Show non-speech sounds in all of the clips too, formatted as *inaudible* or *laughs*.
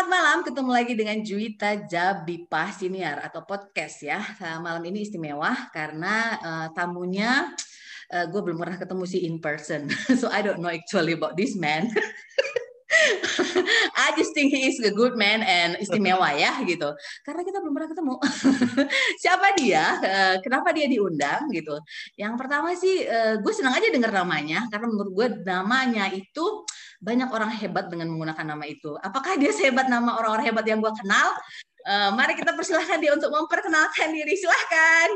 Selamat malam, ketemu lagi dengan Juwita Jabipah Siniar atau podcast ya. Nah, malam ini istimewa karena uh, tamunya uh, gue belum pernah ketemu sih in person, *laughs* so I don't know actually about this man. *laughs* I just think he is a good man and istimewa ya gitu. Karena kita belum pernah ketemu. *laughs* Siapa dia? Uh, kenapa dia diundang gitu? Yang pertama sih gue senang aja dengar namanya karena menurut gue namanya itu banyak orang hebat dengan menggunakan nama itu. Apakah dia sehebat nama orang-orang hebat yang gue kenal? Uh, mari kita persilahkan dia untuk memperkenalkan diri. Silahkan.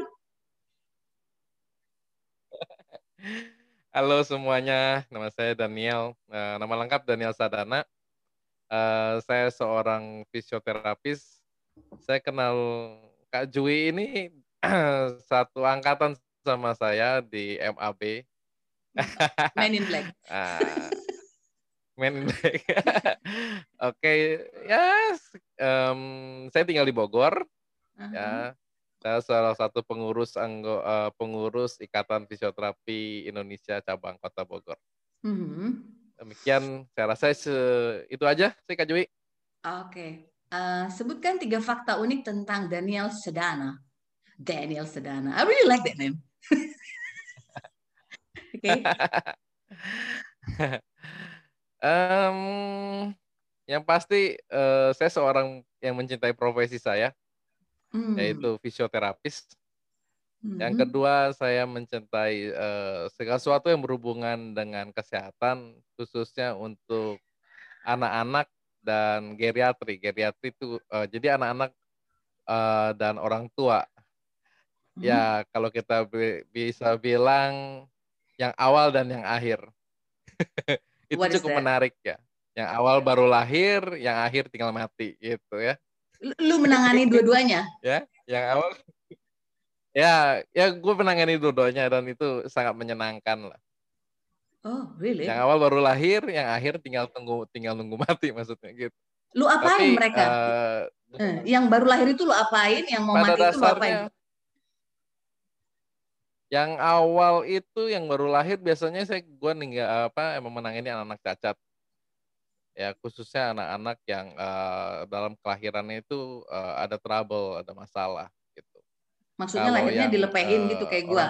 Halo semuanya, nama saya Daniel. Uh, nama lengkap Daniel Sadana. Uh, saya seorang fisioterapis. Saya kenal Kak Jui ini *clears throat* satu angkatan sama saya di MAB. Men in Black. uh, *laughs* Men *laughs* Oke, okay. ya, yes. um, saya tinggal di Bogor. Uh-huh. Ya, saya salah satu pengurus anggo, uh, pengurus Ikatan Fisioterapi Indonesia cabang Kota Bogor. Uh-huh. Demikian, saya rasa se- itu aja, saya Kak Jui. Oke, okay. uh, sebutkan tiga fakta unik tentang Daniel Sedana. Daniel Sedana, I really like that name. *laughs* Oke. *laughs* Um, yang pasti uh, saya seorang yang mencintai profesi saya, hmm. yaitu fisioterapis. Hmm. Yang kedua, saya mencintai uh, segala sesuatu yang berhubungan dengan kesehatan, khususnya untuk anak-anak dan geriatri. Geriatri itu uh, jadi anak-anak uh, dan orang tua. Hmm. Ya, kalau kita bisa bilang yang awal dan yang akhir. *laughs* itu What cukup menarik ya. Yang awal baru lahir, yang akhir tinggal mati gitu ya. Lu menangani *laughs* dua-duanya? ya, yang awal *laughs* ya ya gue menangani dua-duanya dan itu sangat menyenangkan lah. Oh, really? Yang awal baru lahir, yang akhir tinggal tunggu tinggal nunggu mati maksudnya gitu. Lu apain Tapi, mereka? Uh, yang baru lahir itu lu apain? Yang mau mati itu lu apain? Yang awal itu yang baru lahir biasanya saya gue ninggal apa emang menangani anak-anak cacat. Ya khususnya anak-anak yang uh, dalam kelahirannya itu uh, ada trouble, ada masalah gitu. Maksudnya Kalau lahirnya yang, dilepehin uh, gitu kayak gue.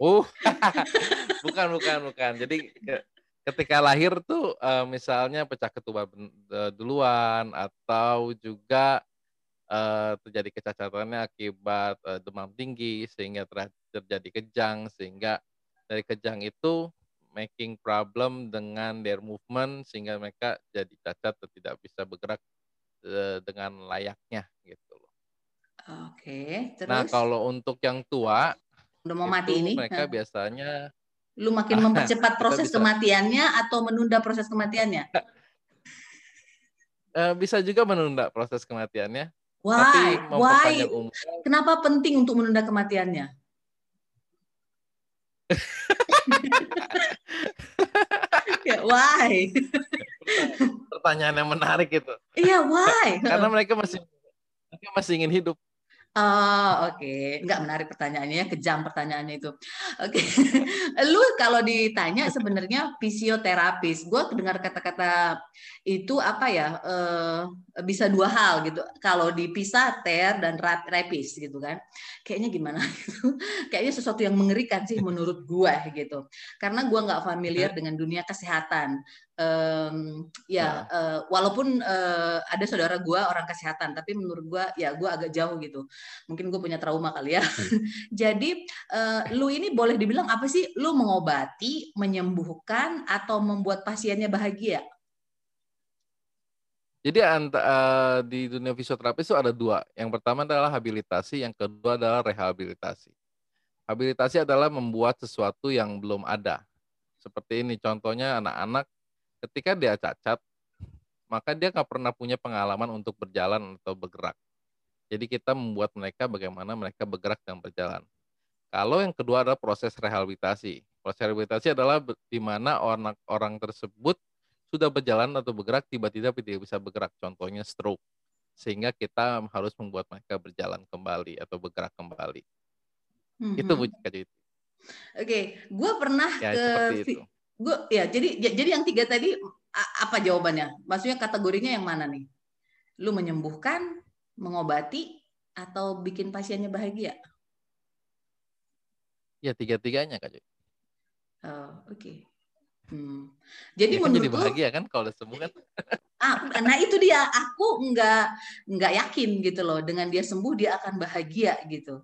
*laughs* uh, *laughs* bukan bukan bukan. Jadi ketika lahir tuh uh, misalnya pecah ketuban duluan atau juga uh, terjadi kecacatannya akibat uh, demam tinggi sehingga terjadi kejang sehingga dari kejang itu making problem dengan their movement sehingga mereka jadi cacat atau tidak bisa bergerak uh, dengan layaknya gitu loh. Oke, terus. Nah, kalau untuk yang tua udah mau mati ini mereka nah. biasanya lu makin *laughs* mempercepat proses bisa, kematiannya atau menunda proses kematiannya? *laughs* bisa juga menunda proses kematiannya Why? Why? Kenapa penting untuk menunda kematiannya? *laughs* ya, why? Pertanyaan yang menarik itu. Iya, why? Karena mereka masih mereka masih ingin hidup. Oh, oke. Okay. Enggak menarik pertanyaannya, kejam pertanyaannya itu. Oke. Okay. *laughs* Lu kalau ditanya sebenarnya fisioterapis, gue dengar kata-kata itu apa ya? Uh, bisa dua hal gitu. Kalau dipisah ter dan rapis gitu kan. Kayaknya gimana gitu. *laughs* Kayaknya sesuatu yang mengerikan sih menurut gue gitu. Karena gue nggak familiar dengan dunia kesehatan um, ya uh, walaupun uh, ada saudara gue orang kesehatan tapi menurut gue ya gue agak jauh gitu mungkin gue punya trauma kali ya hmm. *laughs* jadi uh, lu ini boleh dibilang apa sih lu mengobati menyembuhkan atau membuat pasiennya bahagia jadi uh, di dunia fisioterapi itu ada dua yang pertama adalah habilitasi yang kedua adalah rehabilitasi habilitasi adalah membuat sesuatu yang belum ada seperti ini contohnya anak-anak ketika dia cacat, maka dia nggak pernah punya pengalaman untuk berjalan atau bergerak. Jadi kita membuat mereka bagaimana mereka bergerak dan berjalan. Kalau yang kedua adalah proses rehabilitasi. Proses rehabilitasi adalah di mana orang orang tersebut sudah berjalan atau bergerak tiba-tiba tidak bisa bergerak. Contohnya stroke. Sehingga kita harus membuat mereka berjalan kembali atau bergerak kembali. Mm -hmm. Itu Bu Oke, okay. gue pernah ya, ke gue ya jadi jadi yang tiga tadi apa jawabannya? Maksudnya kategorinya yang mana nih? Lu menyembuhkan, mengobati, atau bikin pasiennya bahagia? Ya tiga-tiganya kak. Oh, oke. Okay. Hmm. Jadi ya, jadi bahagia kan kalau udah sembuh kan? *laughs* ah, nah itu dia. Aku nggak nggak yakin gitu loh. Dengan dia sembuh dia akan bahagia gitu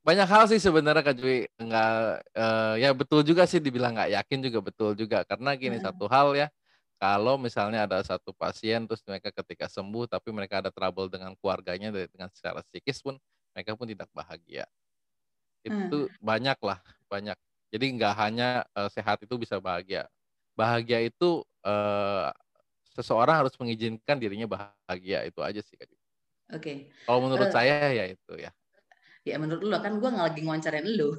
banyak hal sih sebenarnya Kak Jui nggak uh, ya betul juga sih dibilang nggak yakin juga betul juga karena gini hmm. satu hal ya kalau misalnya ada satu pasien terus mereka ketika sembuh tapi mereka ada trouble dengan keluarganya dengan secara psikis pun mereka pun tidak bahagia itu hmm. banyak lah banyak jadi nggak hanya uh, sehat itu bisa bahagia bahagia itu uh, seseorang harus mengizinkan dirinya bahagia itu aja sih. Oke. Okay. Kalau menurut uh, saya ya itu ya ya menurut lu kan gue nggak lagi ngoncarin lu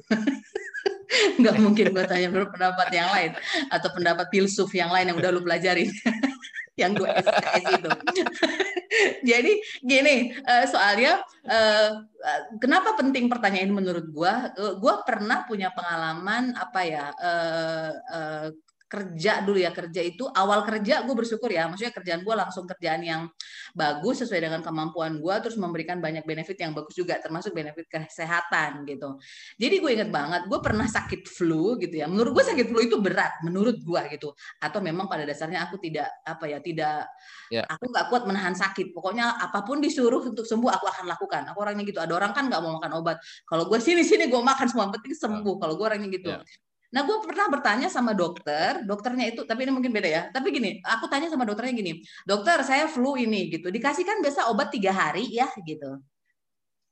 *laughs* nggak mungkin gue tanya pendapat yang lain atau pendapat filsuf yang lain yang udah lu pelajarin *laughs* yang gue SKS itu. *laughs* Jadi gini eh, soalnya eh, kenapa penting pertanyaan menurut gue gue pernah punya pengalaman apa ya eh, kerja dulu ya kerja itu awal kerja gue bersyukur ya. Maksudnya kerjaan gue langsung kerjaan yang bagus sesuai dengan kemampuan gue terus memberikan banyak benefit yang bagus juga termasuk benefit kesehatan gitu. Jadi gue inget banget gue pernah sakit flu gitu ya. Menurut gue sakit flu itu berat menurut gue gitu. Atau memang pada dasarnya aku tidak apa ya tidak yeah. aku nggak kuat menahan sakit. Pokoknya apa pun disuruh untuk sembuh aku akan lakukan. Aku orangnya gitu. Ada orang kan nggak mau makan obat. Kalau gue sini sini gue makan semua penting sembuh. Kalau gue orangnya gitu. Yeah Nah, gue pernah bertanya sama dokter, dokternya itu, tapi ini mungkin beda ya. Tapi gini, aku tanya sama dokternya gini, dokter saya flu ini gitu, dikasihkan biasa obat tiga hari ya gitu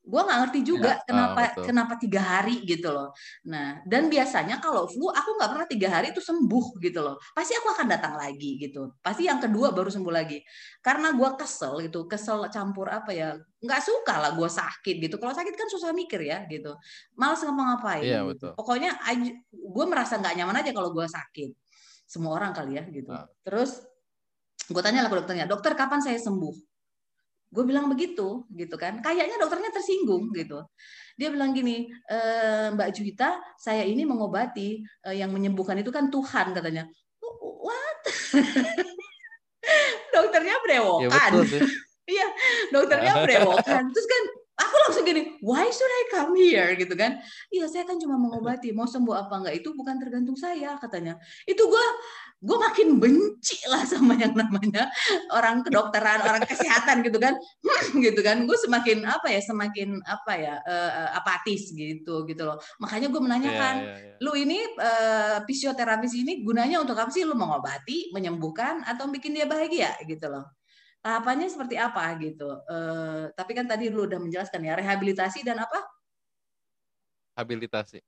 gue nggak ngerti juga ya, kenapa oh, kenapa tiga hari gitu loh. Nah dan biasanya kalau flu aku nggak pernah tiga hari itu sembuh gitu loh. Pasti aku akan datang lagi gitu. Pasti yang kedua baru sembuh lagi. Karena gue kesel gitu, kesel campur apa ya? Nggak suka lah gue sakit gitu. Kalau sakit kan susah mikir ya gitu. Malas ngapa-ngapain. Gitu. Pokoknya gue merasa nggak nyaman aja kalau gue sakit. Semua orang kali ya gitu. Nah. Terus gue tanya lah ke dokternya, dokter kapan saya sembuh? Gue bilang begitu gitu kan. Kayaknya dokternya tersinggung gitu. Dia bilang gini e, Mbak Juwita saya ini mengobati e, yang menyembuhkan itu kan Tuhan katanya. What? *laughs* Dokternya berewokan. ya, *laughs* iya dokternya berewokan. Terus kan aku langsung gini, why should I come here gitu kan? Iya saya kan cuma mengobati, mau sembuh apa enggak itu bukan tergantung saya katanya. Itu gue gue makin benci lah sama yang namanya orang kedokteran, orang kesehatan gitu kan, gitu kan. Gue semakin apa ya, semakin apa ya, uh, apatis gitu gitu loh. Makanya gue menanyakan, yeah, yeah, yeah. lu ini uh, fisioterapis ini gunanya untuk apa sih? Lu mengobati, menyembuhkan, atau bikin dia bahagia gitu loh tahapannya seperti apa gitu. Uh, tapi kan tadi lu udah menjelaskan ya rehabilitasi dan apa? Habilitasi.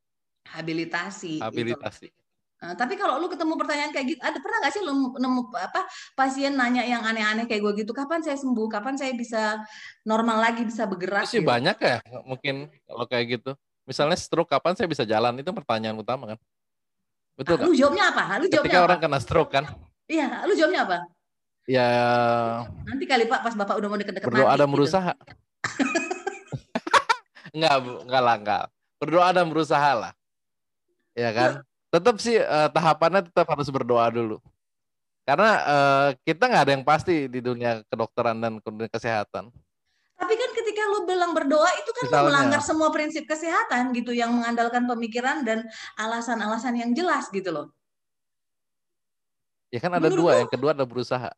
Habilitasi. Gitu. Habilitasi. Gitu. Uh, tapi kalau lu ketemu pertanyaan kayak gitu, ada pernah nggak sih lu nemu apa pasien nanya yang aneh-aneh kayak gue gitu? Kapan saya sembuh? Kapan saya bisa normal lagi, bisa bergerak? Itu sih gitu? banyak ya, mungkin kalau kayak gitu. Misalnya stroke, kapan saya bisa jalan? Itu pertanyaan utama kan? Betul ah, Lu jawabnya apa? Lu jawabnya Ketika apa? orang kena stroke kan? Iya, lu jawabnya apa? Ya. Nanti kali Pak pas Bapak udah mau deket-deket Berdoa ada gitu. berusaha. *laughs* enggak, enggak lah, enggak. Berdoa dan berusaha lah. Ya kan? Tetap sih uh, tahapannya tetap harus berdoa dulu. Karena uh, kita nggak ada yang pasti di dunia kedokteran dan dunia kesehatan. Tapi kan ketika lu bilang berdoa itu kan Misalnya, melanggar semua prinsip kesehatan gitu yang mengandalkan pemikiran dan alasan-alasan yang jelas gitu loh. Ya kan ada Menurut dua, yang kedua ada berusaha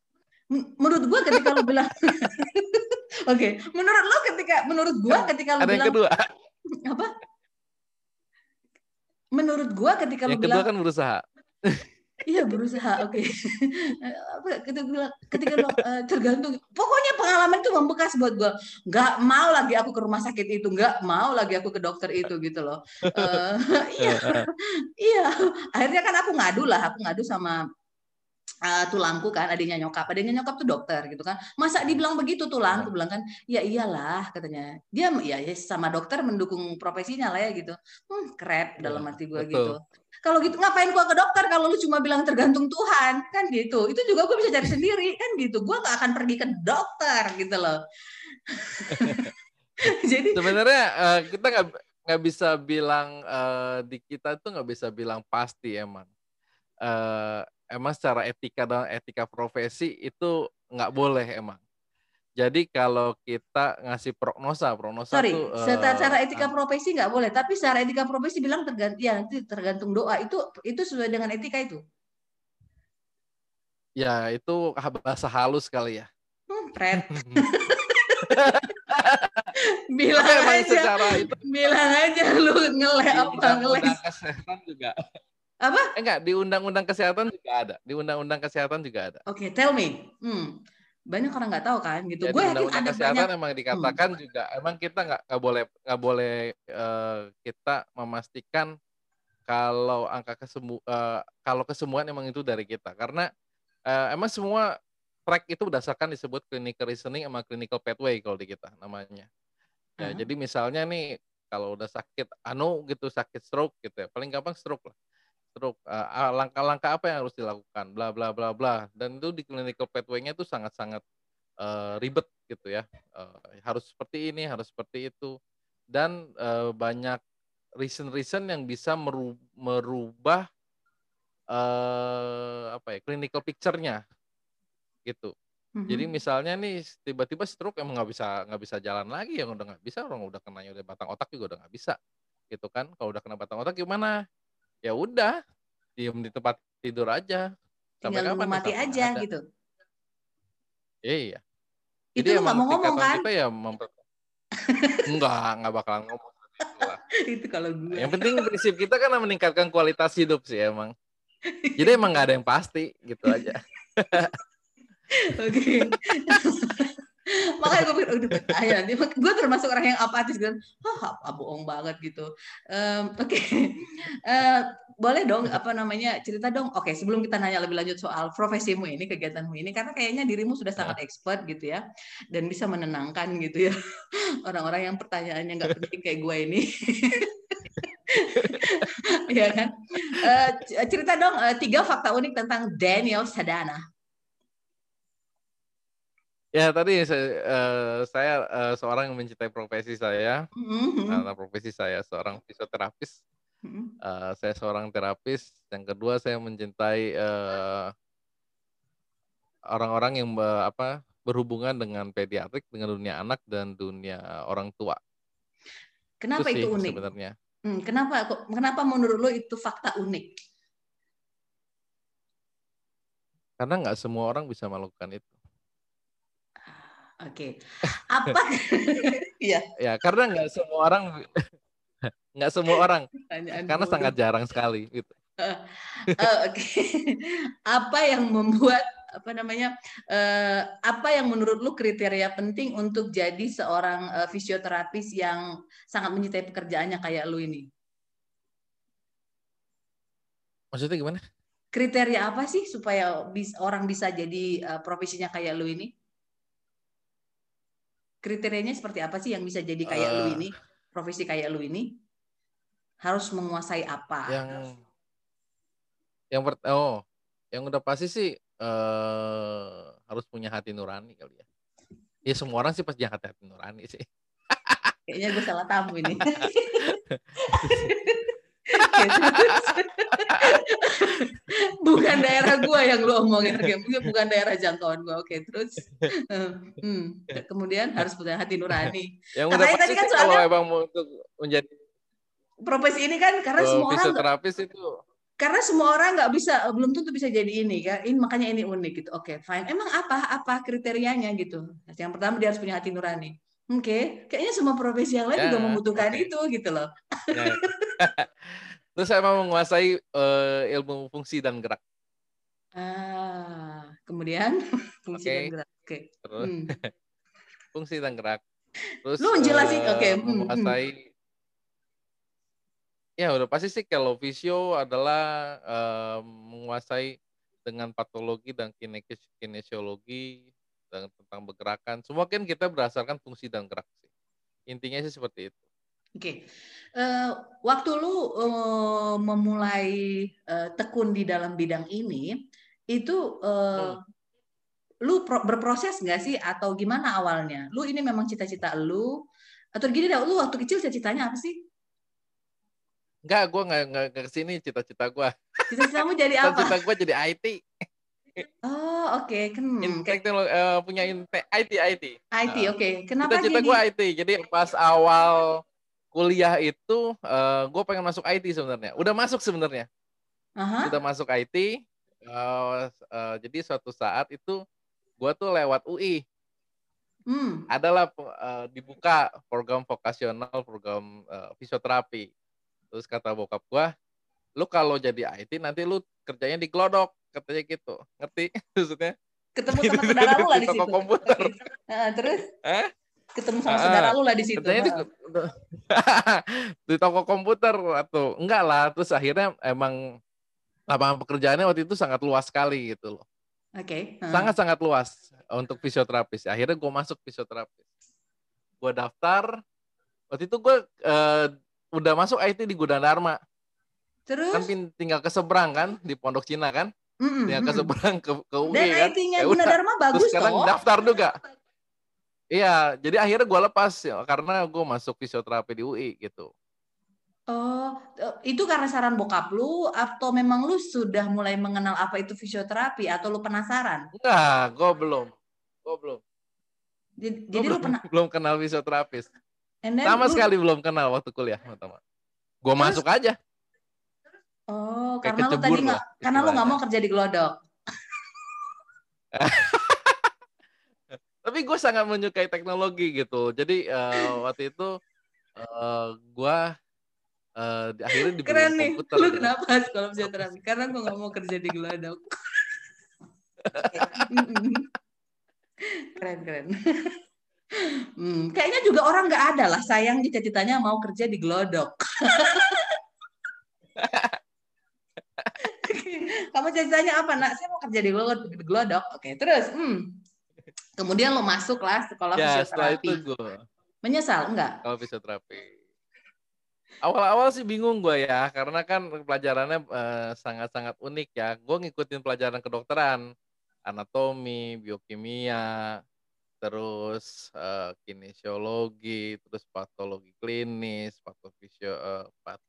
menurut gue ketika lo bilang *laughs* oke okay. menurut lo ketika menurut gue ketika lo bilang kedua *laughs* apa menurut gue ketika lo bilang kedua kan berusaha *laughs* Iya berusaha, oke. Okay. ketika bilang, ketika lo uh, tergantung. Pokoknya pengalaman itu membekas buat gue. Gak mau lagi aku ke rumah sakit itu, gak mau lagi aku ke dokter itu gitu loh. Uh, iya, iya. Akhirnya kan aku ngadu lah, aku ngadu sama uh, tulangku kan adiknya nyokap. Adiknya nyokap tuh dokter gitu kan. Masa dibilang begitu tulangku bilang kan ya iyalah katanya. Dia ya, ya sama dokter mendukung profesinya lah ya gitu. Hmm dalam iya, hati gue gitu. kalau gitu ngapain gua ke dokter kalau lu cuma bilang tergantung Tuhan? Kan gitu. Itu juga gue bisa cari sendiri. Kan gitu. Gue gak akan pergi ke dokter gitu loh. *laughs* Jadi sebenarnya uh, kita nggak nggak bisa bilang uh, di kita tuh nggak bisa bilang pasti emang. Uh, emang secara etika dan etika profesi itu nggak boleh emang. Jadi kalau kita ngasih prognosa, prognosa Sorry, tuh, secara, uh, secara etika profesi nggak boleh, tapi secara etika profesi bilang tergantung, ya itu tergantung doa itu itu sesuai dengan etika itu. Ya itu bahasa halus kali ya. Hmm, Fred. *laughs* bilang aja, secara itu bilang aja lu ngeleh di apa undang-undang kesehatan juga. Apa? Eh, enggak, di undang-undang kesehatan juga ada. Di undang-undang kesehatan juga ada. Oke, tell me. Hmm. Banyak orang nggak tahu kan gitu. Jadi Gue yakin undang-undang ada kesehatan banyak. Hmm. emang dikatakan juga emang kita nggak nggak boleh nggak boleh eh, kita memastikan kalau angka kesembuh eh, kalau kesembuhan emang itu dari kita karena eh, emang semua track itu berdasarkan disebut clinical reasoning sama clinical pathway kalau di kita namanya. Ya, Hmm. jadi misalnya nih kalau udah sakit anu gitu sakit stroke gitu ya paling gampang stroke lah stroke ah, langkah-langkah apa yang harus dilakukan bla bla bla bla. Dan itu di clinical pathway-nya itu sangat-sangat eh, ribet gitu ya. Eh, harus seperti ini harus seperti itu. Dan eh, banyak reason-reason yang bisa meru- merubah eh apa ya clinical picture-nya gitu. Mhm. jadi misalnya nih tiba-tiba stroke emang nggak bisa nggak bisa jalan lagi yang udah nggak bisa. Orang udah kenanya udah batang otak juga udah nggak bisa gitu kan. Kalau udah kena batang otak gimana ya udah diem di tempat tidur aja tinggal nunggu kapan mati Sampai aja ada. gitu. iya Itu lu nggak mau ngomong kan? ya memper... enggak *laughs* nggak bakalan ngomong itu kalau gue. yang penting prinsip kita kan meningkatkan kualitas hidup sih emang jadi emang nggak ada yang pasti gitu aja *laughs* Oke. *laughs* *laughs* Makanya gue pikir, udah percaya. Gue termasuk orang yang apatis kan. Hah, apa bohong banget gitu. Em, *laughs* Oke. Eh, boleh dong apa namanya cerita dong. Oke, sebelum kita nanya lebih lanjut soal profesimu ini, kegiatanmu ini, karena kayaknya dirimu sudah sangat expert gitu ya, dan bisa menenangkan gitu ya *laughs* orang-orang yang pertanyaannya nggak penting kayak gue ini. Iya kan? Eh, cerita dong eh, tiga fakta unik tentang Daniel Sadana. Ya tadi saya, eh, saya eh, seorang yang mencintai profesi saya Mhm. karena profesi saya seorang fisioterapis Mhm. Eh, saya seorang terapis. Yang kedua saya mencintai eh, orang-orang yang be- apa berhubungan dengan pediatrik, dengan dunia anak dan dunia orang tua. Kenapa itu itu, unik? sebenarnya. Hmm, kenapa kok- kenapa menurut lo itu fakta unik? Karena nggak semua orang bisa melakukan itu. Oke. *laughs* Apa? Iya, Ya karena nggak semua orang *laughs* nggak semua orang pertanyaan karena bodoh. sangat jarang sekali gitu. *laughs* Eh, Oke. Apa yang membuat apa namanya? eh, apa yang menurut lu kriteria penting untuk jadi seorang eh, fisioterapis yang sangat mencintai pekerjaannya kayak lu ini? Maksudnya gimana? Kriteria apa sih supaya bis- orang bisa jadi profesinya kayak lu ini? Kriterianya seperti apa sih yang bisa jadi kayak lu Eh. ini? Profesi kayak lu ini harus menguasai apa? Yang yang per, oh yang udah pasti sih eh harus punya hati nurani kali ya. Ya semua orang sih pasti hati, hati nurani sih. Kayaknya gue salah tamu ini. *laughs* Oke, terus. bukan daerah gue yang lu omongin, bukan daerah jangkauan gue. Oke, terus hmm, kemudian harus punya hati nurani. Yang Katanya udah tadi pasti kan sih kalau soalnya- emang mau untuk menjadi Profesi ini kan karena eh, semua orang fisioterapis itu karena semua orang nggak bisa belum tentu bisa jadi ini kan. Ini makanya ini unik gitu. Oke, fine. Emang apa apa kriterianya gitu? Yang pertama dia harus punya hati nurani. Oke, kayaknya semua profesi yang lain Ya, juga membutuhkan oke. itu gitu loh. ya. Terus saya mau menguasai eh, ilmu fungsi dan gerak. Ah, kemudian *laughs* fungsi Oke. dan gerak. Oke. Terus Hmm. *laughs* fungsi dan gerak. Terus Lu jelasin, eh, oke, hmm, hmm. menguasai Ya, udah pasti sih kalau visio adalah eh, menguasai dengan patologi dan kinesiologi, kinesiologi dan tentang bergerakan. Semua kan kita berdasarkan fungsi dan gerak sih. Intinya sih seperti itu. Oke, Eh, waktu lu eh, memulai eh, tekun di dalam bidang ini, itu eh, Hmm. lu pro- berproses nggak sih atau gimana awalnya? Lu ini memang cita-cita lu atau gini dah, lu waktu kecil cita-citanya apa sih? Enggak, gue nggak nggak ke sini cita-cita gue. Cita-citamu jadi *laughs* apa? Cita-cita gue jadi IT. Oh, oke. Okay. Teknologi uh, punya IT IT. IT, oke. Okay. Kenapa cita-cita gue IT. Jadi pas awal kuliah itu uh, gue pengen masuk IT sebenarnya. Udah masuk sebenarnya. Uh-huh. Udah masuk IT. Uh, uh, jadi suatu saat itu gue tuh lewat UI. Hmm. Adalah uh, dibuka program vokasional, program uh, fisioterapi. Terus kata bokap gue, lu kalau jadi IT nanti lu kerjanya di Glodok, katanya gitu. Ngerti *laughs* maksudnya? Ketemu sama saudara lu lah di, situ. komputer. *laughs* Nah, terus? Hah? Ketemu sama saudara lu lah di situ. Kerjanya di, *laughs* di toko komputer atau enggak lah. Terus akhirnya emang lapangan pekerjaannya waktu itu sangat luas sekali gitu loh. Oke. Okay. Sangat-sangat luas untuk fisioterapis. Akhirnya gue masuk fisioterapis. Gue daftar. Waktu itu gue uh, udah masuk IT di Gudang Dharma. Terus? Kan tinggal ke seberang kan di Pondok Cina kan. Mm -mm, tinggal ke seberang ke, ke UI Dan kan. IT-nya ya Guna Dharma bagus Terus sekarang toh. daftar juga. Iya, jadi akhirnya gue lepas ya, karena gue masuk fisioterapi di UI gitu. Oh, itu karena saran bokap lu atau memang lu sudah mulai mengenal apa itu fisioterapi atau lu penasaran? Enggak, gue belum. Gue belum. Jadi, jadi lu pernah *laughs* belum kenal fisioterapis. Sama lu... sekali belum kenal waktu kuliah, teman Gue masuk aja. Oh, Kayak karena lu tadi nggak, karena lu nggak mau kerja di Glodok. *laughs* Tapi gue sangat menyukai teknologi gitu. Jadi uh, waktu itu uh, gue uh, akhirnya di Keren nih. Komputer, Lu gitu. kenapa sekolah? Karena gue gak mau kerja di Glodok. *laughs* keren keren. Hmm, kayaknya juga orang nggak ada lah sayang cita-citanya mau kerja di Glodok. *laughs* Kamu ceritanya apa nak? Saya mau kerja di Glodok. Oke, terus. Hmm. Kemudian lo masuk lah sekolah ya, fisioterapi. Itu gue. Menyesal enggak? Kalau fisioterapi awal-awal sih bingung gue ya karena kan pelajarannya uh, sangat-sangat unik ya gue ngikutin pelajaran kedokteran anatomi biokimia terus uh, kinesiologi terus patologi klinis patofisio uh, pat,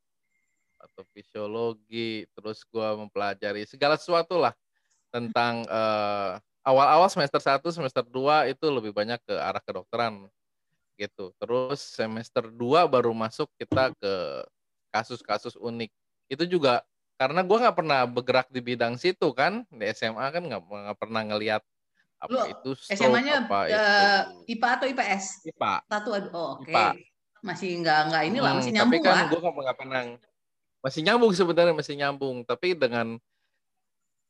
patofisiologi terus gue mempelajari segala sesuatu lah tentang uh, awal-awal semester 1 semester 2 itu lebih banyak ke arah kedokteran gitu. Terus semester 2 baru masuk kita ke kasus-kasus unik. Itu juga karena gue nggak pernah bergerak di bidang situ kan di SMA kan nggak pernah ngelihat apa Lu, itu SMA-nya apa uh, itu. IPA atau IPS? IPA. Satu oh, oke. Okay. Masih nggak nggak inilah hmm, masih nyambung tapi kan gue nggak pernah masih nyambung sebenarnya masih nyambung tapi dengan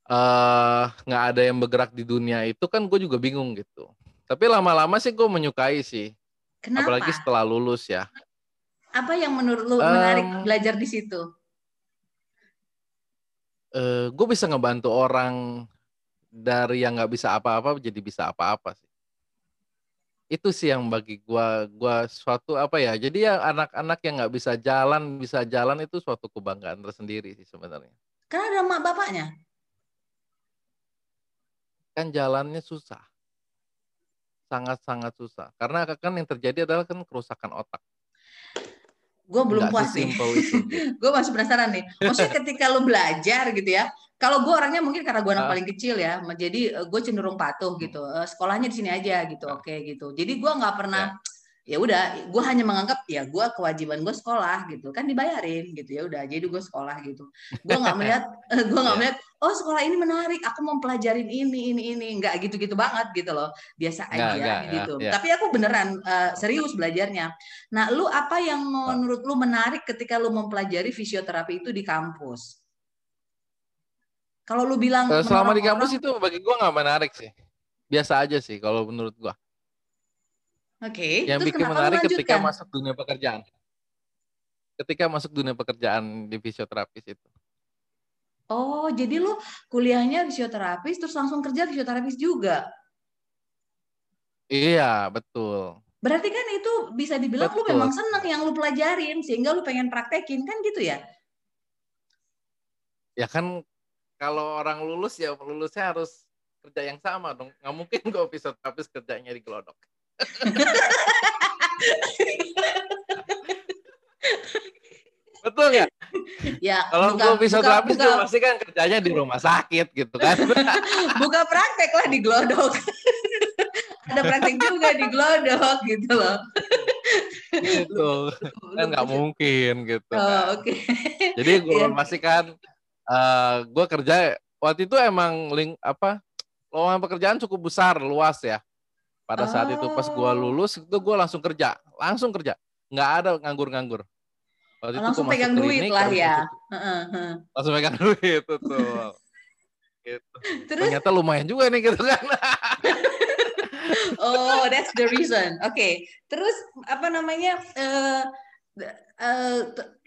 nggak uh, ada yang bergerak di dunia itu kan gue juga bingung gitu. Tapi lama-lama sih gue menyukai sih Kenapa? Apalagi setelah lulus ya. Apa yang menurut lu um, menarik belajar di situ? Uh, gue bisa ngebantu orang dari yang nggak bisa apa-apa jadi bisa apa-apa sih. Itu sih yang bagi gue, gua suatu apa ya? Jadi ya anak-anak yang nggak bisa jalan bisa jalan itu suatu kebanggaan tersendiri sih sebenarnya. Karena ada mak bapaknya. Kan jalannya susah sangat-sangat susah. Karena kan yang terjadi adalah kan kerusakan otak. Gue belum puas nih. *laughs* Gitu. gue masih penasaran nih. Maksudnya ketika lo belajar gitu ya, kalau gue orangnya mungkin karena gue anak uh. paling kecil ya, jadi eh, gue cenderung patuh gitu. Uh, sekolahnya di sini aja gitu, uh. oke okay, gitu. Jadi gue nggak pernah yeah ya udah gue hanya menganggap ya gue kewajiban gue sekolah gitu kan dibayarin gitu ya udah jadi gue sekolah gitu. Gue nggak *laughs* melihat gue nggak iya. melihat oh sekolah ini menarik aku mau pelajarin ini ini ini nggak gitu gitu banget gitu loh biasa aja gak, gitu. gak, ya. tapi aku beneran uh, serius belajarnya. Nah lu apa yang menurut lu menarik ketika lu mempelajari fisioterapi itu di kampus? Kalau lu bilang selama di kampus itu bagi gue nggak menarik sih. Biasa aja sih kalau menurut gue Oke. Okay. Yang Terus bikin menarik ketika masuk dunia pekerjaan. Ketika masuk dunia pekerjaan di fisioterapis itu. Oh, jadi lu kuliahnya fisioterapis terus langsung kerja fisioterapis juga? Iya, betul. Berarti kan itu bisa dibilang betul. lu memang senang yang lu pelajarin sehingga lu pengen praktekin kan gitu ya? Ya kan kalau orang lulus ya lulusnya harus kerja yang sama dong. Nggak mungkin *laughs* kok fisioterapis kerjanya di gelodok. *laughs* Betul nggak? ya kalau gue fisioterapis buka, pasti kan kerjanya di rumah sakit gitu kan *laughs* buka praktek lah di glodok *laughs* ada praktek juga di glodok gitu loh gitu kan nggak mungkin gitu oh, kan. oke okay. jadi gue yeah. pastikan uh, eh, gue kerja waktu itu emang link apa lowongan pekerjaan cukup besar luas ya pada saat oh. itu pas gue oh. lulus itu gue langsung kerja langsung kerja nggak ada nganggur-nganggur waktu langsung pegang *laughs* duit lah ya langsung pegang duit tuh gitu. Terus, ternyata lumayan juga nih gitu kan *laughs* oh that's the reason oke okay. terus apa namanya uh, uh,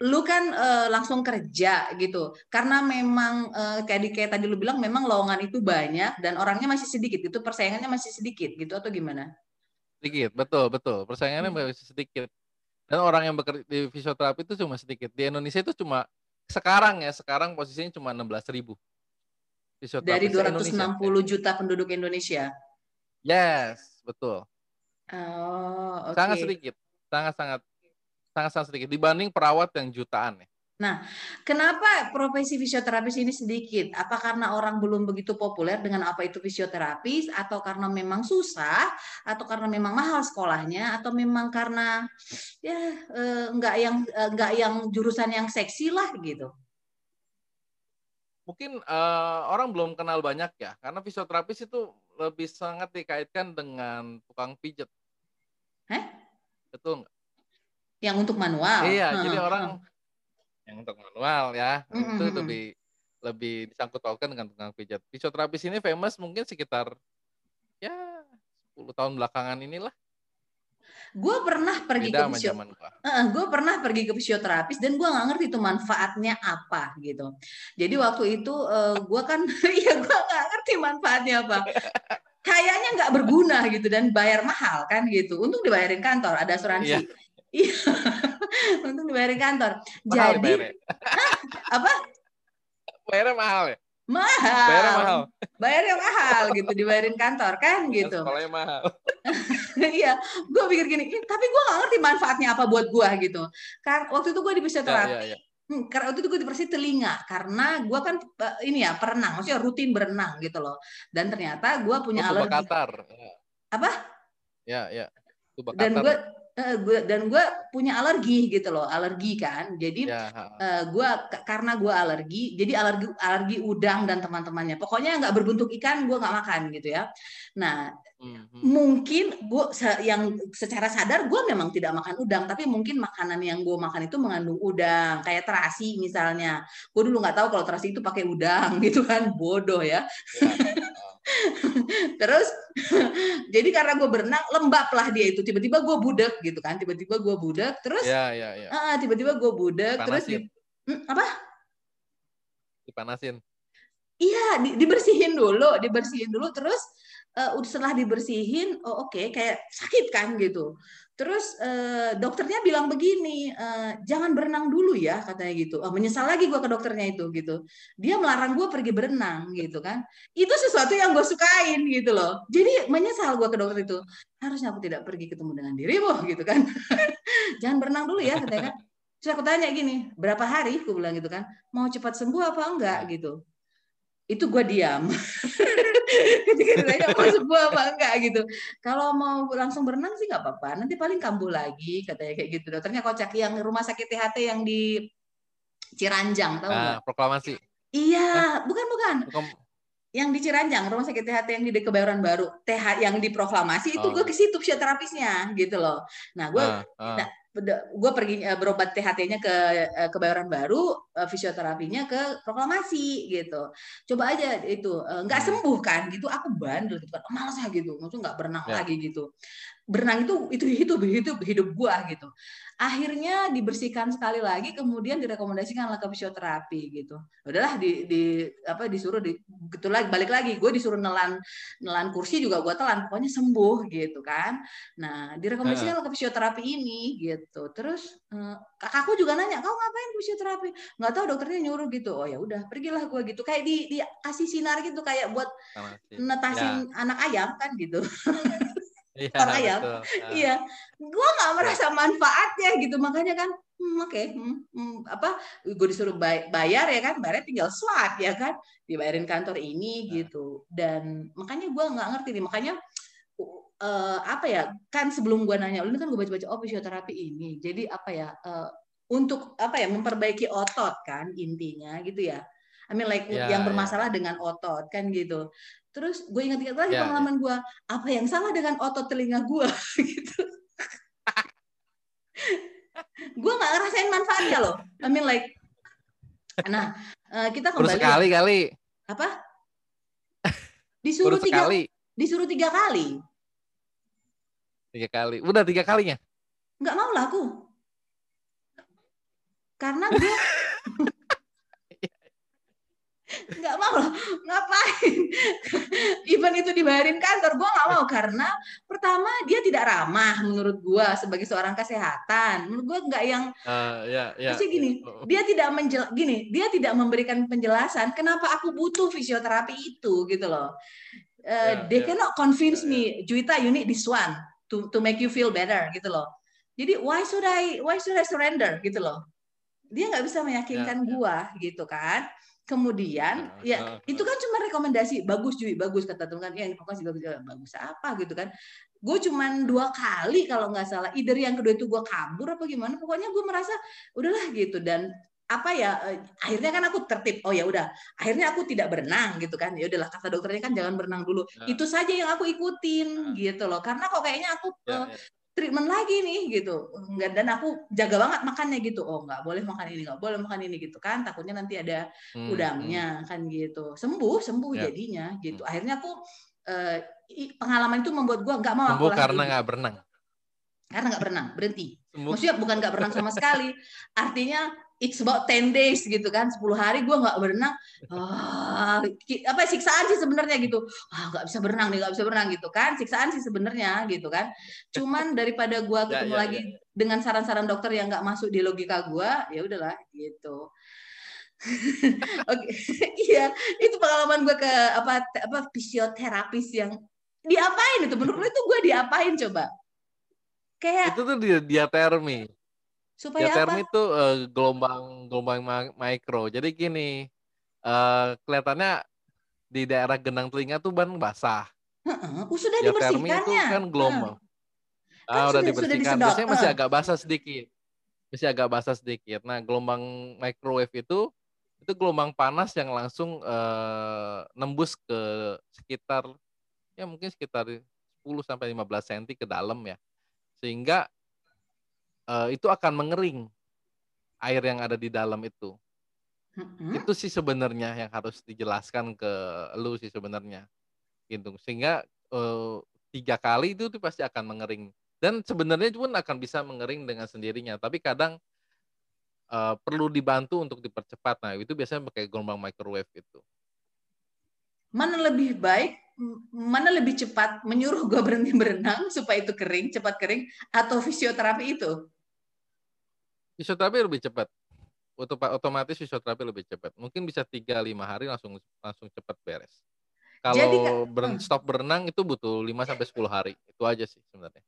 lu kan uh, langsung kerja gitu. Karena memang uh, kayak di kayak tadi lu bilang memang lowongan itu banyak dan orangnya masih sedikit. Itu persaingannya masih sedikit gitu atau gimana? Sedikit betul betul. Persaingannya hmm. masih sedikit. Dan orang yang bekerja di fisioterapi itu cuma sedikit. Di Indonesia itu cuma sekarang ya sekarang posisinya cuma 16 ribu. Dari 260 Indonesia. juta penduduk Indonesia? Yes betul. Oh, okay. sangat sedikit. Sangat sangat sangat-sangat sedikit dibanding perawat yang jutaan ya. Nah, kenapa profesi fisioterapis ini sedikit? Apa karena orang belum begitu populer dengan apa itu fisioterapis, atau karena memang susah, atau karena memang mahal sekolahnya, atau memang karena ya eh, nggak yang eh, nggak yang jurusan yang seksi lah gitu? Mungkin uh, orang belum kenal banyak ya, karena fisioterapis itu lebih sangat dikaitkan dengan tukang pijet. Heh? Betul nggak? Yang untuk manual. Iya, hmm. jadi orang yang untuk manual ya hmm. itu lebih lebih disangkut pautkan dengan tukang pijat. Fisioterapis ini famous mungkin sekitar ya 10 tahun belakangan inilah. Gue pernah pergi Beda ke fisio, uh, gue pernah pergi ke fisioterapis dan gue nggak ngerti itu manfaatnya apa gitu. Jadi waktu itu uh, gue kan, *laughs* ya gue nggak ngerti manfaatnya apa. Kayaknya nggak berguna gitu dan bayar mahal kan gitu. Untuk dibayarin kantor ada asuransi. Yeah. Iya. *laughs* Untung dibayarin kantor. Mahal Jadi *laughs* apa? Bayarnya mahal ya? Mahal. Bayarnya mahal. Bayarnya mahal gitu dibayarin kantor kan gitu. Sekolahnya mahal. *laughs* iya, gue pikir gini, tapi gue gak ngerti manfaatnya apa buat gue gitu. Kan waktu itu gue di fisioterapi. Ya, ya, ya. Hmm, karena waktu itu gue dipersi telinga karena gue kan eh, ini ya perenang, maksudnya rutin berenang gitu loh. Dan ternyata gue punya oh, alergi. Katar. Apa? Ya, ya. Dan gue gua dan gue punya alergi gitu loh alergi kan. Jadi ya, uh, eh, gue karena gue alergi jadi alergi alergi udang dan teman-temannya. Pokoknya nggak berbentuk ikan gue nggak makan gitu ya. Nah mm-hmm. mungkin gue yang secara sadar gue memang tidak makan udang tapi mungkin makanan yang gue makan itu mengandung udang kayak terasi misalnya. Gue dulu nggak tahu kalau terasi itu pakai udang *laughs* gitu kan bodoh ya, ya. *laughs* Terus *laughs* jadi karena gue berenang lembab lah dia itu. Tiba-tiba gue budek gitu kan tiba-tiba gue budek terus ya, ya, ya. Uh, tiba-tiba gue budek terus di, hmm, apa? Dipanasin. Iya di, dibersihin dulu dibersihin dulu terus uh, setelah dibersihin oh oke okay, kayak sakit kan gitu Terus eh, dokternya bilang begini, eh, jangan berenang dulu ya katanya gitu. Oh, menyesal lagi gue ke dokternya itu gitu. Dia melarang gue pergi berenang gitu kan. Itu sesuatu yang gue sukain gitu loh. Jadi menyesal gue ke dokter itu. Harusnya aku tidak pergi ketemu dengan dirimu *laughs* gitu kan. jangan berenang dulu ya katanya kan. Terus aku tanya gini, berapa hari? Aku bilang gitu kan. Mau cepat sembuh apa enggak gitu itu gue diam. *laughs* Ketika ditanya mau sembuh apa enggak? Gitu. Kalau mau langsung berenang sih nggak apa-apa. Nanti paling kambuh lagi katanya kayak gitu. Dokternya kocak yang rumah sakit THT yang di Ciranjang tahu nggak? proklamasi. Iya bukan bukan yang di Ciranjang rumah sakit THT yang di Kebayoran Baru TH yang diproklamasi itu oh. gue ke situ fisioterapisnya gitu loh nah gue uh, uh. nah, gue pergi uh, berobat THT-nya ke uh, Kebayoran Baru, uh, fisioterapinya ke proklamasi gitu. Coba aja itu nggak uh, sembuh kan gitu, aku bandel gitu kan, malas gitu, maksudnya nggak berenang yeah. lagi gitu berenang itu itu hidup hidup hidup gua gitu. Akhirnya dibersihkan sekali lagi kemudian direkomendasikan ke fisioterapi gitu. Udahlah di, di apa disuruh di gitu lagi balik lagi. Gue disuruh nelan nelan kursi juga gue telan pokoknya sembuh gitu kan. Nah direkomendasikan uh. ke fisioterapi ini gitu. Terus eh, kakakku juga nanya kau ngapain fisioterapi? Nggak tahu dokternya nyuruh gitu. Oh ya udah pergilah gue gitu. Kayak di, di kasih sinar gitu kayak buat netasin ya. anak ayam kan gitu *laughs* Iya, ayam. Iya. Gua nggak merasa manfaatnya gitu. Makanya kan hmm, oke okay. hmm, hmm, apa gue disuruh bayar ya kan bayar tinggal swab ya kan dibayarin kantor ini nah. gitu dan makanya gue nggak ngerti nih makanya uh, apa ya kan sebelum gue nanya ini kan gue baca-baca oh fisioterapi ini jadi apa ya uh, untuk apa ya memperbaiki otot kan intinya gitu ya I mean like yeah, yang ya. bermasalah yeah. dengan otot kan gitu. Terus gue ingat-ingat lagi yeah, pengalaman yeah. gue, apa yang salah dengan otot telinga gue *laughs* gitu. gue nggak ngerasain manfaatnya loh. I mean like, nah eh, kita kembali. Baru sekali kali. Apa? *laughs* Disuruh tiga, kali. disuruh tiga kali. Tiga kali, udah tiga kalinya. Nggak mau lah aku. Karena gue *laughs* nggak mau loh ngapain *laughs* even itu dibayarin kantor gue nggak mau karena pertama dia tidak ramah menurut gue sebagai seorang kesehatan menurut gue nggak yang uh, ya, ya, gini ya. dia tidak menjel gini dia tidak memberikan penjelasan kenapa aku butuh fisioterapi itu gitu loh uh, yeah, they yeah. cannot convince yeah, me ya. Juita you need this one to to make you feel better gitu loh jadi why should I why should I surrender gitu loh dia nggak bisa meyakinkan yeah, yeah. gua gitu kan Kemudian ya itu kan cuma rekomendasi bagus Jui bagus kata teman kan ya informasi bagus bagus apa gitu kan. Gue cuma dua kali kalau nggak salah. Either yang kedua itu gue kabur apa gimana. Pokoknya gue merasa udahlah gitu dan apa ya eh, akhirnya kan aku tertib oh ya udah akhirnya aku tidak berenang gitu kan ya udahlah kata dokternya kan jangan berenang dulu nah. itu saja yang aku ikutin nah. gitu loh karena kok kayaknya aku ya, ya treatment lagi nih gitu. Nggak dan aku jaga banget makannya gitu. Oh nggak boleh makan ini nggak boleh makan ini gitu kan. Takutnya nanti ada hmm, udangnya hmm. kan gitu. Sembuh sembuh yeah. jadinya gitu. Hmm. akhirnya aku uh, pengalaman itu membuat gue nggak mau sembuh aku karena nggak berenang? Karena nggak berenang berhenti. Sembuh. maksudnya bukan nggak berenang sama sekali. *laughs* Artinya it's about 10 days gitu kan 10 hari gue nggak berenang. Ah, apa siksaan sih sebenarnya gitu. Ah nggak bisa berenang nih nggak bisa berenang gitu kan. Siksaan sih sebenarnya gitu kan. Cuman daripada gue ya, ketemu ya, ya, lagi ya. dengan saran-saran dokter yang nggak masuk di logika gue ya udahlah gitu. *laughs* Oke, iya itu pengalaman gue ke apa apa fisioterapis yang diapain itu? Menurut itu gue diapain coba? Kayak itu tuh dia diatermi Supaya Geoterm apa? itu uh, gelombang gelombang mikro. Jadi gini, uh, kelihatannya di daerah genang telinga tuh ban basah. Uh, uh, sudah dibersihkan itu kan gelombang. Uh. Ah, udah dibersihkan. Sudah Biasanya masih agak basah sedikit. Masih agak basah sedikit. Nah, gelombang microwave itu itu gelombang panas yang langsung uh, nembus ke sekitar ya mungkin sekitar 10 sampai 15 cm ke dalam ya. Sehingga uh, itu akan mengering air yang ada di dalam itu. Hmm. Itu sih sebenarnya yang harus dijelaskan ke lu sih sebenarnya. Gitu. Sehingga uh, tiga kali itu tuh pasti akan mengering. Dan sebenarnya pun akan bisa mengering dengan sendirinya. Tapi kadang uh, perlu dibantu untuk dipercepat. Nah, itu biasanya pakai gelombang microwave itu. Mana lebih baik mana lebih cepat menyuruh gue berhenti berenang supaya itu kering, cepat kering, atau fisioterapi itu? Fisioterapi lebih cepat. Otomatis fisioterapi lebih cepat. Mungkin bisa 3 5 hari langsung langsung cepat beres. Kalau jadi, ber, hmm. stop berenang itu butuh 5 sampai 10 hari. Itu aja sih sebenarnya.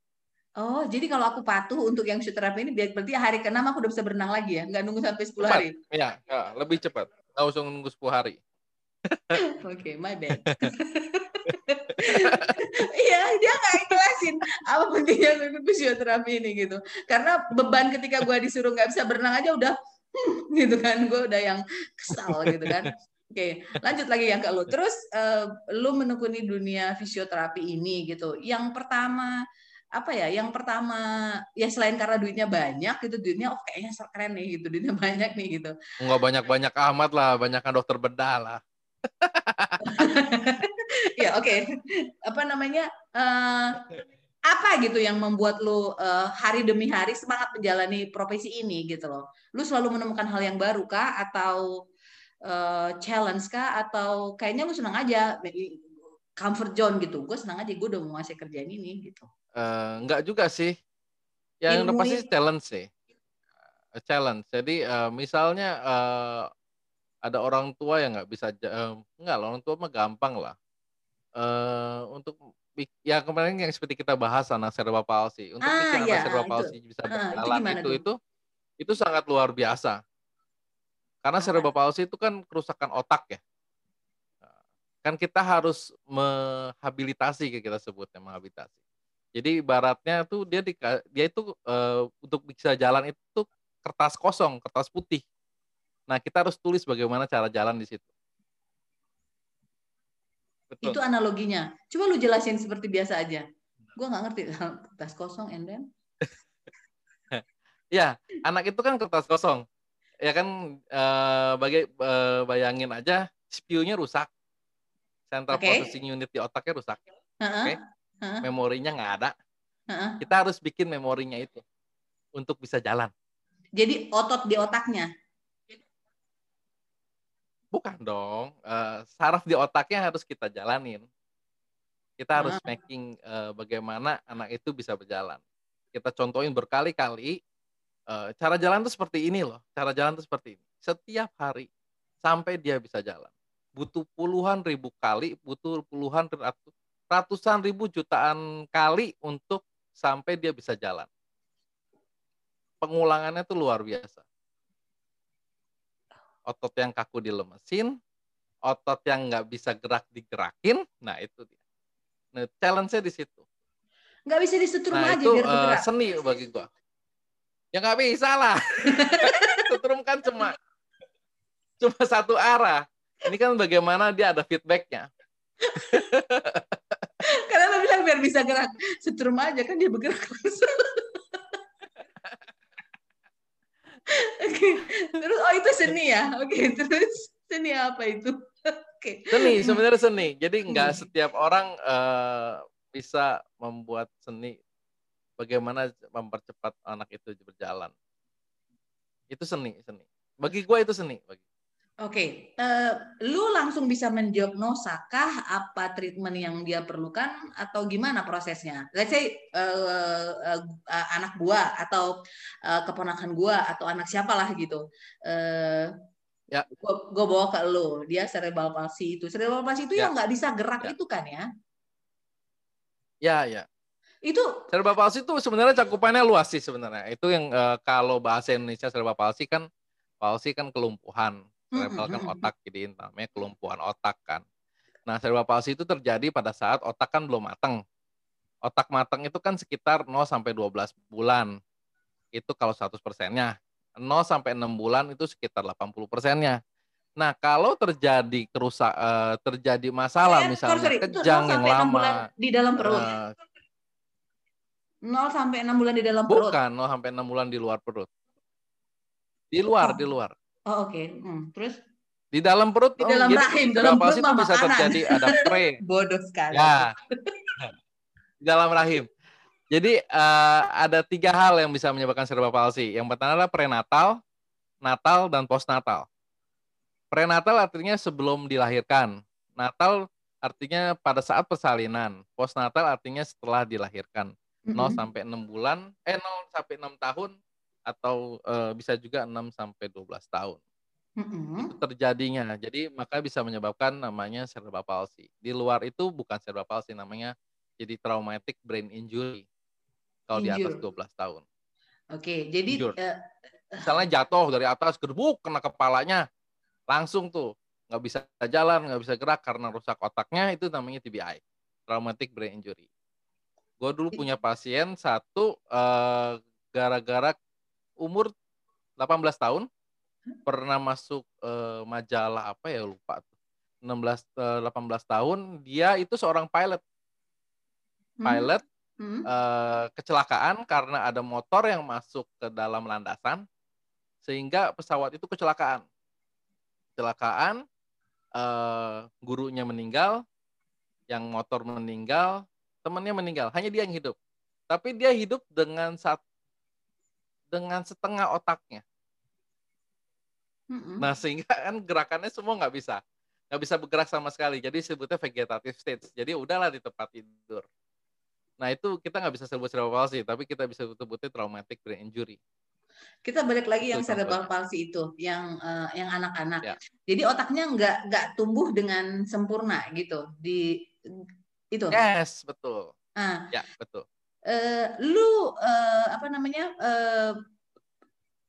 Oh, jadi kalau aku patuh untuk yang fisioterapi ini berarti hari ke-6 aku udah bisa berenang lagi ya? Nggak nunggu sampai 10 cepat. hari? Iya, ya, lebih cepat. Nggak usah nunggu 10 hari. *laughs* Oke, okay, my bad. *laughs* Iya, dia nggak jelasin apa pentingnya fisioterapi ini gitu. Karena beban ketika gue disuruh nggak bisa berenang aja udah hmm, *laughs* gitu kan, gue udah yang kesal gitu kan. Oke, lanjut lagi yang ke lu. Terus uh, lu menekuni dunia fisioterapi ini gitu. Yang pertama apa ya? Yang pertama ya selain karena duitnya banyak gitu, duitnya oh kayaknya keren nih gitu, duitnya banyak nih gitu. Enggak banyak-banyak amat lah, banyak kan dokter bedah lah. *laughs* ya oke. Okay. Apa namanya? Uh, apa gitu yang membuat lo uh, hari demi hari semangat menjalani profesi ini gitu loh? Lu selalu menemukan hal yang baru kah atau uh, challenge kah atau kayaknya lu senang aja comfort zone gitu? Gue senang aja gue udah menguasai kerjaan ini gitu. Uh, enggak juga sih. Yang Ilmu pasti challenge sih. challenge. Jadi uh, misalnya uh, ada orang tua yang nggak bisa uh, enggak orang tua mah gampang lah uh, untuk ya kemarin yang seperti kita bahas anak cerebral palsy untuk ah, bikin ya, anak cerebral palsy bisa berjalan itu, itu itu Itu sangat luar biasa. Karena cerebral palsy itu kan kerusakan otak ya. Kan kita harus menghabilitasi kita sebutnya menghabilitasi. Jadi baratnya tuh dia di, dia itu uh, untuk bisa jalan itu kertas kosong, kertas putih. Nah, kita harus tulis bagaimana cara jalan di situ. Betul. Itu analoginya. Coba lu jelasin seperti biasa aja. Gue nggak ngerti *laughs* kertas kosong and then. *laughs* ya, anak itu kan kertas kosong. Ya kan eh, bagai eh, bayangin aja CPU-nya rusak. Central okay. processing unit di otaknya rusak. Uh -uh. Oke. Okay? Uh -uh. Memorinya nggak ada. Uh -uh. Kita harus bikin memorinya itu untuk bisa jalan. Jadi otot di otaknya. Bukan dong. Uh, saraf di otaknya harus kita jalanin. Kita harus ah. making uh, bagaimana anak itu bisa berjalan. Kita contohin berkali-kali. Uh, cara jalan itu seperti ini loh. Cara jalan itu seperti ini. Setiap hari sampai dia bisa jalan. Butuh puluhan ribu kali, butuh puluhan ratusan ribu jutaan kali untuk sampai dia bisa jalan. Pengulangannya itu luar biasa otot yang kaku dilemesin, otot yang nggak bisa gerak digerakin, nah itu dia. Nah, challenge-nya di situ. Nggak bisa disetrum nah, aja itu, biar Uh, seni bagi gua. Ya nggak bisa lah. *laughs* Setrum kan cuma cuma satu arah. Ini kan bagaimana dia ada feedbacknya. *laughs* Karena lo bilang biar bisa gerak. Setrum aja kan dia bergerak langsung. Oke. Terus oh itu seni ya. Oke, terus seni apa itu? Oke. Seni sebenarnya seni. Jadi nggak hmm. setiap orang uh, bisa membuat seni bagaimana mempercepat anak itu berjalan. Itu seni, seni. Bagi gue itu seni bagi. Oke, okay. uh, eh, lu langsung bisa mendiagnosakah apa treatment yang dia perlukan atau gimana prosesnya? Let's say uh, uh, uh, anak gua atau uh, keponakan gua atau anak siapalah gitu. Uh, ya. Gua, gua bawa ke lu, dia cerebral palsy itu. Cerebral palsy itu ya. yang nggak bisa gerak ya. itu kan ya? Ya, ya. Itu cerebral palsy itu sebenarnya cakupannya luas sih sebenarnya. Itu yang uh, kalau bahasa Indonesia cerebral palsy kan palsy kan kelumpuhan cerebral kan otak jadi namanya kelumpuhan otak kan. Nah, cerebral palsy itu terjadi pada saat otak kan belum matang. Otak matang itu kan sekitar 0 sampai 12 bulan. Itu kalau 100 persennya. 0 sampai 6 bulan itu sekitar 80 persennya. Nah, kalau terjadi kerusak uh, terjadi masalah eh, misalnya sorry, kejang yang lama di dalam perut. Uh, 0 sampai 6 bulan di dalam perut. Bukan, 0 sampai 6 bulan di luar perut. Di luar, oh. di luar. Oh oke. Okay. Hmm. Terus? Di dalam perut. Di dalam oh, rahim. Dalam perut itu bisa makanan. terjadi ada pre. *laughs* Bodoh sekali. Ya. Di dalam rahim. Jadi uh, ada tiga hal yang bisa menyebabkan cerebral palsy. Yang pertama adalah prenatal, natal, dan postnatal. Prenatal artinya sebelum dilahirkan. Natal artinya pada saat persalinan. Postnatal artinya setelah dilahirkan. Mm -hmm. 0 sampai 6 bulan, eh 0 sampai 6 tahun atau uh, bisa juga 6 sampai 12 tahun. Mm-hmm. Itu terjadinya. Jadi maka bisa menyebabkan namanya cerebral palsy. Di luar itu bukan cerebral palsy namanya jadi traumatic brain injury kalau di atas 12 tahun. Oke, jadi uh, misalnya jatuh dari atas gerbuk kena kepalanya langsung tuh nggak bisa jalan, nggak bisa gerak karena rusak otaknya itu namanya TBI, traumatic brain injury. Gue dulu punya pasien satu uh, gara-gara umur 18 tahun pernah masuk uh, majalah apa ya lupa 16 uh, 18 tahun dia itu seorang pilot. Hmm. pilot hmm. Uh, kecelakaan karena ada motor yang masuk ke dalam landasan sehingga pesawat itu kecelakaan. Kecelakaan gurunya meninggal yang motor meninggal temannya meninggal. Hanya dia yang hidup. Tapi dia hidup dengan satu dengan setengah otaknya. Mm-hmm. Nah sehingga kan gerakannya semua nggak bisa, nggak bisa bergerak sama sekali. Jadi sebutnya vegetative state. Jadi udahlah di tempat tidur. Nah itu kita nggak bisa sebut cerebral palsy, tapi kita bisa sebutnya traumatic brain injury. Kita balik lagi yang cerebral palsy itu, yang uh, yang anak-anak. Ya. Jadi otaknya nggak nggak tumbuh dengan sempurna gitu di itu. Yes betul. Ah. Ya betul uh, lu uh, apa namanya uh,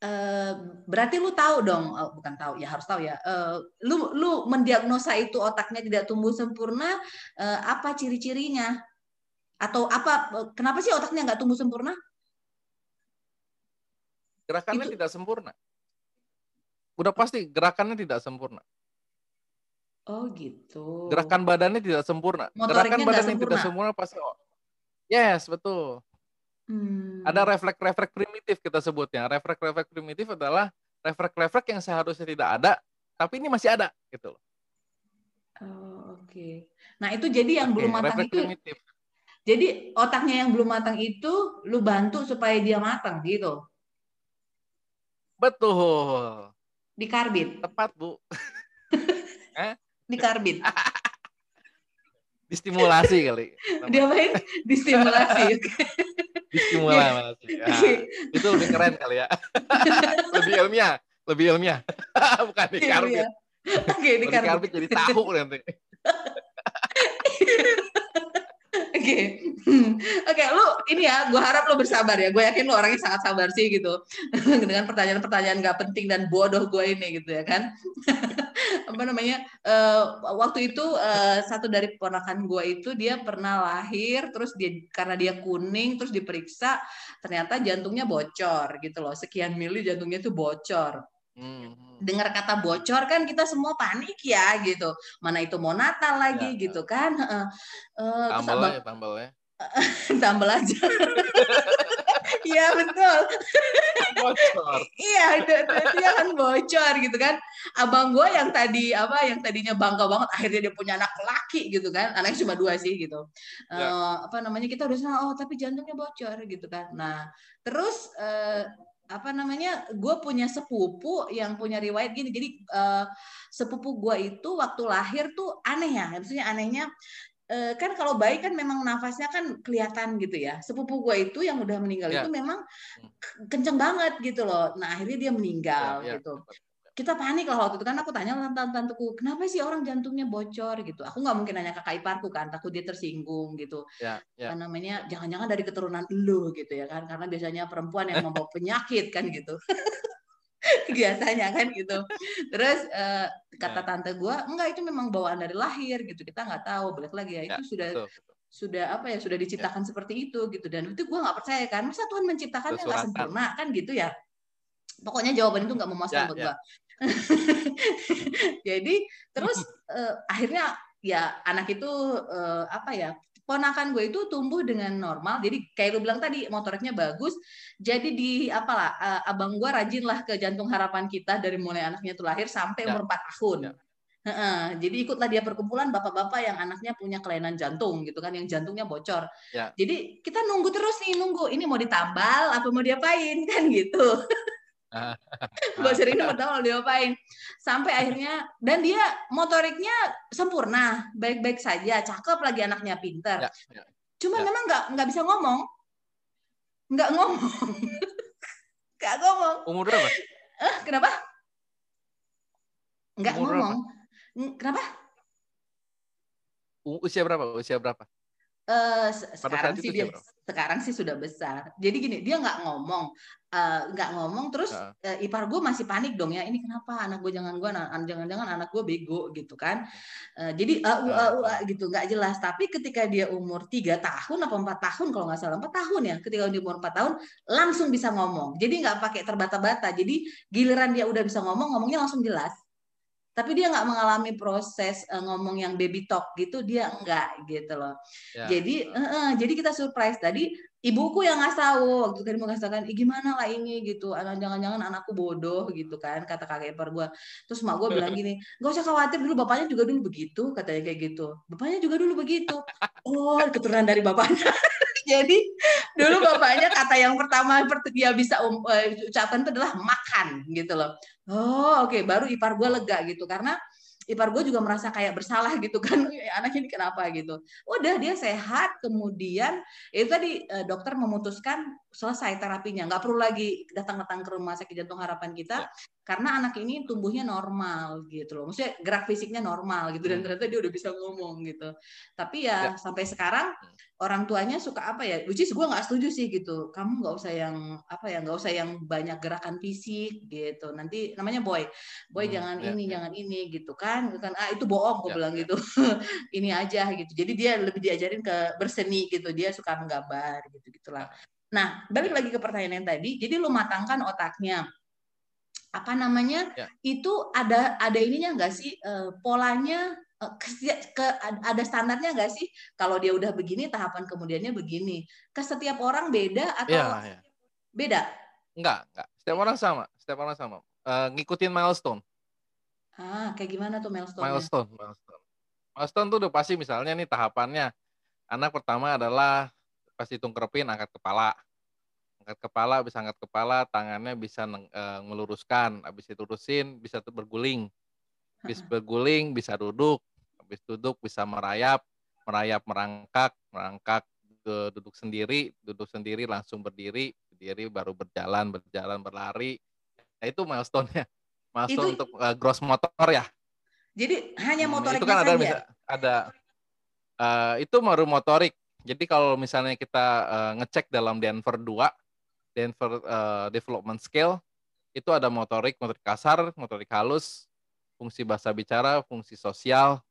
Uh, berarti lu tahu dong, oh, bukan tahu ya harus tahu ya. Uh, lu lu mendiagnosa itu otaknya tidak tumbuh sempurna, uh, apa ciri-cirinya? Atau apa? Kenapa sih otaknya nggak tumbuh sempurna? Gerakannya itu... tidak sempurna. Udah pasti gerakannya tidak sempurna. Oh gitu. Gerakan badannya tidak sempurna. Motoriknya Gerakan badannya sempurna. tidak sempurna pasti. Yes, betul. Hmm. Ada refleks-refleks primitif kita sebutnya. Refleks-refleks primitif adalah refleks-refleks yang seharusnya tidak ada, tapi ini masih ada, gitu Oh, oke. Okay. Nah, itu jadi yang okay, belum matang itu. Primitif. Jadi otaknya yang belum matang itu lu bantu supaya dia matang gitu. Betul. Di karbit. Tepat, Bu. *laughs* eh? di karbit. *laughs* Distimulasi kali. *laughs* Dia main distimulasi. *laughs* Distimulasi. Ya. Itu lebih keren kali ya. *laughs* lebih ilmiah, lebih ilmiah. Bukan di karbit. Oke, okay, di karbit jadi tahu nanti. Oke, *laughs* oke, lu ini ya, gue harap lu bersabar ya. Gue yakin lu orangnya sangat sabar sih gitu, *laughs* dengan pertanyaan-pertanyaan gak penting dan bodoh gue ini gitu ya kan. *laughs* Apa namanya? Uh, waktu itu uh, satu dari ponakan gue itu dia pernah lahir, terus dia karena dia kuning, terus diperiksa, ternyata jantungnya bocor gitu loh. Sekian mili jantungnya itu bocor. Hmm. Dengar kata bocor kan kita semua panik ya gitu. Mana itu mau Natal lagi ya, gitu kan. Uh, uh, tambal ya, *laughs* tambal ya. tambal aja. *laughs* Iya betul. Bocor. iya itu, itu, itu kan bocor gitu kan. Abang gue yang tadi apa yang tadinya bangga banget akhirnya dia punya anak laki gitu kan. Anaknya cuma dua sih gitu. Ya. Uh, apa namanya kita udah sana oh tapi jantungnya bocor gitu kan. Nah terus uh, apa namanya gue punya sepupu yang punya riwayat gini jadi uh, sepupu gue itu waktu lahir tuh aneh ya maksudnya anehnya uh, kan kalau bayi kan memang nafasnya kan kelihatan gitu ya sepupu gue itu yang udah meninggal ya. itu memang hmm. kenceng banget gitu loh nah akhirnya dia meninggal ya, ya. gitu kita panik lah waktu itu kan aku tanya tante tanteku kenapa sih orang jantungnya bocor? Gitu. Aku nggak mungkin nanya kakak iparku kan takut dia tersinggung gitu. Ya, ya. namanya jangan-jangan dari keturunan lu gitu ya kan karena biasanya perempuan yang membawa *laughs* penyakit kan gitu. *laughs* Biasanya kan gitu. Terus uh, kata ya. tante gue enggak itu memang bawaan dari lahir gitu kita nggak tahu balik lagi ya, ya itu sudah betul, sudah apa ya sudah diciptakan ya. seperti itu gitu dan itu gue nggak percaya kan masa Tuhan menciptakannya nggak sempurna? Kan gitu ya pokoknya jawaban itu nggak memuaskan ya, buat ya. gue *laughs* jadi terus uh, *laughs* akhirnya ya anak itu uh, apa ya ponakan gue itu tumbuh dengan normal jadi kayak lu bilang tadi motoriknya bagus jadi di apalah uh, abang gue rajin lah ke jantung harapan kita dari mulai anaknya itu lahir sampai ya. umur 4 tahun ya. Uh, jadi ikutlah dia perkumpulan bapak-bapak yang anaknya punya kelainan jantung gitu kan, yang jantungnya bocor. Ya. Jadi kita nunggu terus nih nunggu ini mau ditambal apa mau diapain kan gitu. *laughs* Mbak Sering mau tahu mau diapain. Sampai akhirnya dan dia motoriknya sempurna, baik-baik saja, cakep lagi anaknya pinter. Ya, ya, Cuma ya. memang nggak nggak bisa ngomong, nggak ngomong, *laughs* nggak ngomong. Umur berapa? Eh, kenapa? Nggak Umur ngomong. Berapa? Kenapa? Usia berapa? Usia berapa? Uh, sekarang sih dia sekarang sih sudah besar. Jadi gini, dia nggak ngomong, uh, nggak ngomong terus uh. Uh, ipar gue masih panik dong ya. Ini kenapa anak gue jangan gue, jangan-jangan anak gue bego gitu kan? Uh, jadi uh, uh, uh, uh, gitu nggak jelas. Tapi ketika dia umur tiga tahun apa empat tahun kalau nggak salah empat tahun ya, ketika dia umur empat tahun langsung bisa ngomong. Jadi nggak pakai terbata-bata. Jadi giliran dia udah bisa ngomong, ngomongnya langsung jelas tapi dia nggak mengalami proses uh, ngomong yang baby talk gitu dia enggak gitu loh. Ya, jadi uh, uh, jadi kita surprise. Tadi ibuku yang ngasih tahu waktu tadi mau kasih kan gimana lah ini? gitu. Jangan-jangan anakku bodoh gitu kan kata kakek ipar gue terus mak gue bilang gini nggak usah khawatir dulu bapaknya juga dulu begitu katanya kayak gitu. Bapaknya juga dulu begitu. *laughs* Oh keturunan dari bapaknya *laughs* jadi dulu bapaknya kata yang pertama dia bisa um, uh, ucapkan itu adalah makan gitu loh. Oh oke okay. baru ipar gue lega gitu. Karena ipar gue juga merasa kayak bersalah gitu kan. *laughs* Anak ini kenapa? gitu. Udah dia sehat kemudian itu tadi eh, dokter memutuskan selesai terapinya, nggak perlu lagi datang-datang ke rumah sakit jantung harapan kita, ya. karena anak ini tumbuhnya normal gitu loh, maksudnya gerak fisiknya normal gitu dan hmm. ternyata dia udah bisa ngomong gitu. Tapi ya, ya. sampai sekarang hmm. orang tuanya suka apa ya, which is gue nggak setuju sih gitu, kamu nggak usah yang apa ya, nggak usah yang banyak gerakan fisik gitu, nanti namanya boy, boy hmm, jangan ya, ini, ya. jangan ini gitu kan, kan ah itu bohong gue ya, bilang ya. gitu, *laughs* ini aja gitu. Jadi dia lebih diajarin ke berseni gitu, dia suka menggambar gitu gitulah. Nah, balik lagi ke pertanyaan yang tadi. Jadi lu matangkan otaknya. Apa namanya? Ya. Itu ada ada ininya nggak sih uh, polanya uh, ke, ke ada standarnya nggak sih? Kalau dia udah begini, tahapan kemudiannya begini. Ke setiap orang beda atau ya, ya. beda? Enggak, enggak. Setiap orang sama. Setiap orang sama. Uh, ngikutin milestone. Ah, kayak gimana tuh milestone? Milestone, milestone. Milestone tuh udah pasti misalnya nih tahapannya. Anak pertama adalah pas kerepin angkat kepala. Angkat kepala bisa angkat kepala tangannya bisa uh, meluruskan habis diturusin bisa berguling. Habis berguling bisa duduk. Habis duduk bisa merayap. Merayap merangkak. Merangkak ke duduk sendiri. Duduk sendiri langsung berdiri. Berdiri baru berjalan berjalan berlari. Nah, itu milestone-nya. Milestone itu, untuk uh, gross motor ya. Jadi hanya motorik hmm, itu kan ada ada uh, itu baru motorik jadi kalau misalnya kita uh, ngecek dalam Denver 2, Denver uh, Development Scale, itu ada motorik, motorik kasar, motorik halus, fungsi bahasa bicara, fungsi sosial.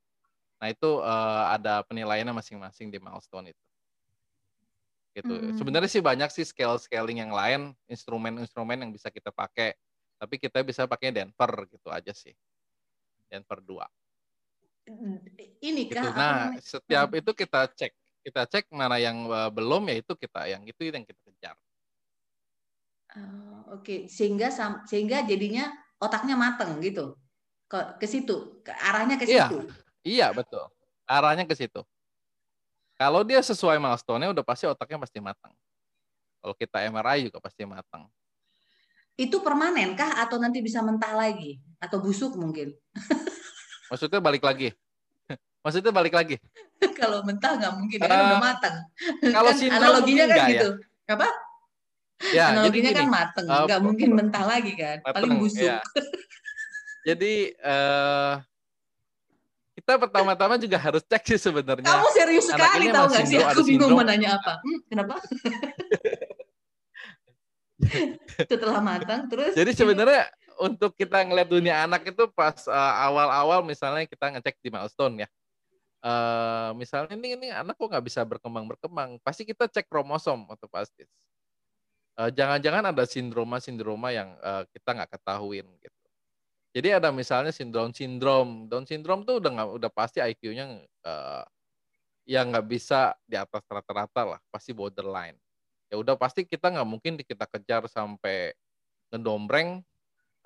Nah itu uh, ada penilaiannya masing-masing di milestone itu. Gitu. Mm. Sebenarnya sih banyak sih scale scaling yang lain, instrumen-instrumen yang bisa kita pakai. Tapi kita bisa pakai Denver gitu aja sih. Denver 2. Ini gitu. Nah, setiap itu kita cek kita cek mana yang uh, belum ya itu kita yang itu yang kita kejar. Uh, Oke, okay. sehingga sehingga jadinya otaknya mateng gitu ke ke situ, ke arahnya ke iya. situ. Iya betul, arahnya ke situ. Kalau dia sesuai milestone-nya udah pasti otaknya pasti matang. Kalau kita MRI juga pasti matang. Itu permanen kah atau nanti bisa mentah lagi atau busuk mungkin? *laughs* Maksudnya balik lagi? Maksudnya balik lagi? *laughs* kalau mentah nggak mungkin, uh, kan udah eh, matang. Kalau kan, analoginya kan ya? gitu. Ya? Apa? Ya, analoginya kan matang, uh, nggak mungkin mentah lagi kan, mateng, paling busuk. Ya. jadi uh, kita pertama-tama juga harus cek sih sebenarnya. Kamu serius sekali tahu nggak sih? Aku bingung mau nanya apa. Hmm, kenapa? *laughs* Setelah matang terus. Jadi sebenarnya untuk kita ngeliat dunia anak itu pas awal-awal uh, misalnya kita ngecek di milestone ya uh, misalnya ini ini anak kok nggak bisa berkembang berkembang? Pasti kita cek kromosom atau pasti uh, jangan-jangan ada sindroma sindroma yang uh, kita nggak ketahuin gitu. Jadi ada misalnya sindrom sindrom Down syndrome tuh udah nggak udah pasti IQ-nya uh, yang nggak bisa di atas rata-rata lah pasti borderline. Ya udah pasti kita nggak mungkin kita kejar sampai ngedombreng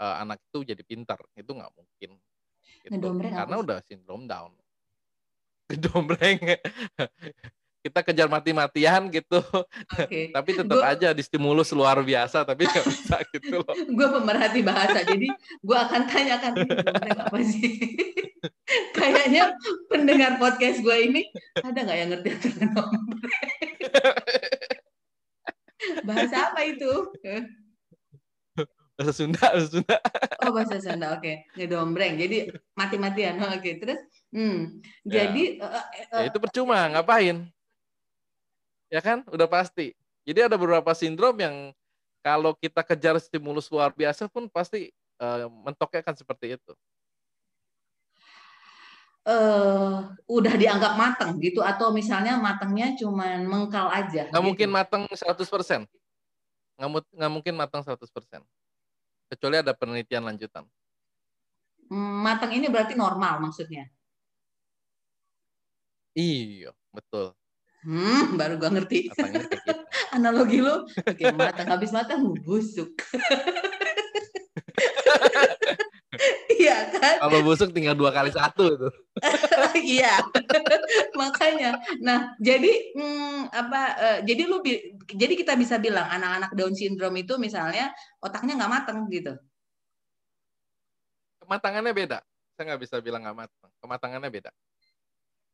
uh, anak itu jadi pintar. Itu nggak mungkin gitu. karena udah sindrom down gedombreng kita kejar mati-matian gitu. Okay. tapi tetap gua, aja distimulus luar biasa tapi nggak *laughs* bisa gitu loh. Gue pemerhati bahasa jadi gue akan tanyakan apa sih? *laughs* Kayaknya pendengar podcast gue ini ada nggak yang ngerti *laughs* bahasa apa itu? Bahasa Sunda bahasa Sunda. Oh bahasa Sunda oke. Okay. ngedombreng jadi mati-matian oke. Okay. terus Hmm. Ya. Jadi uh, uh, ya itu percuma ngapain? Ya kan, udah pasti. Jadi ada beberapa sindrom yang kalau kita kejar stimulus luar biasa pun pasti uh, mentoknya akan seperti itu. Uh, udah dianggap matang gitu atau misalnya matangnya cuman mengkal aja. Nggak gitu. mungkin matang 100%. Nggak, nggak mungkin matang 100%. Kecuali ada penelitian lanjutan. Hmm, matang ini berarti normal maksudnya? Iya, betul. Hmm, baru gua ngerti. gitu. *laughs* Analogi lu, oke matang habis matang busuk. *laughs* Iya kan? Kalau busuk tinggal dua kali satu itu. *laughs* iya, makanya. Nah, jadi hmm, apa? Uh, jadi lu, jadi kita bisa bilang anak-anak Down syndrome itu misalnya otaknya nggak matang gitu. Kematangannya beda. Saya nggak bisa bilang nggak matang. Kematangannya beda.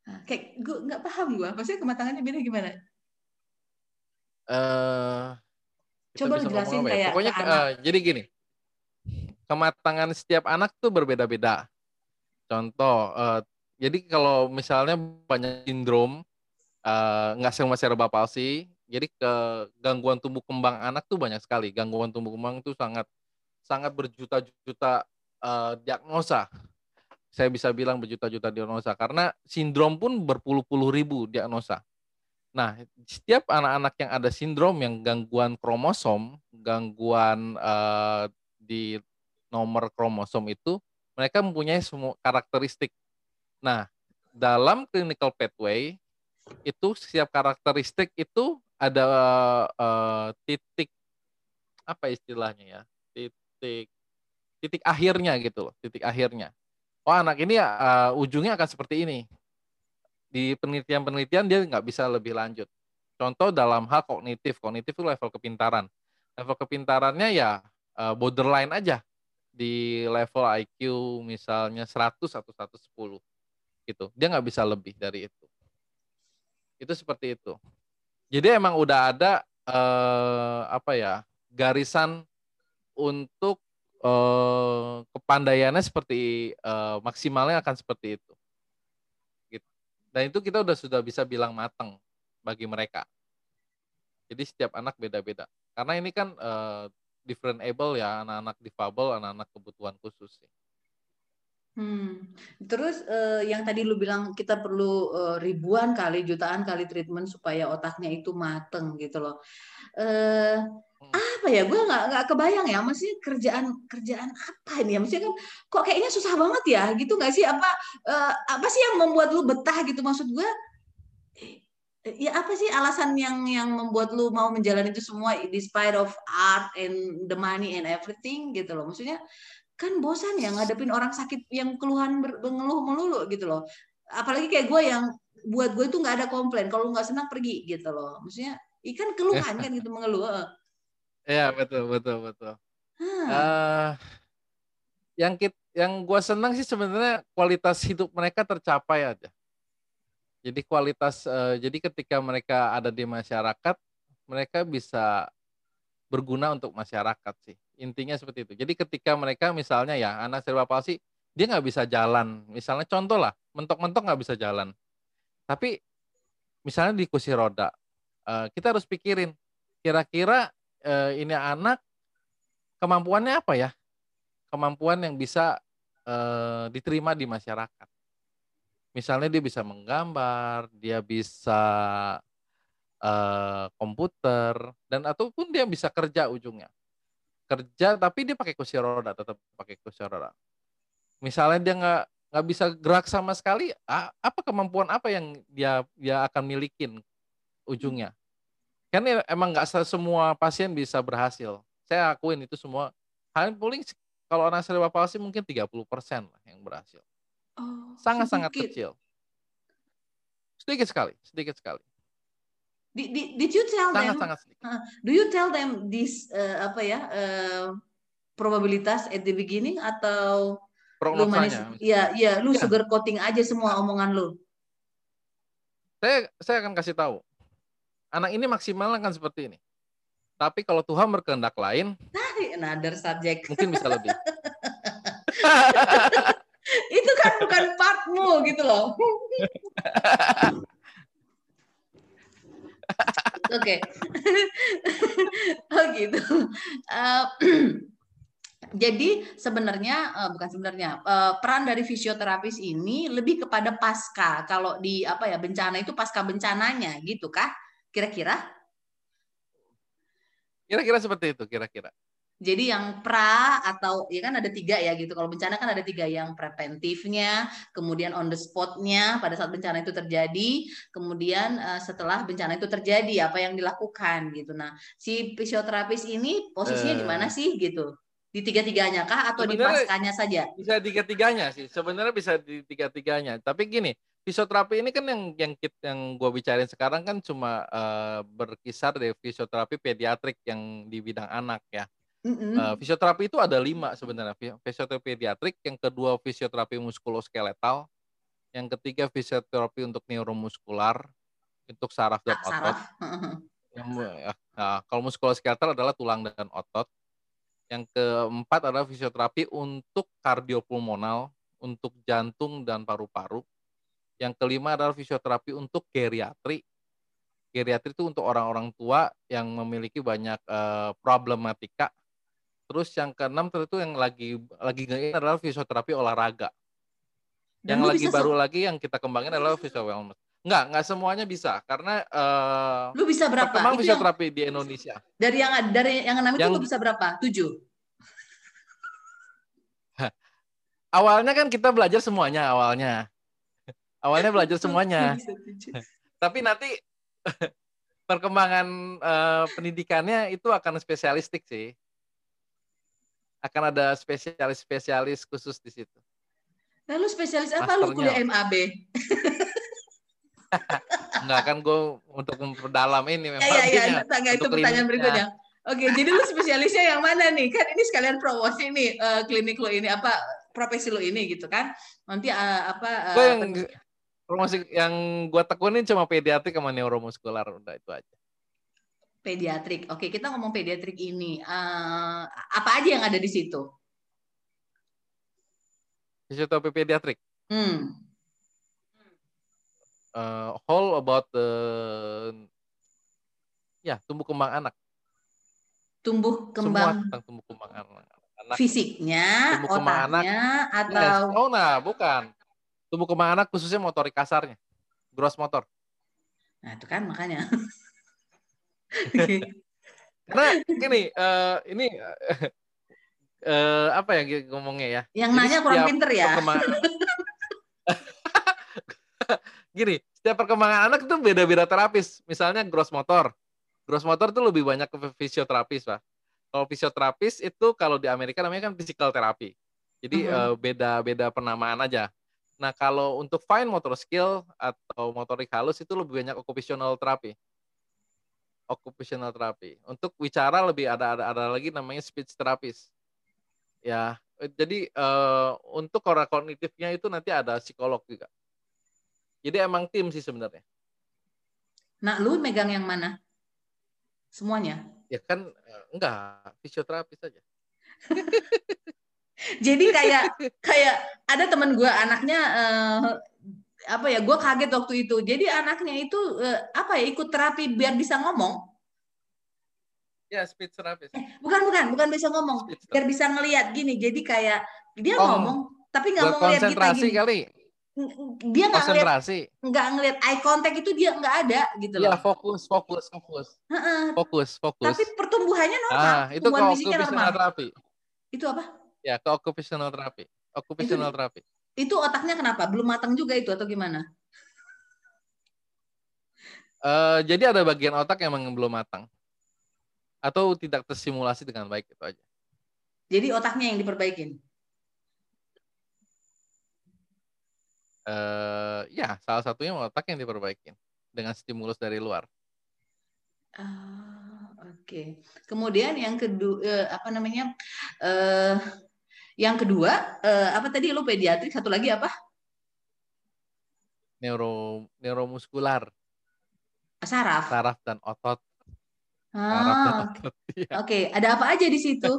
Nah, kayak gue nggak paham gue, maksudnya kematangannya beda gimana? Uh, Coba jelasin ya? kayak Pokoknya ke anak. eh, jadi gini. Kematangan setiap anak tuh berbeda-beda. Contoh, eh, jadi kalau misalnya banyak sindrom nggak semua cerebral palsy, jadi ke gangguan tumbuh kembang anak tuh banyak sekali. Gangguan tumbuh kembang itu sangat sangat berjuta-juta eh, diagnosa. Saya bisa bilang berjuta-juta diagnosa karena sindrom pun berpuluh-puluh ribu diagnosa. Nah, setiap anak-anak yang ada sindrom yang gangguan kromosom, gangguan eh, di nomor kromosom itu, mereka mempunyai semua karakteristik. Nah, dalam clinical pathway itu setiap karakteristik itu ada eh, titik apa istilahnya ya? Titik titik akhirnya gitu loh, titik akhirnya. Oh, anak ini eh, ujungnya akan seperti ini di penelitian-penelitian dia nggak bisa lebih lanjut. Contoh dalam hal kognitif, kognitif itu level kepintaran. Level kepintarannya ya eh, borderline aja di level IQ misalnya 100 atau 110 gitu. Dia nggak bisa lebih dari itu. Itu seperti itu. Jadi emang udah ada eh, apa ya garisan untuk eh, kepandaiannya seperti eh, maksimalnya akan seperti itu dan itu kita udah sudah bisa bilang matang bagi mereka. Jadi setiap anak beda-beda. Karena ini kan uh, different able ya, anak-anak difabel, anak-anak kebutuhan khusus sih. Hmm. Terus uh, yang tadi lu bilang kita perlu uh, ribuan kali, jutaan kali treatment supaya otaknya itu mateng gitu loh. Uh, apa ya? Gue nggak nggak kebayang ya masih kerjaan kerjaan apa ini ya? Maksudnya kan kok kayaknya susah banget ya? Gitu nggak sih? Apa uh, apa sih yang membuat lu betah gitu? Maksud gue ya apa sih alasan yang yang membuat lu mau menjalani itu semua despite of art and the money and everything gitu loh? Maksudnya kan bosan ya ngadepin orang sakit yang keluhan mengeluh melulu gitu loh. Apalagi kayak gue yang buat gue itu nggak ada komplain. Kalau nggak senang pergi gitu loh. Maksudnya ikan keluhan *laughs* kan gitu mengeluh Iya betul betul betul. Hmm. Uh, yang kit, yang gue senang sih sebenarnya kualitas hidup mereka tercapai aja. Jadi kualitas uh, jadi ketika mereka ada di masyarakat mereka bisa berguna untuk masyarakat sih. Intinya seperti itu. Jadi ketika mereka misalnya ya anak cerebral palsy dia nggak bisa jalan. Misalnya contoh lah mentok-mentok nggak bisa jalan. Tapi misalnya di kursi roda uh, kita harus pikirin kira-kira uh, ini anak kemampuannya apa ya? Kemampuan yang bisa uh, diterima di masyarakat. Misalnya dia bisa menggambar, dia bisa uh, komputer dan ataupun dia bisa kerja ujungnya. Kerja tapi dia pakai kursi roda, tetap pakai kursi roda. Misalnya dia nggak nggak bisa gerak sama sekali, apa kemampuan apa yang dia dia akan milikin ujungnya? Kan emang nggak semua pasien bisa berhasil. Saya akuin itu semua. Hal paling kalau anak cerebral palsy mungkin 30% lah yang berhasil. Oh, Sangat-sangat kecil. Sedikit sekali, sedikit sekali. Did, did, did you tell sangat, them? Sangat sedikit. Uh, do you tell them this uh, apa ya uh, probabilitas at the beginning atau lu manis? Iya, iya, lu ya. sugar coating aja semua omongan lu. Saya saya akan kasih tahu anak ini maksimal akan seperti ini. Tapi kalau Tuhan berkehendak lain, another subject. Mungkin bisa lebih. *laughs* itu kan bukan partmu gitu loh. *laughs* Oke. oh gitu. Uh, *clears throat* jadi sebenarnya uh, bukan sebenarnya uh, peran dari fisioterapis ini lebih kepada pasca. Kalau di apa ya bencana itu pasca bencananya gitu kah? Kira-kira? Kira-kira seperti itu, kira-kira. Jadi yang pra atau ya kan ada tiga ya gitu. Kalau bencana kan ada tiga yang preventifnya, kemudian on the spotnya pada saat bencana itu terjadi, kemudian uh, setelah bencana itu terjadi apa yang dilakukan gitu. Nah si fisioterapis ini posisinya uh, di mana sih gitu? Di tiga-tiganya kah atau di paskanya saja? Bisa tiga-tiganya sih. Sebenarnya bisa di tiga-tiganya. Tapi gini, fisioterapi ini kan yang yang yang gue bicarain sekarang kan cuma uh, berkisar dari fisioterapi pediatrik yang di bidang anak ya. Mm-hmm. Uh, fisioterapi itu ada lima sebenarnya. Fisioterapi pediatrik, yang kedua fisioterapi muskuloskeletal, yang ketiga fisioterapi untuk neuromuskular, untuk saraf dan otot. *laughs* Nah, kalau muskuloskeletal adalah tulang dan otot. Yang keempat adalah fisioterapi untuk kardiopulmonal, untuk jantung dan paru-paru. Yang kelima adalah fisioterapi untuk geriatri. Geriatri itu untuk orang-orang tua yang memiliki banyak uh, problematika. Terus yang keenam tentu yang lagi lagi ini adalah fisioterapi olahraga. Dan yang lagi baru lagi yang kita kembangin adalah physio wellness. Enggak, enggak semuanya bisa karena uh, lu bisa berapa? Perkembangan fisioterapi yang, di Indonesia. Dari yang dari yang enam itu yang, lu bisa berapa? Tujuh. awalnya kan kita belajar semuanya awalnya. Awalnya belajar semuanya. *laughs* Tapi nanti *laughs* perkembangan uh, pendidikannya itu akan spesialistik sih. Akan ada spesialis-spesialis khusus di situ. Lalu spesialis apa Masternya. lu kuliah MAB? *laughs* Enggak kan gue untuk memperdalam ini memang. Iya, iya, ya, itu pertanyaan berikutnya. Oke, jadi lu spesialisnya yang mana nih? Kan ini sekalian promosi nih uh, klinik lu ini apa profesi lu ini gitu kan? Nanti uh, apa? Uh, gue yang promosi yang gue tekunin cuma pediatrik sama neuromuskular udah itu aja. Pediatrik. Oke, kita ngomong pediatrik ini. Uh, apa aja yang ada di situ? Fisioterapi pediatrik. Hmm uh, whole about the ya tumbuh kembang anak. Tumbuh kembang. Semua tentang tumbuh kembang anak. Fisiknya, tumbuh kembang anak, atau? Yes. Oh nah, bukan. Tumbuh kembang anak khususnya motorik kasarnya, gross motor. Nah itu kan makanya. *laughs* Karena gini, uh, ini uh, apa ya ngomongnya ya? Yang nanya kurang pinter ya. *laughs* gini, setiap perkembangan anak itu beda-beda terapis. Misalnya gross motor. Gross motor itu lebih banyak ke fisioterapis, Pak. Kalau fisioterapis itu kalau di Amerika namanya kan physical therapy. Jadi uh, beda-beda penamaan aja. Nah, kalau untuk fine motor skill atau motorik halus itu lebih banyak occupational therapy. Occupational therapy. Untuk bicara lebih ada ada, ada lagi namanya speech therapist. Ya, jadi uh, untuk orang kognitifnya itu nanti ada psikolog juga. Jadi emang tim sih sebenarnya. Nah, lu megang yang mana? Semuanya? Ya kan eh, enggak, fisioterapi saja. *laughs* Jadi kayak kayak ada teman gue anaknya uh, apa ya? Gue kaget waktu itu. Jadi anaknya itu uh, apa ya? Ikut terapi biar bisa ngomong. Ya, speech therapy. Eh, bukan bukan, bukan bisa ngomong. Biar bisa ngelihat gini. Jadi kayak dia oh, ngomong tapi nggak mau ngeliat kita gini. kali dia nggak ngeliat nggak ngeliat eye contact itu dia nggak ada gitu loh. Ya fokus fokus fokus. Fokus fokus. Tapi pertumbuhannya normal. Ah, itu ke occupational therapy. Itu apa? Ya ke occupational therapy. Occupational itu, therapy. Itu otaknya kenapa? Belum matang juga itu atau gimana? Uh, jadi ada bagian otak yang memang belum matang atau tidak tersimulasi dengan baik itu aja. Jadi otaknya yang diperbaikin. uh, ya salah satunya otak yang diperbaikin dengan stimulus dari luar. Uh, Oke. Okay. Kemudian yang kedua uh, apa namanya? Uh, yang kedua uh, apa tadi lu pediatrik satu lagi apa? Neuro neuromuskular. Saraf. Saraf dan otot. Ah, *laughs* Oke, okay. ada apa aja di situ?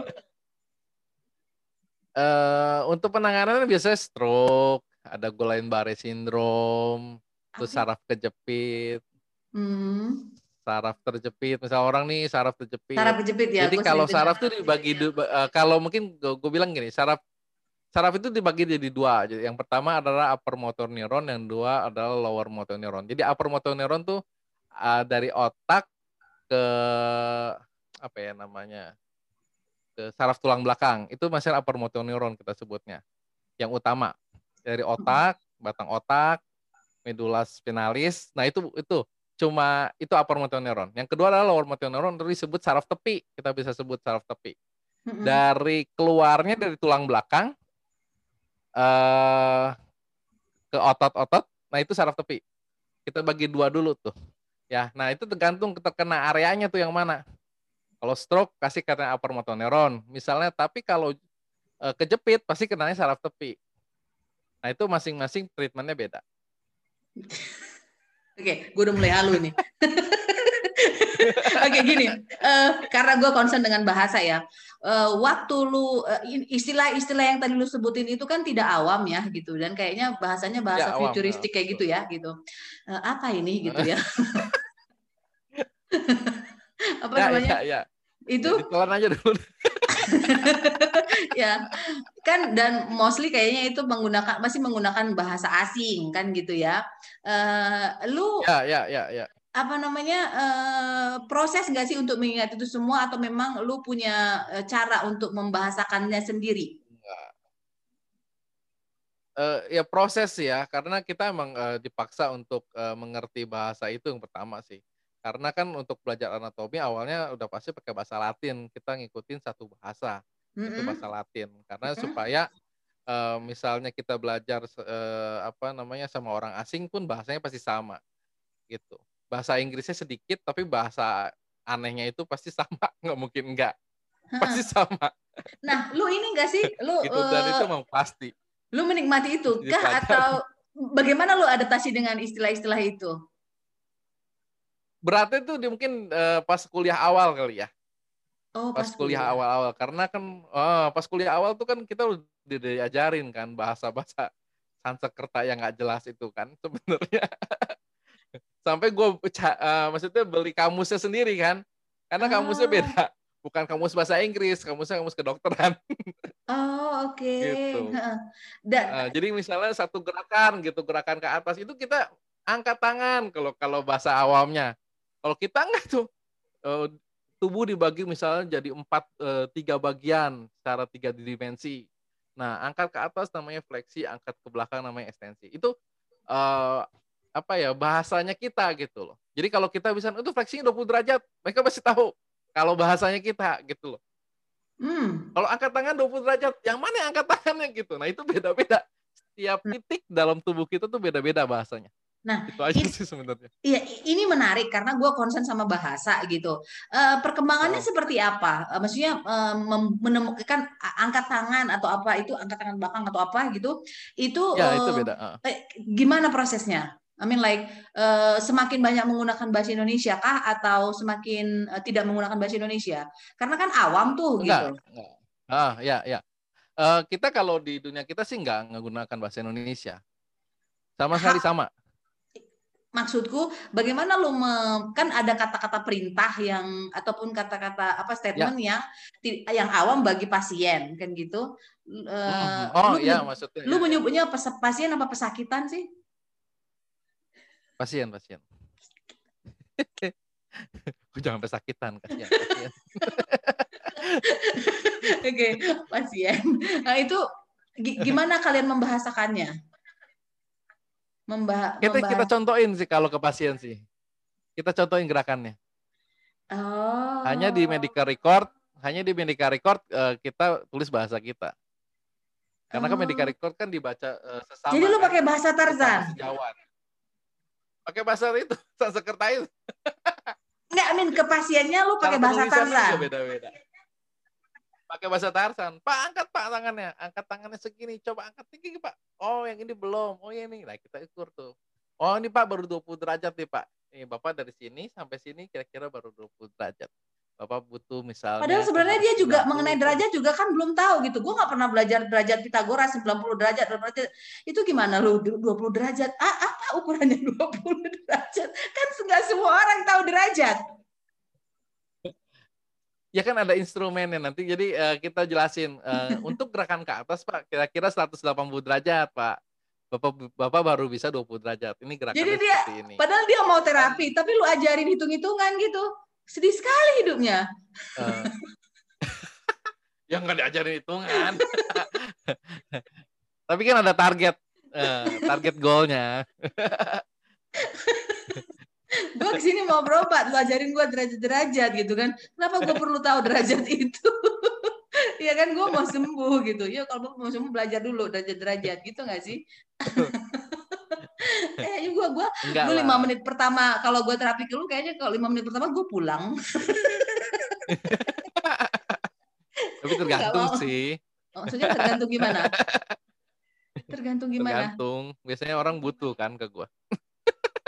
uh, *laughs* untuk penanganan biasanya stroke, ada Guillain-Barré syndrome, terus saraf kejepit. Hmm. Saraf terjepit, misal orang nih saraf terjepit. Saraf terjepit ya. Jadi kalau saraf tuh dibagi ya. uh, kalau mungkin gue bilang gini, saraf saraf itu dibagi jadi dua. Jadi yang pertama adalah upper motor neuron, yang dua adalah lower motor neuron. Jadi upper motor neuron tuh uh, dari otak ke apa ya namanya? ke saraf tulang belakang. Itu masih upper motor neuron kita sebutnya. Yang utama dari otak, batang otak, medula spinalis. Nah, itu itu cuma itu upper motor neuron. Yang kedua adalah lower motor neuron itu disebut saraf tepi. Kita bisa sebut saraf tepi. Dari keluarnya dari tulang belakang eh, ke otot-otot, nah itu saraf tepi. Kita bagi dua dulu tuh. Ya, nah itu tergantung terkena areanya tuh yang mana. Kalau stroke kasih katanya upper motor neuron, misalnya. Tapi kalau eh, kejepit pasti kenanya saraf tepi. Nah itu masing-masing treatmentnya beda. *laughs* Oke, gue udah mulai halu nih. *laughs* Oke gini, uh, karena gue concern dengan bahasa ya. Uh, waktu lu istilah-istilah uh, yang tadi lu sebutin itu kan tidak awam ya gitu dan kayaknya bahasanya bahasa ya, futuristik kayak gitu ya gitu. Uh, apa ini gitu ya? *laughs* *laughs* apa ya, namanya? Ya, ya. Itu Ditelan aja dulu. *laughs* ya kan dan mostly kayaknya itu menggunakan masih menggunakan bahasa asing kan gitu ya. Uh, lu ya ya ya ya apa namanya uh, proses nggak sih untuk mengingat itu semua atau memang lu punya uh, cara untuk membahasakannya sendiri? Uh, ya proses ya karena kita emang uh, dipaksa untuk uh, mengerti bahasa itu yang pertama sih karena kan untuk belajar anatomi awalnya udah pasti pakai bahasa Latin kita ngikutin satu bahasa mm -hmm. itu bahasa Latin. Karena mm -hmm. supaya uh, misalnya kita belajar uh, apa namanya sama orang asing pun bahasanya pasti sama gitu. Bahasa Inggrisnya sedikit tapi bahasa anehnya itu pasti *laughs* sama nggak mungkin enggak pasti sama. Nah lu ini enggak sih? *laughs* Lu gitu, dan uh, itu mau pasti. lu menikmati itu kah? Atau bagaimana lu adaptasi dengan istilah-istilah itu beratnya tuh dia mungkin uh, pas kuliah awal kali ya. Oh, pas, pas kuliah awal-awal. Karena kan oh, pas kuliah awal tuh kan kita udah diajarin kan bahasa-bahasa Sanskerta yang nggak jelas itu kan *laughs* sebenarnya. Sampai gue uh, maksudnya beli kamusnya sendiri kan. Karena kamusnya ah. beda. Bukan kamus bahasa Inggris kamusnya kamus kedokteran. Oh oke. Okay. *laughs* gitu. Dan, uh, jadi misalnya satu gerakan gitu gerakan ke atas itu kita angkat tangan kalau kalau bahasa awamnya kalau kita enggak tuh uh, tubuh dibagi misalnya jadi empat uh, tiga bagian secara tiga dimensi nah angkat ke atas namanya fleksi angkat ke belakang namanya ekstensi itu uh, apa ya bahasanya kita gitu loh. Jadi kalau kita bisa itu fleksinya 20 derajat, mereka pasti tahu kalau bahasanya kita gitu loh. Hmm. Kalau angkat tangan 20 derajat, yang mana yang angkat tangannya gitu. Nah, itu beda-beda. Setiap hmm. titik dalam tubuh kita tuh beda-beda bahasanya. Nah, itu aja sih sebenarnya. Iya, ini menarik karena gue concern sama bahasa gitu. Uh, perkembangannya oh. seperti apa? Uh, maksudnya uh, menemukan angkat tangan atau apa itu angkat tangan belakang atau apa gitu? Itu ya, uh, itu beda. Uh. gimana prosesnya? I mean like uh, semakin banyak menggunakan bahasa Indonesia kah atau semakin uh, tidak menggunakan bahasa Indonesia? Karena kan awam tuh enggak, gitu. Enggak. Ah, ya, ya. Uh, kita kalau di dunia kita sih nggak menggunakan bahasa Indonesia. Sama sekali sama. Maksudku, bagaimana lu me, kan ada kata-kata perintah yang ataupun kata-kata apa statement ya. yang yang awam bagi pasien kan gitu. Uh, oh iya maksudnya. Lu ya. menyebutnya pasien apa pesakitan sih? Pasien, pasien. *laughs* Jangan pesakitan, kasihan. *laughs* Oke, pasien. Nah, itu gimana kalian membahasakannya? Membah kita, kita contohin sih kalau ke pasien sih. Kita contohin gerakannya. Oh. Hanya di medical record, hanya di medical record uh, kita tulis bahasa kita. Karena kan oh. kan medical record kan dibaca uh, sesama. Jadi lu kan? pakai bahasa Tarzan? Sejawat pakai bahasa itu *laughs* Sanskerta itu Enggak, Amin ke pasiennya lu pakai bahasa Tarzan. Beda-beda. Pakai bahasa Tarzan. Pak, angkat Pak tangannya. Angkat tangannya segini. Coba angkat tinggi Pak. Oh, yang ini belum. Oh, ini. Nah, kita ukur tuh. Oh, ini Pak baru 20 derajat nih, Pak. Nih, Bapak dari sini sampai sini kira-kira baru 20 derajat. Bapak butuh misalnya. Padahal sebenarnya dia juga mengenai derajat juga kan belum tahu gitu. Gue nggak pernah belajar derajat Pitagoras 90 derajat, derajat. Itu gimana lu 20 derajat? Ah, apa ukurannya *laughs* 20 derajat? Kan nggak semua orang tahu derajat. Ya kan ada instrumennya nanti. Jadi uh, kita jelasin uh, untuk *laughs* gerakan ke atas Pak kira-kira 180 derajat Pak. Bapak Bapak baru bisa 20 derajat. Ini gerakan Jadi dia ini. padahal dia mau terapi, tapi lu ajarin hitung-hitungan gitu sedih sekali hidupnya. Uh, *laughs* yang nggak diajarin hitungan. *laughs* Tapi kan ada target, uh, target goalnya. Gue ke sini mau berobat, lu ajarin gue derajat-derajat gitu kan. Kenapa gue perlu tahu derajat itu? *laughs* ya kan gue mau sembuh gitu. Ya kalau mau sembuh belajar dulu derajat-derajat gitu nggak sih? kayaknya gue gue gue lima menit pertama kalau gue terapi ke lu kayaknya kalau lima menit pertama gue pulang. *laughs* Tapi tergantung sih. Maksudnya tergantung gimana? *laughs* Tergantung gimana? Tergantung. Biasanya orang butuh kan ke gue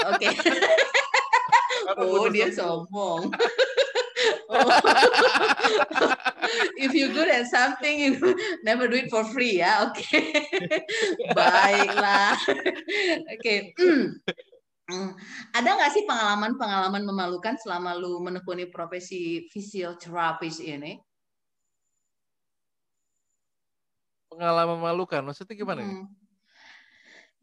oke oh, dia sombong. *laughs* oh. *laughs* If you good at something, you never do it for free ya. Oke. Okay. *laughs* Baiklah. Oke. Okay. Hmm. Ada nggak sih pengalaman-pengalaman memalukan selama lu menekuni profesi fisioterapis ini? Pengalaman memalukan, maksudnya gimana? Hmm. Ya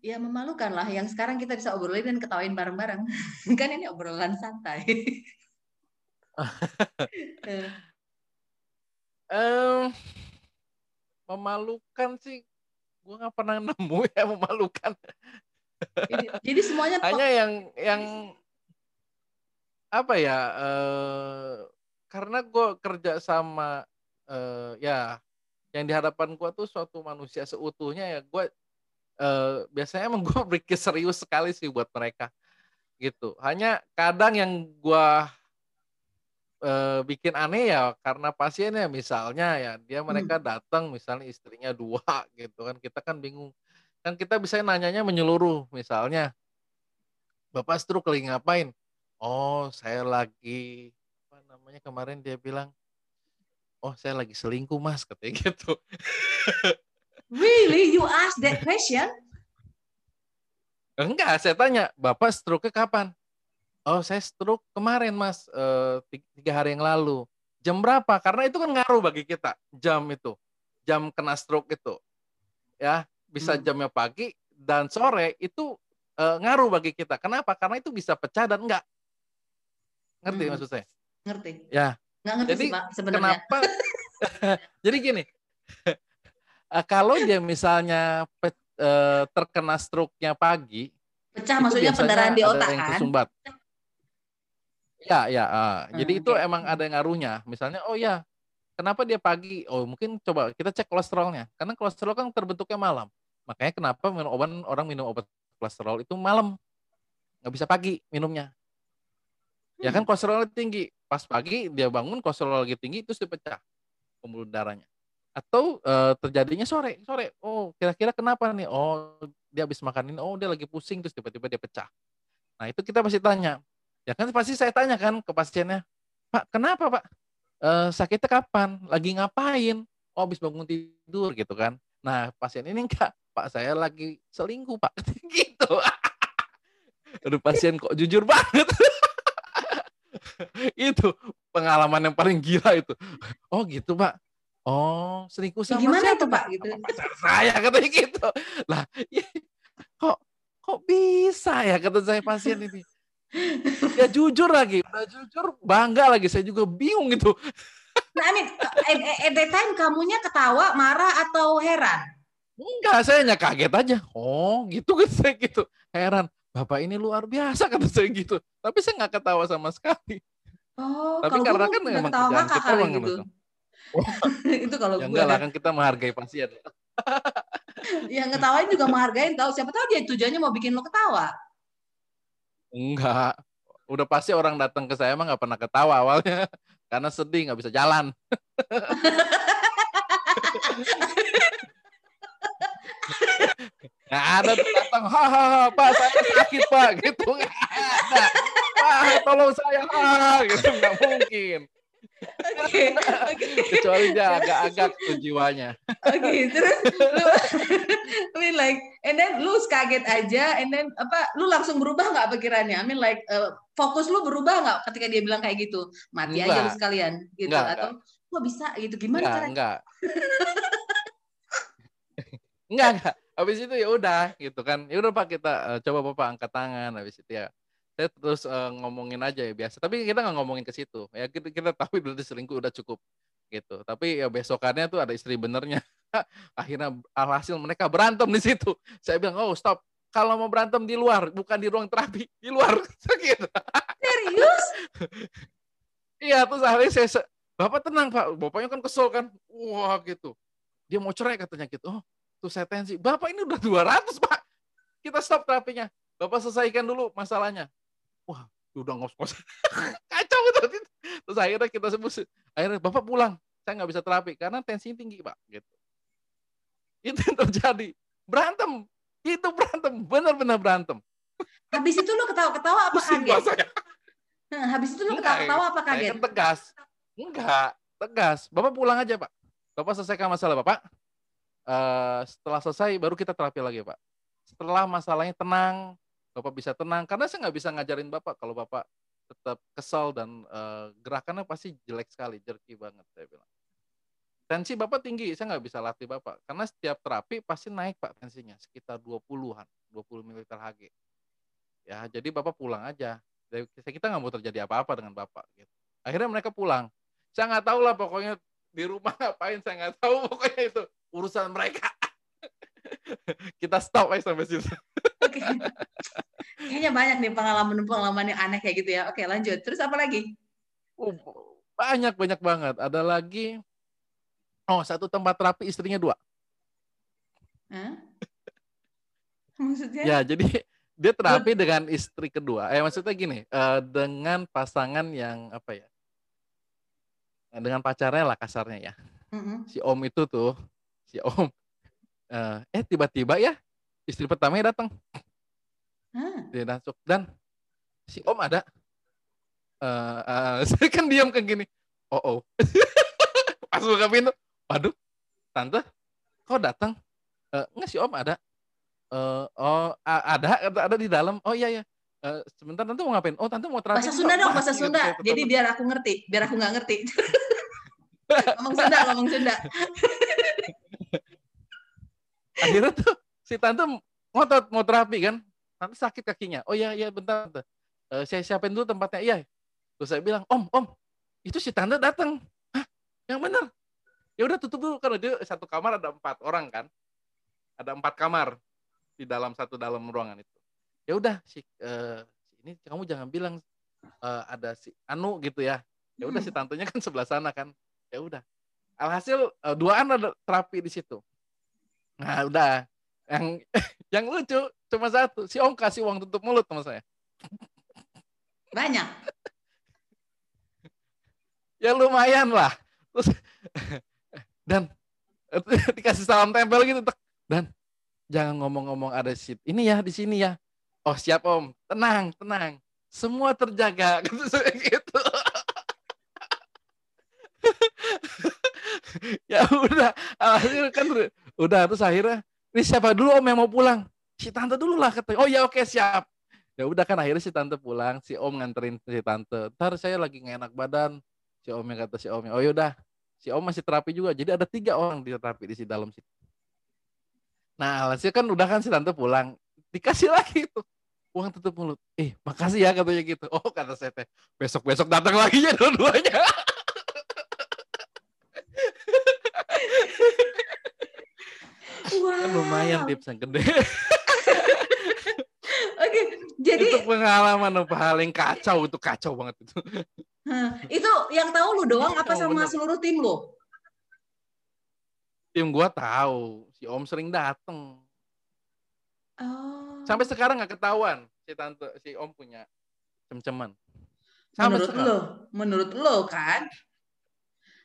memalukan lah, yang sekarang kita bisa obrolin dan ketawain bareng-bareng. *laughs* kan ini obrolan santai. *laughs* um, memalukan sih, gue nggak pernah nemu *laughs* ya memalukan. Jadi, jadi semuanya hanya yang yang apa ya uh, karena gue kerja sama uh, ya yang di hadapan gue tuh suatu manusia seutuhnya ya. Gue uh, biasanya emang gue berpikir serius sekali sih buat mereka gitu. Hanya kadang yang gue uh, bikin aneh ya karena pasiennya. Misalnya ya dia mereka hmm. datang misalnya istrinya dua gitu kan. Kita kan bingung. Kan kita bisa nanyanya menyeluruh. Misalnya bapak stroke lagi ngapain? Oh saya lagi apa namanya kemarin dia bilang oh saya lagi selingkuh mas katanya gitu *laughs* really you ask that question enggak saya tanya bapak stroke kapan oh saya stroke kemarin mas uh, tiga hari yang lalu jam berapa karena itu kan ngaruh bagi kita jam itu jam kena stroke itu ya bisa hmm. jamnya pagi dan sore itu uh, ngaruh bagi kita. Kenapa? Karena itu bisa pecah dan enggak. Ngerti hmm. maksud saya? Ngerti. Ya. Nggak ngerti jadi, sih, Pak, sebenarnya. Kenapa? *laughs* jadi gini, *laughs* uh, kalau dia misalnya pe, uh, terkena stroke-nya pagi, pecah maksudnya pendarahan di otak yang kan? Ya, ya. Uh, hmm, jadi itu okay. emang ada yang ngaruhnya. Misalnya, oh ya, kenapa dia pagi? Oh, mungkin coba kita cek kolesterolnya. Karena kolesterol kan terbentuknya malam. Makanya kenapa minum obat orang minum obat kolesterol itu malam, nggak bisa pagi minumnya. Ya kan hmm. kolesterol tinggi, pas pagi dia bangun kolesterol lagi tinggi terus dipecah pembuluh darahnya. Atau e, terjadinya sore, sore. Oh, kira-kira kenapa nih? Oh, dia habis makan ini, oh dia lagi pusing terus tiba-tiba dia pecah. Nah, itu kita pasti tanya. Ya kan pasti saya tanya kan ke pasiennya, "Pak, kenapa, Pak? E, sakitnya kapan? Lagi ngapain?" Oh, habis bangun tidur gitu kan. Nah, pasien ini enggak Pak saya lagi selingkuh Pak *laughs* gitu aduh pasien kok jujur banget *laughs* itu pengalaman yang paling gila itu oh gitu Pak oh selingkuh sama gimana itu Pak gitu pacar saya katanya gitu lah ya, kok kok bisa ya kata saya pasien ini ya jujur lagi udah jujur bangga lagi saya juga bingung gitu nah I mean, at that time kamunya ketawa marah atau heran Enggak, saya hanya kaget aja. Oh, gitu kan saya gitu. Heran. Bapak ini luar biasa kata saya gitu. Tapi saya nggak ketawa sama sekali. Oh, Tapi kalau karena kan memang ketawa kita kali gitu. Oh. *laughs* itu kalau ya enggak lah kan kita menghargai pasien. *laughs* yang ngetawain juga menghargain tahu siapa tahu dia tujuannya mau bikin lo ketawa. Enggak. Udah pasti orang datang ke saya emang nggak pernah ketawa awalnya *laughs* karena sedih nggak bisa jalan. Nggak ada tuh datang, hahaha, Pak saya sakit Pak, gitu nggak ada. Pak tolong saya, ha, gitu nggak mungkin. Oke, okay, okay. kecuali dia agak-agak tuh jiwanya. Oke, okay, terus lu, I mean like, and then lu kaget aja, and then apa, lu langsung berubah nggak pikirannya? I mean like, uh, fokus lu berubah nggak ketika dia bilang kayak gitu? Mati enggak. aja lu sekalian, gitu enggak, atau enggak. kok bisa gitu? Gimana enggak, caranya? Enggak. enggak, enggak habis itu ya udah gitu kan ya udah pak kita uh, coba bapak angkat tangan habis itu ya saya terus uh, ngomongin aja ya biasa. Tapi kita nggak ngomongin ke situ. Ya kita, kita tahu *laughs* berarti selingkuh udah cukup gitu. Tapi ya besokannya tuh ada istri benernya. *laughs* Akhirnya alhasil mereka berantem di situ. Saya bilang oh stop. Kalau mau berantem di luar bukan di ruang terapi di luar. *laughs* Gitu. Serius? Iya terus akhirnya saya bapak tenang pak. Bapaknya kan kesel kan? Wah gitu. Dia mau cerai katanya gitu. Oh tuh saya tensi. Bapak ini udah 200, Pak. Kita stop terapinya. Bapak selesaikan dulu masalahnya. Wah, udah ngos-ngos. *laughs* Kacau itu. Terus akhirnya kita sebut, akhirnya Bapak pulang. Saya nggak bisa terapi karena tensi tinggi, Pak. Gitu. Itu yang terjadi. Berantem. Itu berantem. Benar-benar berantem. Habis itu lu ketawa-ketawa apa kaget? *laughs* Nah, habis itu lu Enggak, ketawa-tawa apa Saya kaget? kan tegas. Enggak, tegas. Bapak pulang aja, Pak. Bapak selesaikan masalah Bapak. Eh, setelah selesai baru kita terapi lagi, Pak. Setelah masalahnya tenang, Bapak bisa tenang. Karena saya nggak bisa ngajarin Bapak kalau Bapak tetap kesal dan eh, gerakannya pasti jelek sekali, jerky banget, saya bilang. Tensi Bapak tinggi, saya nggak bisa latih Bapak. Karena setiap terapi pasti naik, Pak, tensinya. Sekitar 20-an, 20 ml Hg. Ya, jadi Bapak pulang aja. Kita nggak mau terjadi apa-apa dengan Bapak. Gitu. Akhirnya mereka pulang. Saya nggak tahu lah pokoknya di rumah ngapain, saya nggak tahu pokoknya itu urusan mereka. *laughs* Kita stop aja sampai situ. Oke. Kayaknya banyak nih pengalaman-pengalaman yang aneh kayak gitu ya. Oke, lanjut. Terus apa lagi? Oh, banyak banyak banget. Ada lagi. Oh, satu tempat terapi istrinya dua. Hah? *laughs* Maksudnya? Ya, jadi dia terapi dengan istri kedua. Eh maksudnya gini, eh, dengan pasangan yang apa ya? Dengan pacarnya lah kasarnya ya. Mm-mm. Si Om itu tuh, si Om eh, eh tiba-tiba ya istri pertamanya datang. Hah? Dia masuk dan si Om ada. Eh, eh, *laughs* saya kan diam kayak gini. Oh, oh. *laughs* Pas buka pintu, waduh, tante, kok datang? Eh, enggak si Om ada. Eh, oh, ada, ada, di dalam. Oh iya ya. Eh, sebentar tante mau ngapain? Oh tante mau terapi. Bahasa Sunda dong, *laughs* bahasa gitu, Sunda. saya Jadi biar aku ngerti, biar aku nggak ngerti. ngomong Sunda, ngomong Sunda. akhirnya tuh si tante ngotot mau terapi kan. Tante sakit kakinya. Oh iya iya bentar tante. Eh, saya siapin dulu tempatnya. Iya. Terus saya bilang, Om, Om, itu si tante datang. Hah? Yang benar. Ya udah tutup dulu karena dia satu kamar ada empat orang kan. Ada empat kamar di dalam satu dalam ruangan itu. Ya udah si eh, ini kamu jangan bilang eh, ada si Anu gitu ya. Ya udah Hmm. si tantenya kan sebelah sana kan. Ya udah. Alhasil eh, duaan ada terapi di situ. Nah, udah. Yang *laughs* yang lucu cuma satu. Si Om kasih uang tutup mulut sama saya. Banyak. Ya lumayan lah. Terus *laughs* dan *laughs* dikasih salam tempel gitu. Dan jangan ngomong-ngomong ada sit. Ini ya di sini ya. Oh siap Om. Tenang, tenang. Semua terjaga. Saya gitu. ya udah, akhirnya kan udah terus akhirnya ini siapa dulu Om yang mau pulang? Si tante dulu lah katanya. Oh ya oke siap. Ya udah kan akhirnya si tante pulang, si Om nganterin si tante. Ntar saya lagi nggak enak badan. Si Om yang kata si Om, oh yaudah. Si Om masih terapi juga. Jadi ada tiga orang di terapi di si dalam situ. Nah, hasilnya kan udah kan si tante pulang. Dikasih lagi itu uang tutup mulut. Eh, makasih ya katanya gitu. Oh, kata saya teh. Besok-besok datang lagi ya dua-duanya. *laughs* Wow. Kan lumayan tips yang gede. *laughs* Oke, jadi itu pengalaman yang paling kacau itu kacau banget itu. Itu yang tahu lu doang apa sama bener. seluruh tim lu? Tim gua tahu si Om sering dateng. Oh. Sampai sekarang nggak ketahuan si tante si Om punya cem-ceman. Sampai menurut sekarang. lo, menurut lo kan?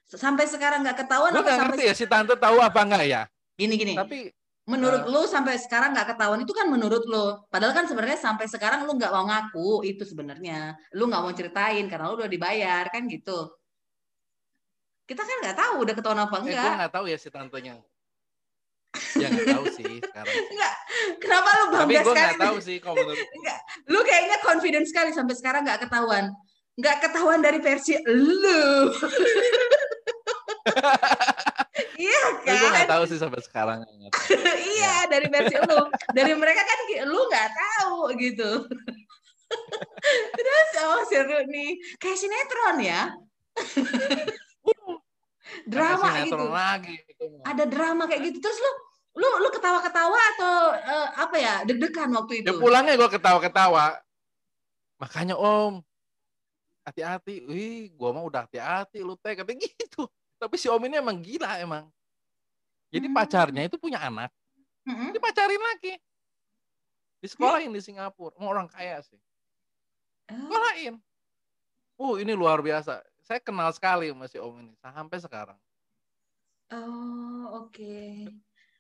Sampai sekarang nggak ketahuan Gue nggak ngerti ya si tante tahu apa enggak ya. Gini gini. Tapi menurut eh, lo sampai sekarang nggak ketahuan itu kan menurut lo. Padahal kan sebenarnya sampai sekarang lo nggak mau ngaku itu sebenarnya. Lo nggak mau ceritain karena lo udah dibayar kan gitu. Kita kan nggak tahu udah ketahuan apa eh, gue enggak. nggak tahu ya si tantenya. Ya nggak tahu sih sekarang. *laughs* Enggak. Kenapa Tapi bangga gue sekali? nggak tahu sih kalau menurut *laughs* Enggak. Lu kayaknya confident sekali sampai sekarang nggak ketahuan. Nggak ketahuan dari versi lu. *laughs* iya Tapi gue nggak kan? tahu sih sampai sekarang. tahu. *laughs* iya, dari versi lu. Dari mereka kan lu nggak tahu gitu. Terus oh seru nih. Kayak sinetron ya. *laughs* drama Kayak gitu. sinetron lagi. gitu. Ada drama kayak gitu. Terus lu lu lu ketawa-ketawa atau eh, apa ya? Deg-degan waktu itu. Ya pulangnya gue ketawa-ketawa. Makanya Om, hati-hati. Wih, gue mah udah hati-hati lu teh katanya gitu. Tapi si Om ini emang gila emang. Jadi Hmm. pacarnya itu punya anak, Mm-mm. dipacarin lagi. Di sekolahin di Singapura, Emang orang kaya sih. Oh. Sekolahin. Uh, ini luar biasa. Saya kenal sekali sama si Om ini sampai sekarang. Oh, oke.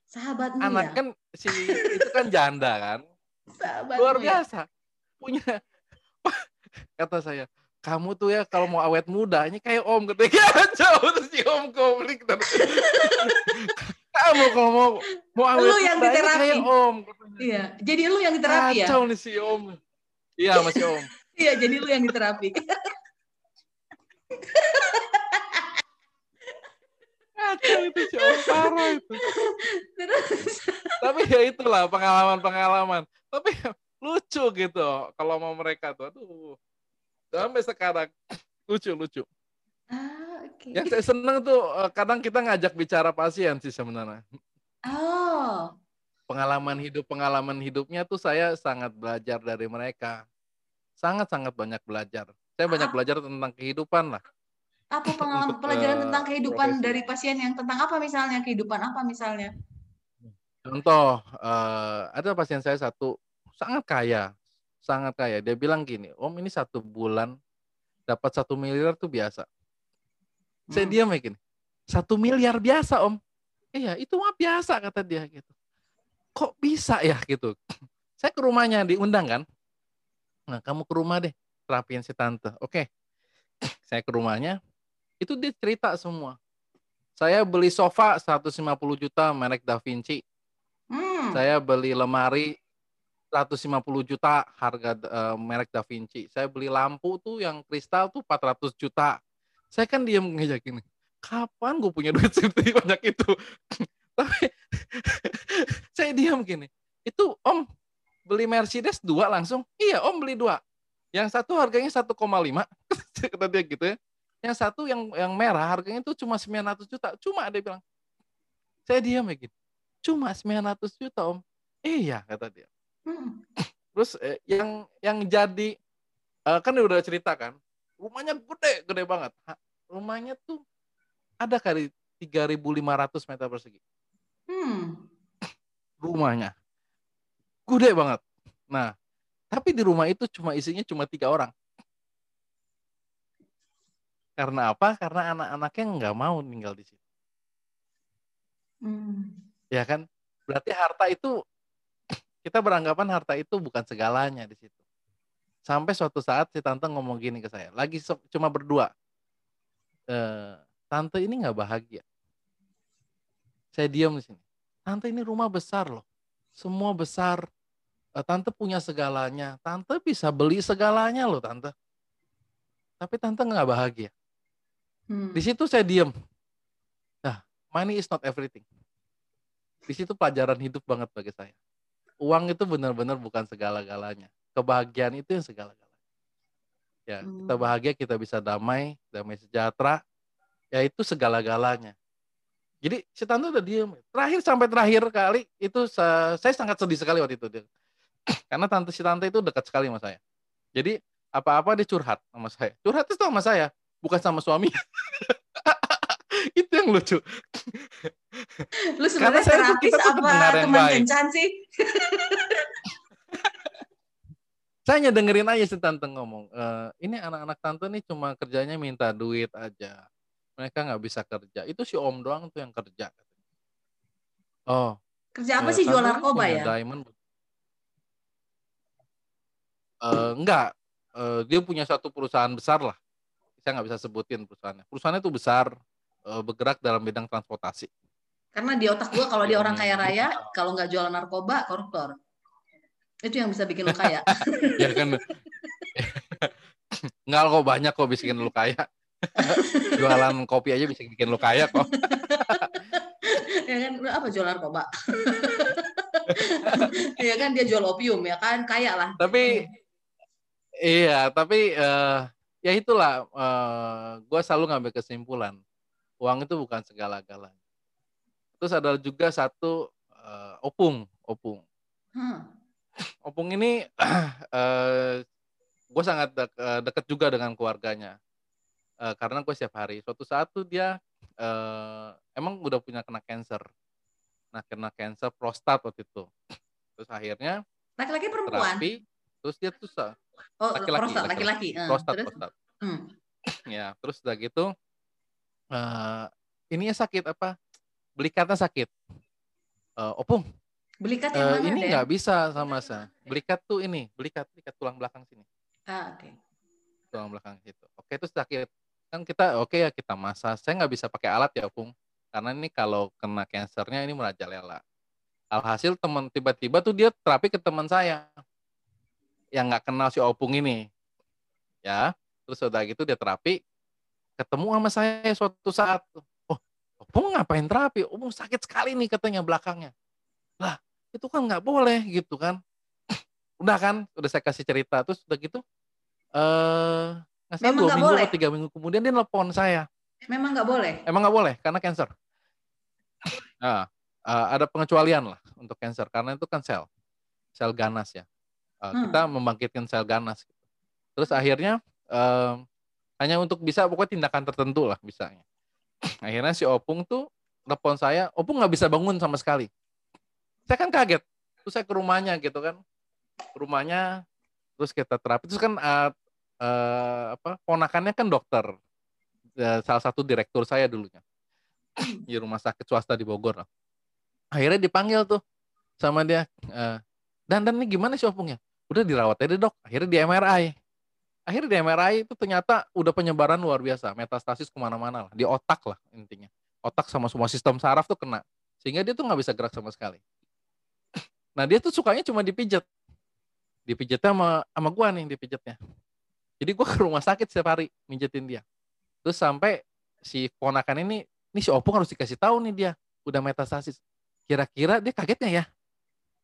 Sahabatmu Anak ya? kan si itu kan janda kan. *laughs* Sahabatmu luar ya? biasa punya *laughs* kata saya kamu tuh ya kalau mau awet muda ini kayak om ketika *laughs* jauh terus si om konflik *laughs* kamu kalau mau mau awet Lu yang muda ini diterapi. kayak om Iya. Jadi lu yang diterapi ya? kacau nih si om iya masih om *laughs* Iya, jadi lu yang diterapi. kacau itu si om parah itu Terus tapi ya itulah pengalaman-pengalaman tapi lucu gitu kalau mau mereka tuh aduh sampai sekarang lucu lucu Ah, oke. yang saya seneng tuh eh, kadang kita ngajak bicara pasien sih sebenarnya Oh. pengalaman hidup pengalaman hidupnya tuh saya sangat belajar dari mereka sangat sangat banyak belajar saya banyak Ah. belajar tentang kehidupan lah Apa *laughs* pengalaman Untuk, pelajaran eh, tentang kehidupan profesi. dari pasien yang tentang apa misalnya? Kehidupan apa misalnya? contoh eh, ada pasien saya satu sangat kaya sangat kaya. Dia bilang gini om ini satu bulan dapat satu miliar tuh biasa. Saya Hmm. diam ya gini satu miliar biasa om. Iya itu mah biasa kata dia gitu. Kok bisa ya? gitu. *laughs* Saya ke rumahnya diundang kan? Nah kamu ke rumah deh terapiin si tante. Oke. *laughs* Saya ke rumahnya. Itu dia cerita semua. Saya beli sofa 150 juta merek Da Vinci. Hmm. saya beli lemari 150 juta harga eh, merek Da Vinci. Saya beli lampu tuh yang kristal tuh 400 juta. Saya kan diam ngejak gini. Kapan gue punya duit segitu *laughs* banyak itu? *laughs* Tapi *laughs* saya diam gini. Itu Om beli Mercedes dua langsung? Iya Om beli dua. Yang satu harganya 1,5 kata dia gitu ya. Yang satu yang yang merah harganya itu cuma 900 juta. Cuma dia bilang. Saya diam ya gitu. Cuma 900 juta Om. Iya kata dia. Hmm. Terus eh, yang yang jadi eh, kan udah cerita kan, rumahnya gede, gede banget. Ha, rumahnya tuh ada kali 3.500 meter persegi. Hmm. Rumahnya gede banget. Nah, tapi di rumah itu cuma isinya cuma tiga orang. Karena apa? Karena anak-anaknya nggak mau tinggal di situ. Hmm. Ya kan? Berarti harta itu kita beranggapan harta itu bukan segalanya di situ. Sampai suatu saat si tante ngomong gini ke saya, lagi so- cuma berdua. Eh, tante ini nggak bahagia. Saya diam di sini. Tante ini rumah besar loh, semua besar. Eh, tante punya segalanya. Tante bisa beli segalanya loh tante. Tapi tante nggak bahagia. Hmm. Di situ saya diam. Nah, money is not everything. Di situ pelajaran hidup banget bagi saya. Uang itu benar-benar bukan segala-galanya. Kebahagiaan itu yang segala-galanya. Ya, kita Hmm. bahagia, kita bisa damai, damai sejahtera. Ya itu segala-galanya. Jadi si tante udah diem. Terakhir sampai terakhir kali itu sa- saya sangat sedih sekali waktu itu. *clears throat* Karena tante si tante itu dekat sekali sama saya. Jadi apa-apa dia curhat sama saya. Curhat itu sama saya, bukan sama suami. *laughs* *laughs* itu yang lucu. *laughs* Lu sebenarnya saya tuh- terapis kita tuh apa teman baik. kencan sih? *laughs* Saya hanya dengerin aja si tante ngomong. "Eh, ini anak-anak tante nih cuma kerjanya minta duit aja. Mereka nggak bisa kerja. Itu si om doang tuh yang kerja. Oh, Kerja apa eh, sih jual tante narkoba ya? Diamond. Eh, enggak, Eh, dia punya satu perusahaan besar lah. Saya nggak bisa sebutin perusahaannya. Perusahaannya itu besar, eh, bergerak dalam bidang transportasi. Karena di otak gua kalau dia Yang- orang kaya raya, kalau nggak jual narkoba, koruptor. Itu yang bisa bikin lu kaya. *laughs* ya kan? Enggak kok banyak kok bikin lu kaya. *laughs* Jualan kopi aja bisa bikin lu kaya kok. *laughs* ya kan apa jual narkoba? ya kan dia jual opium ya kan kaya lah. Tapi iya, tapi eh, ya itulah gue selalu ngambil kesimpulan uang itu bukan segala-galanya. Terus ada juga satu eh, opung, opung. Hmm. Opung ini *clears throat* eh, gue sangat dek- eh, dekat juga dengan keluarganya Eh, karena gue setiap hari. Suatu saat tuh dia eh, emang udah punya kena cancer, nah kena cancer prostat waktu itu. Terus akhirnya Laki-laki perempuan? terapi, terus dia tuh Oh, laki-laki, prostat, laki-laki. Eh, prostat, prostat. Hmm. Ya, terus udah gitu eh ininya sakit apa? Belikatnya sakit. Eh, opung, Belikat eh, yang mana, ini nggak bisa sama saya. Belikat tuh ini, belikat, belikat tulang belakang sini. Ah, oke. tulang belakang situ. Oke itu sakit. Kan kita oke ya kita masa saya nggak bisa pakai alat ya Pung karena ini kalau kena kansernya ini merajalela. Alhasil teman tiba-tiba tuh dia terapi ke teman saya. Yang nggak kenal si Opung ini. Ya terus udah gitu dia terapi ketemu sama saya suatu saat oh Opung ngapain terapi? Opung sakit sekali nih katanya belakangnya. Lah itu kan nggak boleh gitu kan. *clears throat* Udah kan udah saya kasih cerita. Terus udah gitu eh nggak dua minggu boleh. atau tiga minggu kemudian dia nelpon saya. Memang nggak boleh? Emang nggak boleh? Karena cancer. *laughs* Nah, uh, ada pengecualian lah untuk cancer. Karena itu kan sel sel ganas ya. Uh, hmm. kita membangkitkan sel ganas gitu. terus akhirnya uh, hanya untuk bisa pokoknya tindakan tertentu lah bisanya akhirnya si opung tuh telepon saya opung nggak bisa bangun sama sekali. Saya kan kaget. Terus saya ke rumahnya gitu kan. Rumahnya terus kita terapi. Terus kan uh, uh, apa ponakannya kan dokter. Uh, salah satu direktur saya dulunya. Di rumah sakit swasta di Bogor akhirnya dipanggil tuh sama dia uh, dan dan ini gimana sih opungnya? Udah dirawat aja dok. Akhirnya di MRI akhirnya di MRI itu ternyata udah penyebaran luar biasa metastasis ke mana-mana lah di otak lah intinya. Otak sama semua sistem saraf tuh kena sehingga dia tuh nggak bisa gerak sama sekali. Nah dia tuh sukanya cuma dipijat dipijatnya sama sama gua nih dipijatnya. Jadi gua ke rumah sakit setiap hari mijetin dia. Terus sampai si ponakan ini ini si opung harus dikasih tahu nih dia udah metastasis. Kira-kira dia kagetnya ya.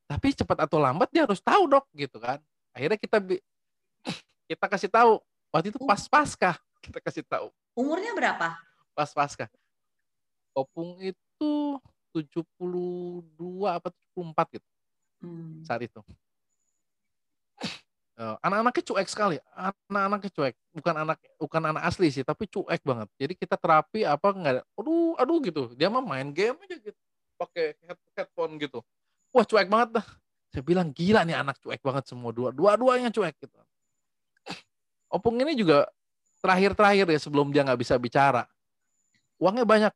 Tapi cepat atau lambat dia harus tahu dok gitu kan. Akhirnya kita kita kasih tahu waktu itu pas pasca kita kasih tahu. Umurnya berapa? Pas pasca opung itu 72 apa 74 gitu hmm. saat itu. Uh, anak-anaknya cuek sekali. Anak-anaknya cuek. Bukan anak bukan anak asli sih tapi cuek banget. Jadi kita terapi apa nggak aduh aduh gitu. Dia mah main game aja gitu. Pakai headphone gitu. Wah cuek banget dah. Saya bilang gila nih anak cuek banget semua dua. Dua duanya cuek gitu opung ini juga terakhir-terakhir ya sebelum dia nggak bisa bicara. Uangnya banyak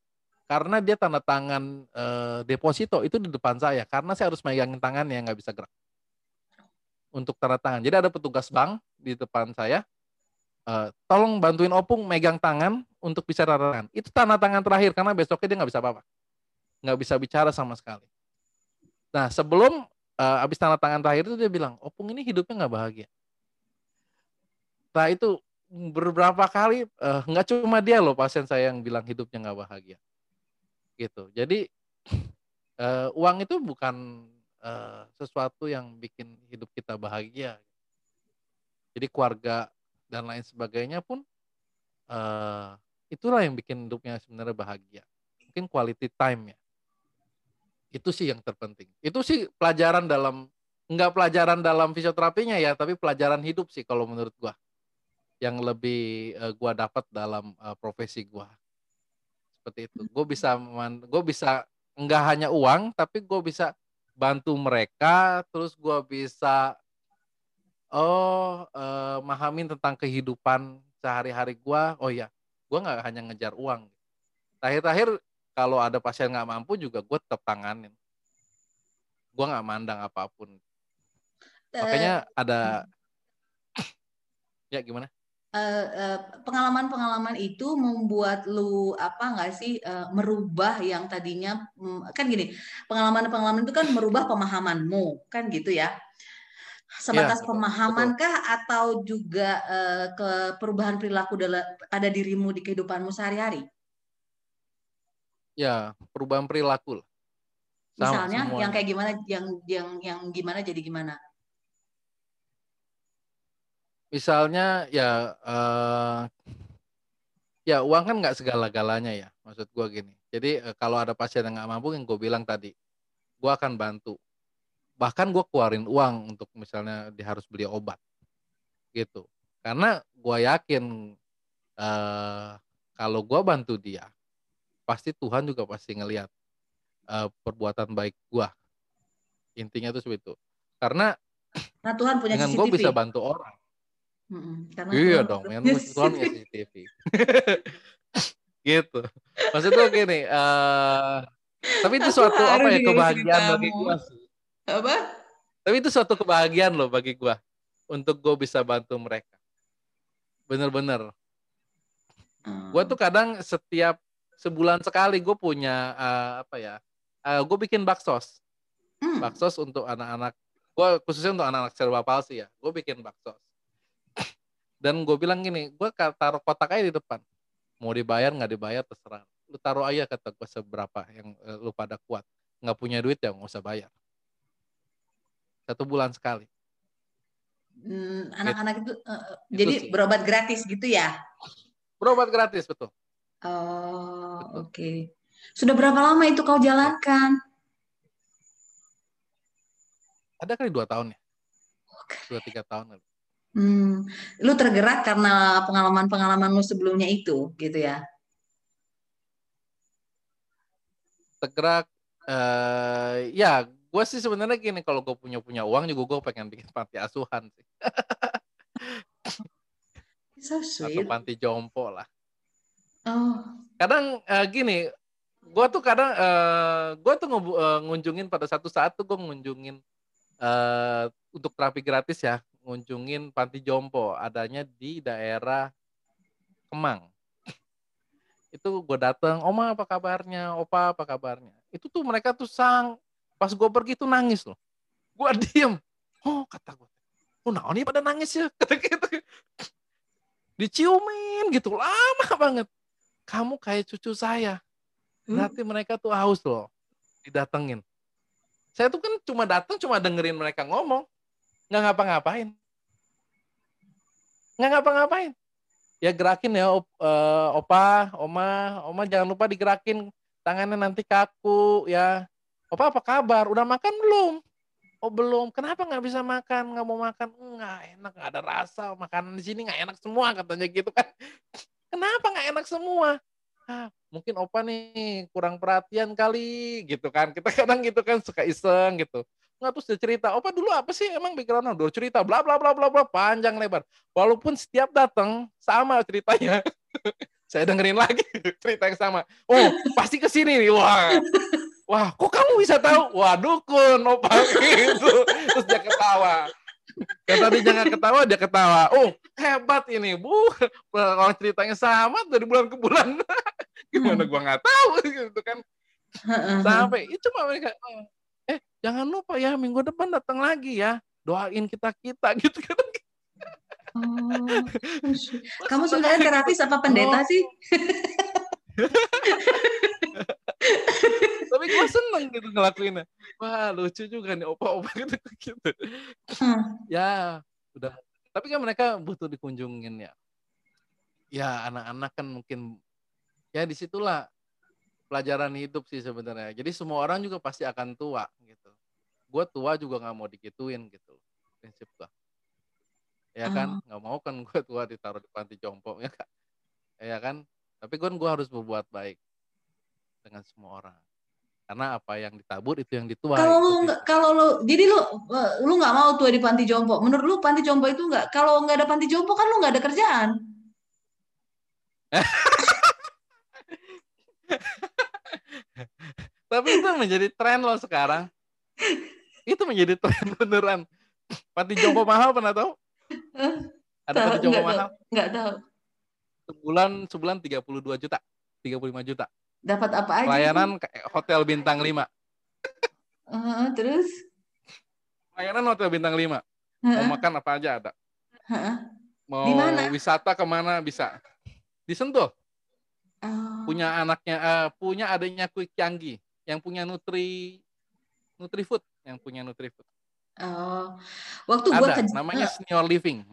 karena dia tanda tangan e, deposito itu di depan saya karena saya harus megangin tangannya nggak bisa gerak. Untuk tanda tangan. Jadi ada petugas bank di depan saya e, tolong bantuin opung megang tangan untuk bisa tanda tangan. Itu tanda tangan terakhir karena besoknya dia nggak bisa apa-apa. Nggak bisa bicara sama sekali. Nah sebelum uh, habis tanda tangan terakhir itu dia bilang, Opung ini hidupnya nggak bahagia. Nah itu beberapa kali uh, nggak cuma dia loh pasien saya yang bilang hidupnya nggak bahagia. Gitu. Jadi uh, *laughs* uang itu bukan uh, sesuatu yang bikin hidup kita bahagia. Jadi keluarga dan lain sebagainya pun uh, itulah yang bikin hidupnya sebenarnya bahagia. Mungkin quality time ya itu sih yang terpenting. Itu sih pelajaran dalam enggak pelajaran dalam fisioterapinya ya, tapi pelajaran hidup sih kalau menurut gua. Yang lebih uh, gua dapat dalam uh, profesi gua. Seperti itu. Gue bisa gue bisa enggak hanya uang, tapi gue bisa bantu mereka, terus gua bisa oh uh, mahamin tentang kehidupan sehari-hari gua. Oh ya, gua nggak hanya ngejar uang. Terakhir-terakhir kalau ada pasien nggak mampu juga gue tetap tanganin gue nggak mandang apa pun makanya ada *coughs* ya gimana pengalaman-pengalaman uh, uh, itu membuat lu apa nggak sih uh, merubah yang tadinya um, kan gini pengalaman-pengalaman itu kan merubah pemahamanmu kan gitu ya sebatas ya, pemahaman kah atau juga uh, ke perubahan perilaku dalam pada dirimu di kehidupanmu sehari-hari? ya perubahan perilaku lah. Misalnya semuanya. yang kayak gimana yang yang yang gimana jadi gimana? Misalnya ya uh, ya uang kan nggak segala-galanya ya maksud gua gini. Jadi uh, kalau ada pasien yang nggak mampu yang gue bilang tadi, gua akan bantu. Bahkan gue keluarin uang untuk misalnya dia harus beli obat gitu. Karena gue yakin uh, kalau gue bantu dia, pasti Tuhan juga pasti ngelihat uh, perbuatan baik gua. Intinya tuh seperti itu. Karena nah, Tuhan punya dengan gue bisa bantu orang. Hmm, karena iya dong, dengan Tuhan punya CCTV. gitu. Maksud gue gini, uh, tapi itu Aku suatu apa ya kebahagiaan bagi gue sih. Apa? Tapi itu suatu kebahagiaan loh bagi gue untuk gue bisa bantu mereka. bener-bener. Hmm. Gue tuh kadang setiap sebulan sekali gue punya uh, apa ya? Uh, gue bikin baksos, Hmm. baksos untuk anak-anak. Gue khususnya untuk anak-anak serba palsi ya. Gue bikin baksos. Dan gue bilang gini, gue taruh kotak aja di depan. Mau dibayar nggak dibayar terserah. Lu taruh aja kata gue seberapa yang uh, lu pada kuat. Nggak punya duit ya nggak usah bayar. Satu bulan sekali. Hmm, anak-anak itu, uh, Itu jadi sih. berobat gratis gitu ya? Berobat gratis betul. Oh, oke. Sudah berapa lama itu kau jalankan? Ada kali dua tahun ya, dua tiga tahun. kali. Hmm, lu tergerak karena pengalaman-pengalaman lu sebelumnya itu, gitu ya? Tergerak, eh ya gue sih sebenarnya gini kalau gue punya punya uang juga gue pengen bikin panti asuhan sih So atau sweet. panti jompo lah. Oh, Kadang eh, gini, gue tuh kadang eh gue tuh ngunjungin pada satu saat tuh gue ngunjungin eh untuk terapi gratis ya, ngunjungin panti jompo adanya di daerah Kemang. Itu gue datang, Oma apa kabarnya, Opa apa kabarnya. Itu tuh mereka tuh sang, pas gue pergi tuh nangis loh. Gue *laughs* diem, oh kata gue, oh nah ini pada nangis ya, *laughs* kata gitu. Diciumin gitu, lama banget. Kamu kayak cucu saya. Hmm. Berarti mereka tuh haus loh, didatengin. Saya tuh kan cuma datang, cuma dengerin mereka ngomong, nggak ngapa-ngapain. Nggak ngapa-ngapain. Ya gerakin ya, op- eh, opa, oma, oma jangan lupa digerakin tangannya nanti kaku ya. Opa apa kabar? Udah makan belum? Oh belum. Kenapa nggak bisa makan? Nggak mau makan? Nggak enak, nggak ada rasa. Makanan di sini nggak enak semua katanya gitu kan. *laughs* Kenapa nggak enak semua? Ah, mungkin opa nih kurang perhatian kali gitu kan. Kita kadang gitu kan suka iseng gitu. Nggak terus dia cerita, opa dulu apa sih emang backgroundnya? Dulu cerita bla bla bla bla bla panjang lebar. Walaupun setiap datang sama ceritanya. *laughs* Saya dengerin lagi *laughs* cerita yang sama. Oh, pasti ke sini nih. Wah. Wah, kok kamu bisa tahu? Wah, dukun, opa *laughs* gitu. Terus dia ketawa. Yang tadi jangan ketawa, dia ketawa. Oh, hebat ini, Bu. Kalau ceritanya sama dari bulan ke bulan. Gimana gua nggak tahu gitu kan. Sampai itu cuma mereka eh jangan lupa ya minggu depan datang lagi ya. Doain kita-kita *laughs* gitu kan. Oh, kamu sebenarnya terapis apa pendeta sih? *laughs* Tapi gue seneng gitu ngelakuinnya. Wah lucu juga nih opa-opa gitu gitu. Hmm. Ya udah. Tapi kan mereka butuh dikunjungin ya. Ya anak-anak kan mungkin ya di situlah pelajaran hidup sih sebenarnya. Jadi semua orang juga pasti akan tua gitu. Gue tua juga nggak mau dikituin gitu. Prinsip gue. Ya kan, nggak mau kan gue tua ditaruh di panti jompo *laughs* ya kan. Ya kan. Tapi kan gue harus berbuat baik dengan semua orang. Karena apa yang ditabur itu yang dituai. Kalau lu Itu nggak, kalau lu, jadi lu, eh, lu nggak mau tua di panti jompo. Menurut lu panti jompo itu nggak, kalau nggak ada panti jompo kan lu nggak ada kerjaan. *laughs* Tapi itu menjadi tren loh sekarang. Itu menjadi tren *laughs* beneran. Panti jompo mahal pernah tahu? Hah? Ada Tahu, panti jompo nggak tahu. mahal? Nggak tahu. Sebulan sebulan 32 juta. 35 juta. Dapat apa aja? Pelayanan kayak hotel bintang 5. Eh, terus? Pelayanan hotel bintang 5. Mau makan apa aja ada. heeh. Mau Di mana? wisata ke mana bisa. Disentuh. Oh. Punya anaknya, eh, punya adanya Quick Canggih. Yang punya Nutri Nutrifood. Yang punya Nutrifood. Oh. Waktu gua Ada, ke namanya Senior Living.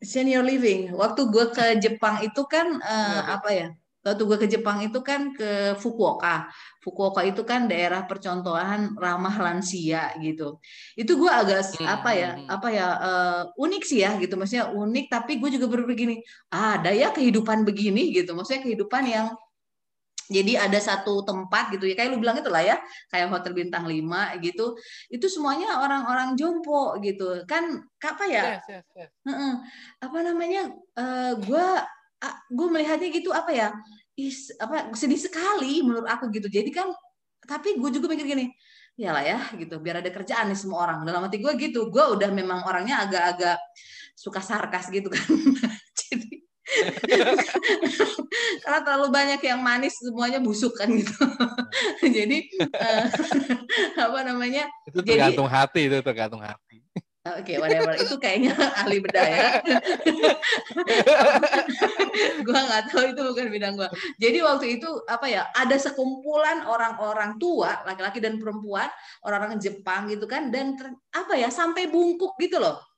senior living, waktu gua ke Jepang itu kan living. apa ya? Waktu gua ke Jepang itu kan ke Fukuoka. Fukuoka itu kan daerah percontohan ramah lansia gitu. Itu gua agak Hmm, apa ya? hmm, hmm. Apa ya? eh, unik sih ya gitu. Maksudnya unik tapi gue juga berpikir gini, "Ah, ada ya kehidupan begini gitu. Maksudnya kehidupan yang jadi ada satu tempat gitu ya kayak lu bilang itu lah ya kayak hotel bintang 5 gitu itu semuanya orang-orang jompo gitu. Kan apa ya? Yes, yes, yes. Heeh. apa namanya? Eh gue gue melihatnya gitu apa ya? Is apa sedih sekali menurut aku gitu. Jadi kan tapi gue juga mikir gini ya lah ya gitu biar ada kerjaan nih semua orang. Dalam hati gue gitu gue udah memang orangnya agak-agak suka sarkas gitu kan. *laughs* Jadi Karena terlalu banyak yang manis semuanya busuk kan gitu. *laughs* jadi uh, *laughs* apa namanya? Itu tergantung jadi, hati itu tergantung hati. Oke, okay, whatever. Itu kayaknya *laughs* ahli bedah ya. gua nggak tahu itu bukan bidang gua. Jadi waktu itu apa ya? Ada sekumpulan orang-orang tua, laki-laki dan perempuan, orang-orang Jepang gitu kan, dan apa ya? Sampai bungkuk gitu loh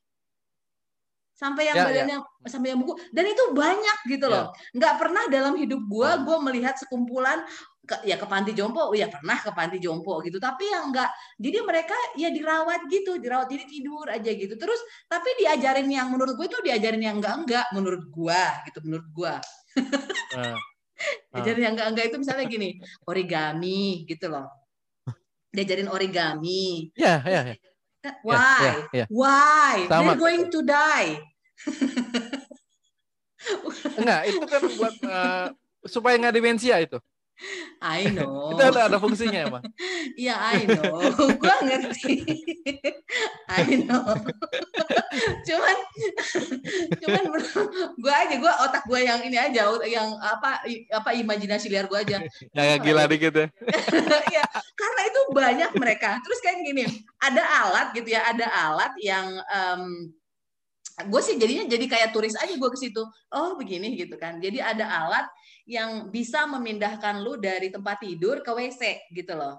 sampai yang ya, ya. badannya ya. sampai yang buku dan itu banyak gitu loh ya. nggak pernah dalam hidup gue hmm. gue melihat sekumpulan ke, ya ke panti jompo ya pernah ke panti jompo gitu tapi yang enggak jadi mereka ya dirawat gitu dirawat jadi tidur aja gitu terus tapi diajarin yang menurut gue itu diajarin yang enggak enggak menurut gue gitu menurut gue uh, uh. yang enggak enggak itu misalnya gini origami gitu loh diajarin origami ya ya, ya. Why? Yeah, yeah, yeah. Why? Sama. They're going to die. Enggak, itu kan buat uh, supaya nggak demensia itu. I know. *laughs* itu ada, ada fungsinya emang. Iya, I know. *laughs* Gua ngerti. *laughs* I know. cuman cuman gua aja gua otak gua yang ini aja yang apa apa imajinasi liar gua aja. Yang gila dikit ya. ya, karena itu banyak mereka. Terus kayak gini, ada alat gitu ya, ada alat yang um, gue sih jadinya jadi kayak turis aja gue ke situ oh begini gitu kan jadi ada alat yang bisa memindahkan lu dari tempat tidur ke WC gitu loh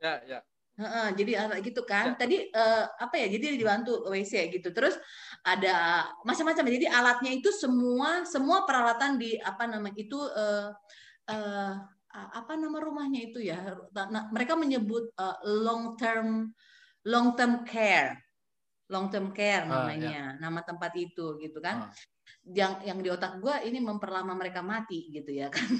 ya ya Uh, jadi gitu kan. Ya. Tadi uh, apa ya? Jadi dibantu WC gitu. Terus ada macam-macam. Jadi alatnya itu semua semua peralatan di apa namanya itu uh, uh, apa nama rumahnya itu ya? Nah, mereka menyebut uh, long term long term care long term care namanya, uh, ya. nama tempat itu gitu kan. Uh. Yang yang di otak gue ini memperlama mereka mati gitu ya kan. *laughs*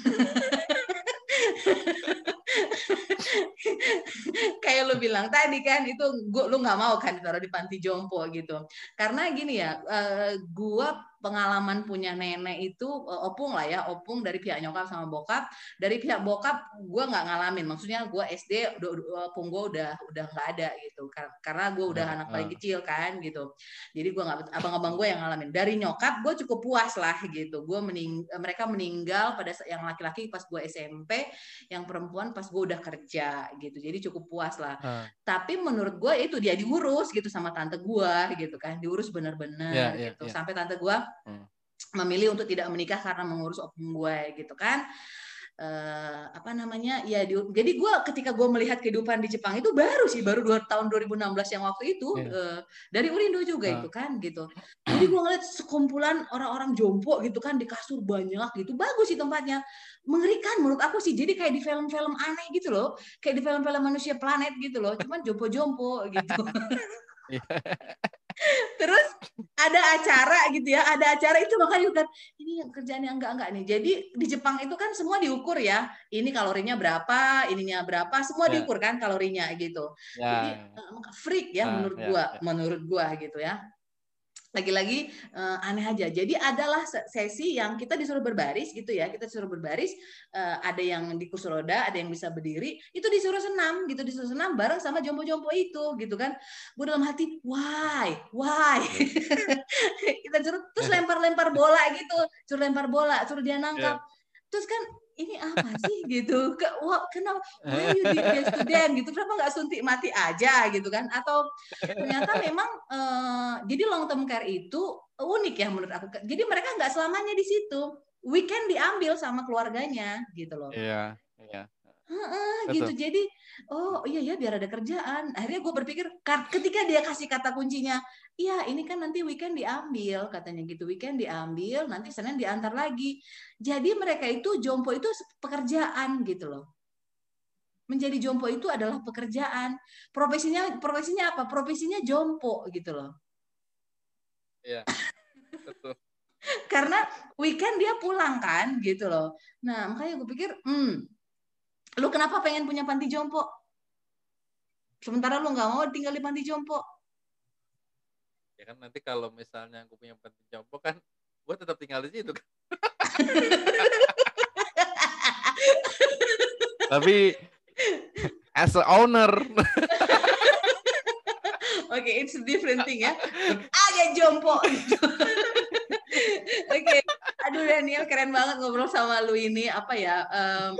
kayak lu bilang tadi kan itu gua lu nggak mau kan ditaruh di panti jompo gitu karena gini ya uh, gua pengalaman punya nenek itu uh, opung lah ya opung dari pihak nyokap sama bokap. Dari pihak bokap gue nggak ngalamin. Maksudnya gue SD udah opung gue udah udah nggak ada gitu. Karena gue udah uh, anak paling kecil kan gitu. Jadi gue nggak abang-abang gue yang ngalamin. Dari nyokap gue cukup puas lah gitu. Gue mening mereka meninggal pada yang laki-laki pas gue SMP yang perempuan pas gue udah kerja gitu. Jadi cukup puas lah. Uh. tapi menurut gue itu dia diurus gitu sama tante gue gitu kan. Diurus bener-bener yeah, yeah, gitu. yeah. sampai tante gue hmm. memilih untuk tidak menikah karena mengurus opung gue gitu kan uh, apa namanya ya di, jadi gue ketika gue melihat kehidupan di Jepang itu baru sih baru dua tahun 2016 yang waktu itu yeah. Iya. uh, dari Urindo juga uh. itu kan gitu jadi gue ngeliat sekumpulan orang-orang jompo gitu kan di kasur banyak gitu bagus sih tempatnya mengerikan menurut aku sih jadi kayak di film-film aneh gitu loh kayak di film-film manusia planet gitu loh cuman jompo-jompo gitu *laughs* iya. Terus ada acara gitu ya ada acara itu makanya kan ini kerjaan yang enggak enggak nih jadi di Jepang itu kan semua diukur ya ini kalorinya berapa ininya berapa semua yeah. diukur kan kalorinya gitu yeah. jadi uh, freak ya uh, menurut yeah, gua yeah. menurut gua gitu ya lagi-lagi uh, aneh aja. Jadi adalah sesi yang kita disuruh berbaris gitu ya. Kita disuruh berbaris, uh, ada yang di kursi roda, ada yang bisa berdiri. Itu disuruh senam gitu, disuruh senam bareng sama jompo-jompo itu gitu kan. Gue dalam hati, why, why? *laughs* kita suruh terus lempar-lempar bola gitu, suruh lempar bola, suruh dia nangkap. Yeah. Terus kan ini apa sih? gitu. Ke wah kenapa why you did this to them? gitu. Kenapa nggak suntik mati aja? gitu kan. Atau ternyata memang uh, jadi long term care itu unik ya menurut aku. Jadi mereka nggak selamanya di situ. Weekend diambil sama keluarganya gitu loh. Iya iya. Uh, gitu. Jadi oh iya ya biar ada kerjaan. Akhirnya gue berpikir ketika dia kasih kata kuncinya iya ini kan nanti weekend diambil katanya gitu. Weekend diambil nanti senin diantar lagi. Jadi mereka itu jompo itu pekerjaan gitu loh. Menjadi jompo itu adalah pekerjaan. Profesinya profesinya apa? Profesinya jompo gitu loh. Iya betul. *laughs* Karena weekend dia pulang kan gitu loh. Nah makanya gue pikir hmm Lu kenapa pengen punya panti jompo? Sementara lu nggak mau tinggal di panti jompo. Ya kan nanti kalau misalnya aku punya panti jompo kan, gue tetap tinggal di situ kan. *laughs* Tapi as a owner. Oke, okay, it's a different thing ya. Ada jompo. Oke, okay. aduh keren banget ngobrol sama lu ini apa ya um,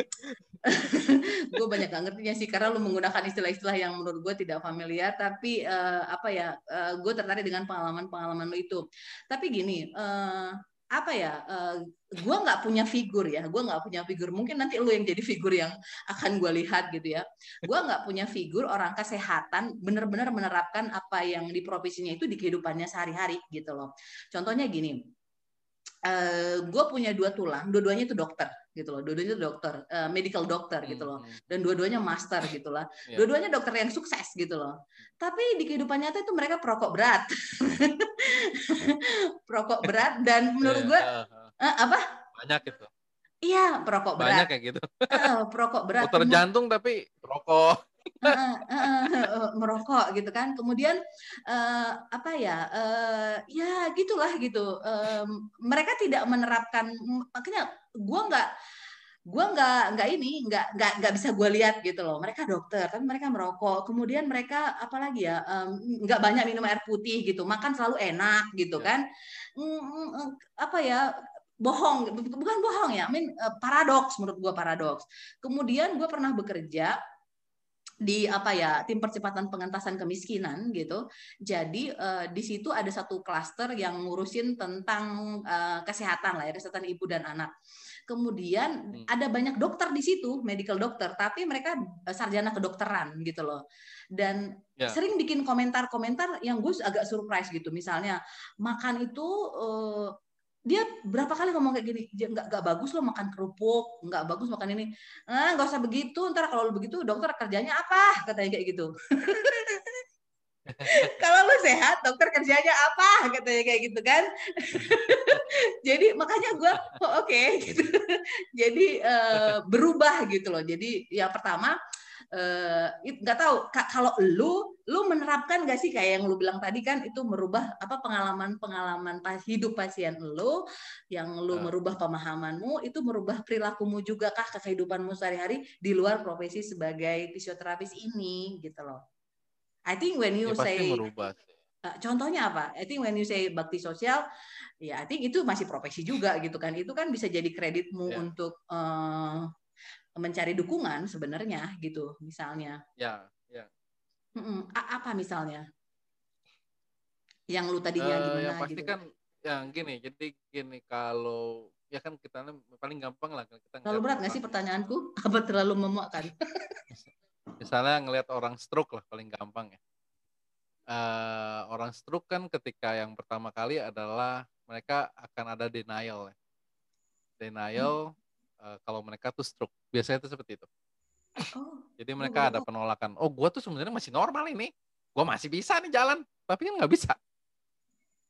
*laughs* gue banyak gak ngertinya sih karena lu menggunakan istilah-istilah yang menurut gue tidak familiar tapi uh, apa ya uh, gue tertarik dengan pengalaman-pengalaman lu itu. Tapi gini uh, apa ya uh, gue nggak punya figur ya gue nggak punya figur. Mungkin nanti lu yang jadi figur yang akan gue lihat gitu ya. Gue nggak punya figur orang kesehatan benar-benar menerapkan apa yang di profesinya itu di kehidupannya sehari-hari gitu loh. Contohnya gini uh, gue punya dua tulang dua-duanya itu dokter gitu loh dua-duanya itu dokter uh, medical doctor gitu loh hmm, hmm. dan dua-duanya master gitu lah. Yeah. dua-duanya dokter yang sukses gitu loh. Tapi di kehidupan nyata itu mereka perokok berat. *laughs* Perokok berat dan menurut gue uh, uh, apa? Banyak itu iya perokok berat. banyak kayak gitu. Uh, perokok berat. Dokter jantung tapi perokok uh, uh, uh, merokok gitu kan. Kemudian uh, apa ya uh, ya gitulah gitu. Uh, mereka tidak menerapkan makanya gue nggak gue nggak nggak ini nggak nggak nggak bisa gue lihat gitu loh. Mereka dokter tapi mereka merokok. Kemudian mereka apalagi ya nggak um, banyak minum air putih gitu. Makan selalu enak gitu ya. kan. Mm, apa ya bohong. Bukan bohong ya I mean, paradoks menurut gue paradoks. Kemudian gue pernah bekerja di apa ya tim percepatan pengentasan kemiskinan gitu. Jadi uh, di situ ada satu klaster yang ngurusin tentang uh, kesehatan lah ya kesehatan ibu dan anak. Kemudian hmm. ada banyak dokter di situ, medical dokter, tapi mereka uh, sarjana kedokteran gitu loh. Dan yeah. sering bikin komentar-komentar yang gue agak surprise gitu. Misalnya makan itu uh, dia berapa kali ngomong kayak gini nggak nggak bagus lo makan kerupuk nggak bagus makan ini. Ah nggak usah begitu ntar kalau lo begitu dokter kerjanya apa? katanya kayak gitu. *laughs* Kalau lo sehat dokter kerjanya apa? katanya kayak gitu kan. *laughs* Jadi makanya gue oh, oke okay, gitu. *laughs* Jadi uh, berubah gitu loh. Jadi ya pertama nggak uh, tahu kalau lu lu menerapkan gak sih kayak yang lu bilang tadi kan itu merubah apa pengalaman-pengalaman pas hidup pasien lu yang lu uh. merubah pemahamanmu itu merubah perilakumu juga kah ke kehidupanmu sehari-hari di luar profesi sebagai fisioterapis ini gitu loh. I think when you ya, say merubah. Uh, contohnya apa? I think when you say bakti sosial, ya I think itu masih profesi juga gitu kan. Itu kan bisa jadi kreditmu yeah. untuk uh, mencari dukungan sebenarnya gitu misalnya. Ya, ya. apa misalnya? Yang lu tadinya uh, gimana yang pasti gitu? kan yang gini, jadi gini kalau ya kan kita paling gampang lah kita terlalu berat nggak sih pertanyaanku *laughs* apa terlalu memuakkan *laughs* misalnya ngelihat orang stroke lah paling gampang ya uh, orang stroke kan ketika yang pertama kali adalah mereka akan ada denial ya. denial hmm uh, kalau mereka tuh stroke. Biasanya itu seperti itu. Oh, Jadi mereka oh, ada penolakan. Oh, gue tuh sebenarnya masih normal ini. Gue masih bisa nih jalan, tapi kan nggak bisa.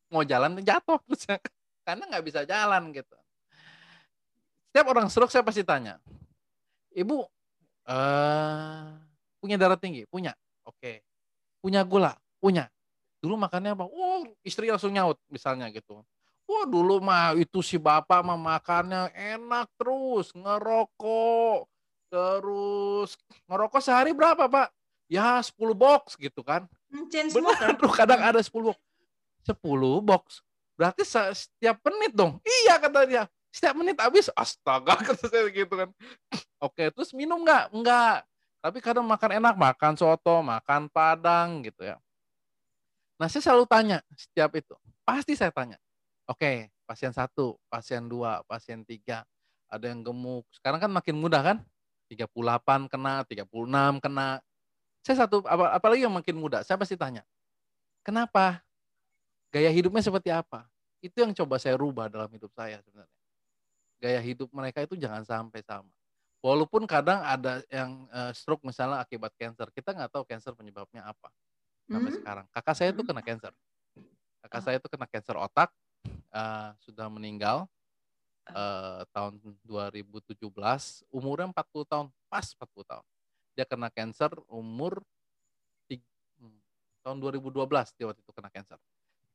Mau jalan jatuh *laughs* terus karena nggak bisa jalan gitu. Setiap orang stroke saya pasti tanya, ibu uh, punya darah tinggi? Punya. Oke. Okay. Punya gula? Punya. Dulu makannya apa? Oh, istri langsung nyaut misalnya gitu. Wah dulu mah itu si bapak mah makannya enak terus ngerokok terus ngerokok sehari berapa pak? Ya 10 box gitu kan? Benar tuh kadang ada 10 box. 10 box. Berarti setiap menit dong. Iya kata dia. Setiap menit habis astaga *laughs* kata saya gitu kan. Oke, terus minum nggak? Nggak. Tapi kadang makan enak, makan soto, makan padang gitu ya. Nah saya selalu tanya setiap itu. Pasti saya tanya Oke, pasien satu, pasien dua, pasien tiga, ada yang gemuk. Sekarang kan makin mudah kan? 38 kena, 36 kena. Saya satu, apa, apalagi yang makin muda, saya pasti tanya, kenapa? Gaya hidupnya seperti apa? Itu yang coba saya rubah dalam hidup saya sebenarnya. Gaya hidup mereka itu jangan sampai sama. Walaupun kadang ada yang uh, stroke misalnya akibat cancer, kita nggak tahu cancer penyebabnya apa sampai hmm. sekarang. Kakak saya itu hmm. kena cancer. Kakak oh. saya itu kena cancer otak, uh, sudah meninggal uh, tahun 2017, umurnya 40 tahun, pas 40 tahun. Dia kena cancer umur tiga, hmm, tahun 2012 dia waktu itu kena cancer.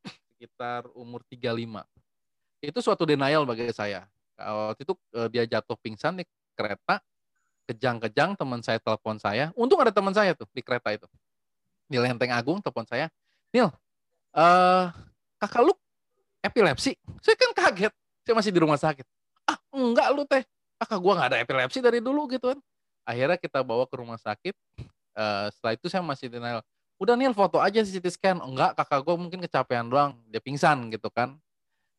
*clears throat* Sekitar umur 35. Itu suatu denial bagi saya. Waktu itu uh, dia jatuh pingsan di kereta, kejang-kejang teman saya telepon saya. Untung ada teman saya tuh di kereta itu. Di Lenteng Agung telepon saya. Nil, uh, kakak lu epilepsi. Saya kan kaget. Saya masih di rumah sakit. Ah, enggak lu teh. Kakak gue nggak ada epilepsi dari dulu gitu kan. Akhirnya kita bawa ke rumah sakit. Uh, setelah itu saya masih denial. Udah nih foto aja CT scan. Enggak kakak gue mungkin kecapean doang. Dia pingsan gitu kan.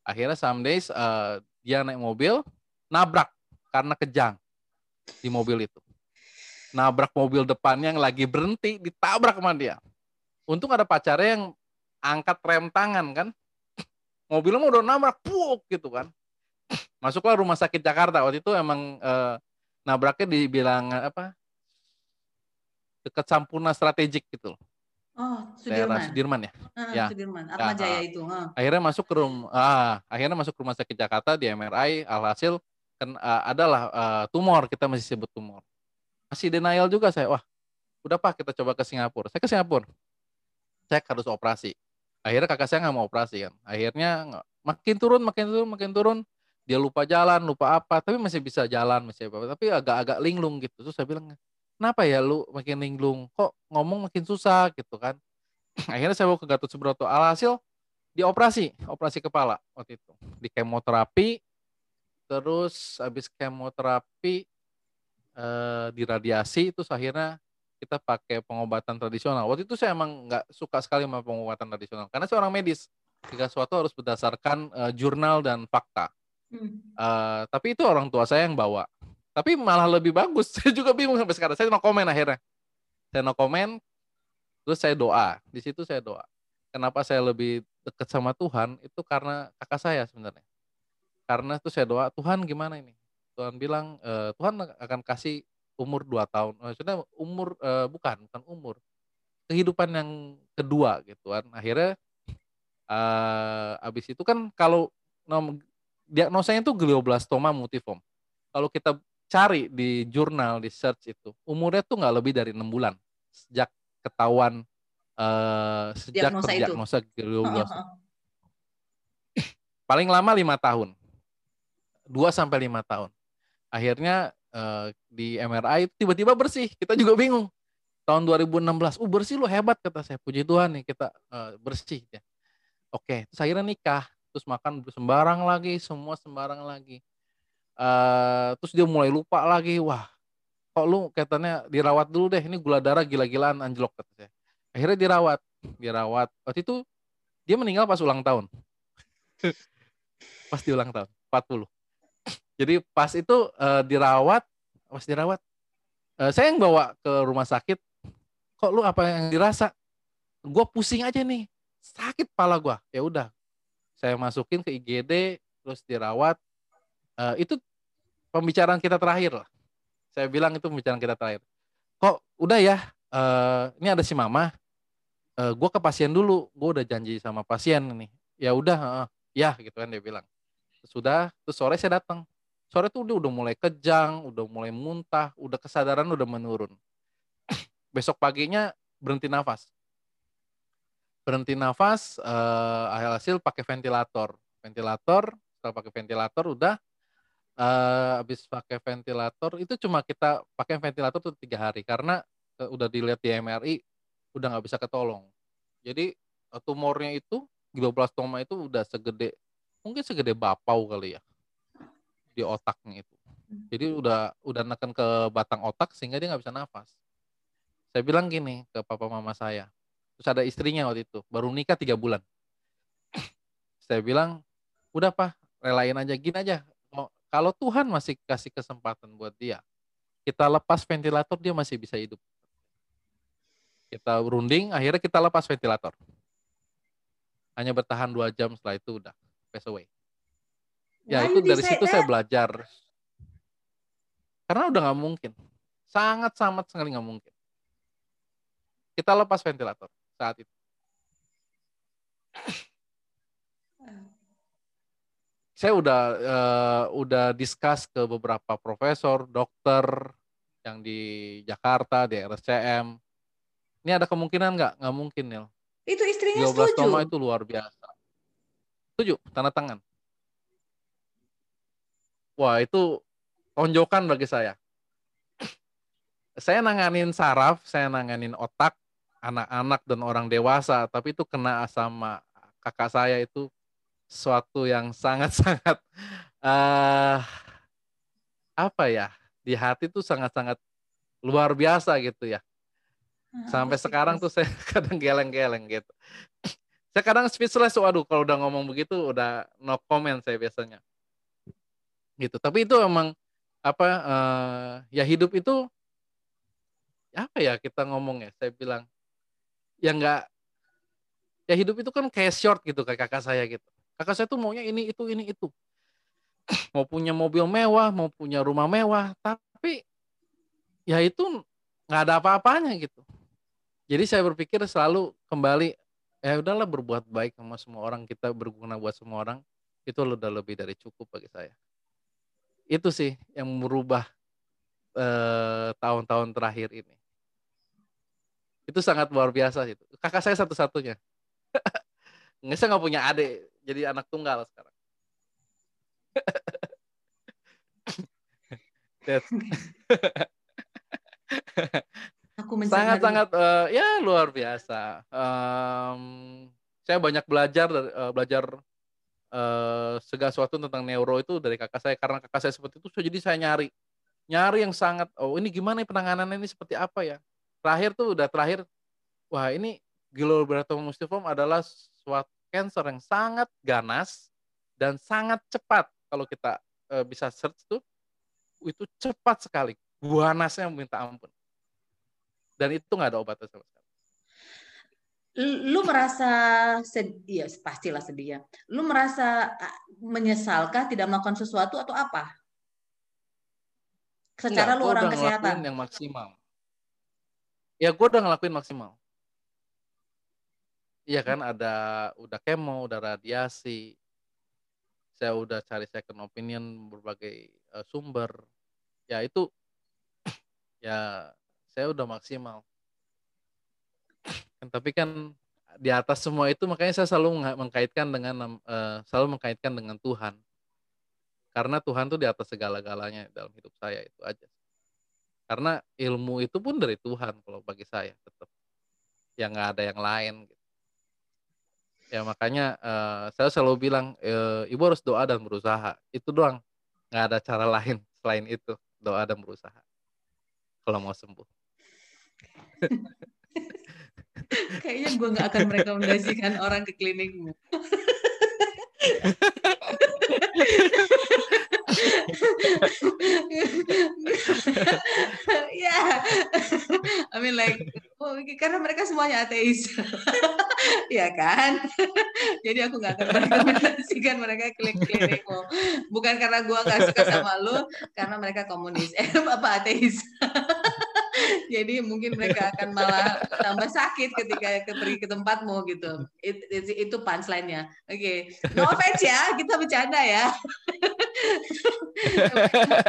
Akhirnya some days uh, dia naik mobil nabrak karena kejang di mobil itu. Nabrak mobil depannya yang lagi berhenti ditabrak sama dia. Untung ada pacarnya yang angkat rem tangan kan mobilnya mau udah nabrak puk gitu kan masuklah rumah sakit Jakarta waktu itu emang eh, nabraknya dibilang apa dekat Sampurna strategik gitu loh. Oh, Sudirman. Sudirman ya. Uh, ya. Sudirman. Atma ya, Jaya itu. Uh. Akhirnya masuk ke rumah ah, akhirnya masuk ke rumah sakit Jakarta di MRI alhasil kan uh, adalah uh, tumor, kita masih sebut tumor. Masih denial juga saya. Wah, udah Pak, kita coba ke Singapura. Saya ke Singapura. Cek harus operasi. Akhirnya kakak saya nggak mau operasi kan. Akhirnya makin turun, makin turun, makin turun dia lupa jalan, lupa apa, tapi masih bisa jalan, masih apa, tapi agak-agak linglung gitu. Terus saya bilang, kenapa ya lu makin linglung? Kok ngomong makin susah gitu kan? *clears throat* Akhirnya saya bawa ke Gatot Subroto. Alhasil dioperasi, operasi kepala waktu itu. Di kemoterapi, terus habis kemoterapi, eh, di radiasi, terus akhirnya kita pakai pengobatan tradisional. Waktu itu saya emang nggak suka sekali sama pengobatan tradisional, karena seorang medis. Jika sesuatu harus berdasarkan uh, jurnal dan fakta Uh, tapi itu orang tua saya yang bawa. Tapi malah lebih bagus. *laughs* Saya juga bingung sampai sekarang. Saya no komen akhirnya. Saya no komen. Terus saya doa. Di situ saya doa. Kenapa saya lebih dekat sama Tuhan? Itu karena kakak saya sebenarnya. Karena itu saya doa, Tuhan gimana ini? Tuhan bilang, e, Tuhan akan kasih umur dua tahun. Maksudnya umur, e, bukan, bukan umur. Kehidupan yang kedua gitu kan. Akhirnya, uh, abis itu kan kalau diagnosanya itu glioblastoma multiforme. Kalau kita cari di jurnal, di search itu, umurnya tuh nggak lebih dari enam bulan sejak ketahuan uh, sejak diagnosa terdiagnosa glioblastoma. Paling lama lima tahun, dua sampai lima tahun. Akhirnya uh, di MRI tiba-tiba bersih. Kita juga bingung. Tahun 2016, uh bersih lu hebat kata saya. Puji Tuhan nih kita uh, bersih ya. Oke, terus akhirnya nikah. Terus makan sembarang lagi semua sembarang lagi. Uh, terus dia mulai lupa lagi. Wah kok lu katanya dirawat dulu deh. Ini gula darah gila-gilaan anjlok katanya akhirnya dirawat. Dirawat. Waktu itu dia meninggal pas ulang tahun. *laughs* Pas di ulang tahun 40 jadi pas itu uh, dirawat pas dirawat uh, saya yang bawa ke rumah sakit. Kok lu apa yang dirasa? Gue pusing aja nih. Sakit pala gue ya udah saya masukin ke IGD terus dirawat. Uh, itu pembicaraan kita terakhir lah. Saya bilang itu pembicaraan kita terakhir. Kok udah ya uh, ini ada si mama uh, gue ke pasien dulu. Gue udah janji sama pasien nih. Ya udah uh, ya gitu kan dia bilang. Sudah terus sore saya datang sore tuh dia udah mulai kejang udah mulai muntah udah kesadaran udah menurun. Besok paginya berhenti nafas. Berhenti nafas uh, hasil pakai ventilator. Ventilator setelah pakai ventilator udah uh, habis pakai ventilator itu cuma kita pakai ventilator tuh tiga hari. Karena uh, udah dilihat di MRI udah nggak bisa ketolong. Jadi uh, tumornya itu glioblastoma itu udah segede mungkin segede bapau kali ya di otaknya itu jadi udah udah neken ke batang otak sehingga dia nggak bisa nafas saya bilang gini ke papa mama saya Terus ada istrinya waktu itu, baru nikah tiga bulan. Saya bilang, udah pak, relain aja, gini aja. Kalau Tuhan masih kasih kesempatan buat dia, kita lepas ventilator, dia masih bisa hidup. Kita runding, akhirnya kita lepas ventilator. Hanya bertahan dua jam setelah itu udah pass away. Ya itu dari situ saya belajar. Karena udah nggak mungkin. Sangat sangat sekali nggak mungkin. Kita lepas ventilator saat itu. Saya udah uh, udah discuss ke beberapa profesor, dokter yang di Jakarta, di RSCM. Ini ada kemungkinan nggak? Nggak mungkin, Nil. Itu istrinya 12 setuju. itu luar biasa. Setuju, tanda tangan. Wah, itu tonjokan bagi saya. Saya nanganin saraf, saya nanganin otak, anak-anak dan orang dewasa, tapi itu kena sama kakak saya itu suatu yang sangat-sangat uh, *laughs* apa ya di hati tuh sangat-sangat luar biasa gitu ya. Sampai oh, sekarang tuh saya *laughs* kadang geleng-geleng gitu. Saya kadang speechless, waduh kalau udah ngomong begitu udah no comment saya biasanya. Gitu. Tapi itu emang apa eh, ya hidup itu apa ya kita ngomong ya saya bilang ya nggak ya hidup itu kan kayak short gitu kayak kakak saya gitu. Kakak saya tuh maunya ini itu ini itu. *clears throat* Mau punya mobil mewah mau punya rumah mewah tapi ya itu nggak ada apa-apanya gitu. Jadi saya berpikir selalu kembali ya udahlah berbuat baik sama semua orang kita berguna buat semua orang. Itu udah lebih dari cukup bagi saya itu sih yang merubah eh, tahun-tahun terakhir ini. Itu sangat luar biasa itu. Kakak saya satu-satunya. *laughs* Nggak saya nggak punya adik. Jadi anak tunggal sekarang. *laughs* That's- *laughs* Aku dulu. sangat-sangat eh, ya luar biasa. Em, saya banyak belajar eh, belajar eh, segala sesuatu tentang neuro itu dari kakak saya. Karena kakak saya seperti itu so jadi saya nyari nyari yang sangat oh ini gimana ya penanganannya ini seperti apa ya? Terakhir tuh udah terakhir wah ini glioblastoma mustiform adalah suatu cancer yang sangat ganas dan sangat cepat. Kalau kita eh, bisa search tuh itu cepat sekali. Ganasnya minta ampun. Dan itu nggak ada obatnya sama sekali lu merasa sedih, ya pastilah sedih ya. Lu merasa ah, menyesalkah tidak melakukan sesuatu atau apa? Secara Enggak, lu gua orang udah kesehatan. yang maksimal ya gue udah ngelakuin maksimal iya kan ada udah kemo udah radiasi saya udah cari second opinion berbagai eh, sumber ya itu *clears throat* ya saya udah maksimal tapi kan di atas semua itu makanya saya selalu mengkaitkan dengan eh, selalu mengkaitkan dengan Tuhan. Karena Tuhan tuh di atas segala-galanya dalam hidup saya itu aja karena ilmu itu pun dari Tuhan kalau bagi saya tetap yang nggak ada yang lain gitu. ya makanya eh, saya selalu bilang eh, ibu harus doa dan berusaha. Itu doang. Nggak ada cara *laughs* lain selain itu. Doa dan berusaha. Kalau mau sembuh *laughs* Kayaknya gue nggak akan merekomendasikan orang ke klinikmu. ya, I mean like, oh, karena mereka semuanya ateis, ya kan? Jadi aku nggak akan merekomendasikan mereka ke klinikmu. Bukan karena gue nggak suka sama lu, karena mereka komunis, eh *laughs* apa ateis. Jadi mungkin mereka akan malah tambah sakit ketika ke- pergi ke tempatmu gitu. It- it- itu punchline-nya. Oke, no offense ya, kita bercanda ya.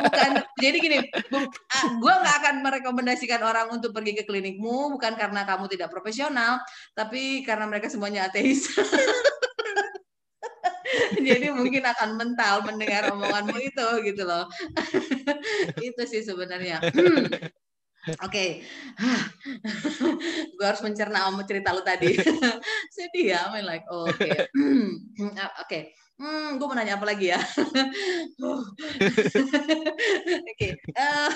bukan jadi gini, ah, gua nggak akan merekomendasikan orang untuk pergi ke klinikmu bukan karena kamu tidak profesional, tapi karena mereka semuanya ateis. *laughs* Jadi mungkin akan mental mendengar omonganmu itu gitu loh. *laughs* itu sih sebenarnya. Oke, *laughs* gue harus mencerna om cerita lu tadi. *laughs* Sedih ya, I mean like, oh, oke, *clears throat* oke. Hmm, gue mau nanya apa lagi ya? *laughs* Oke, eh,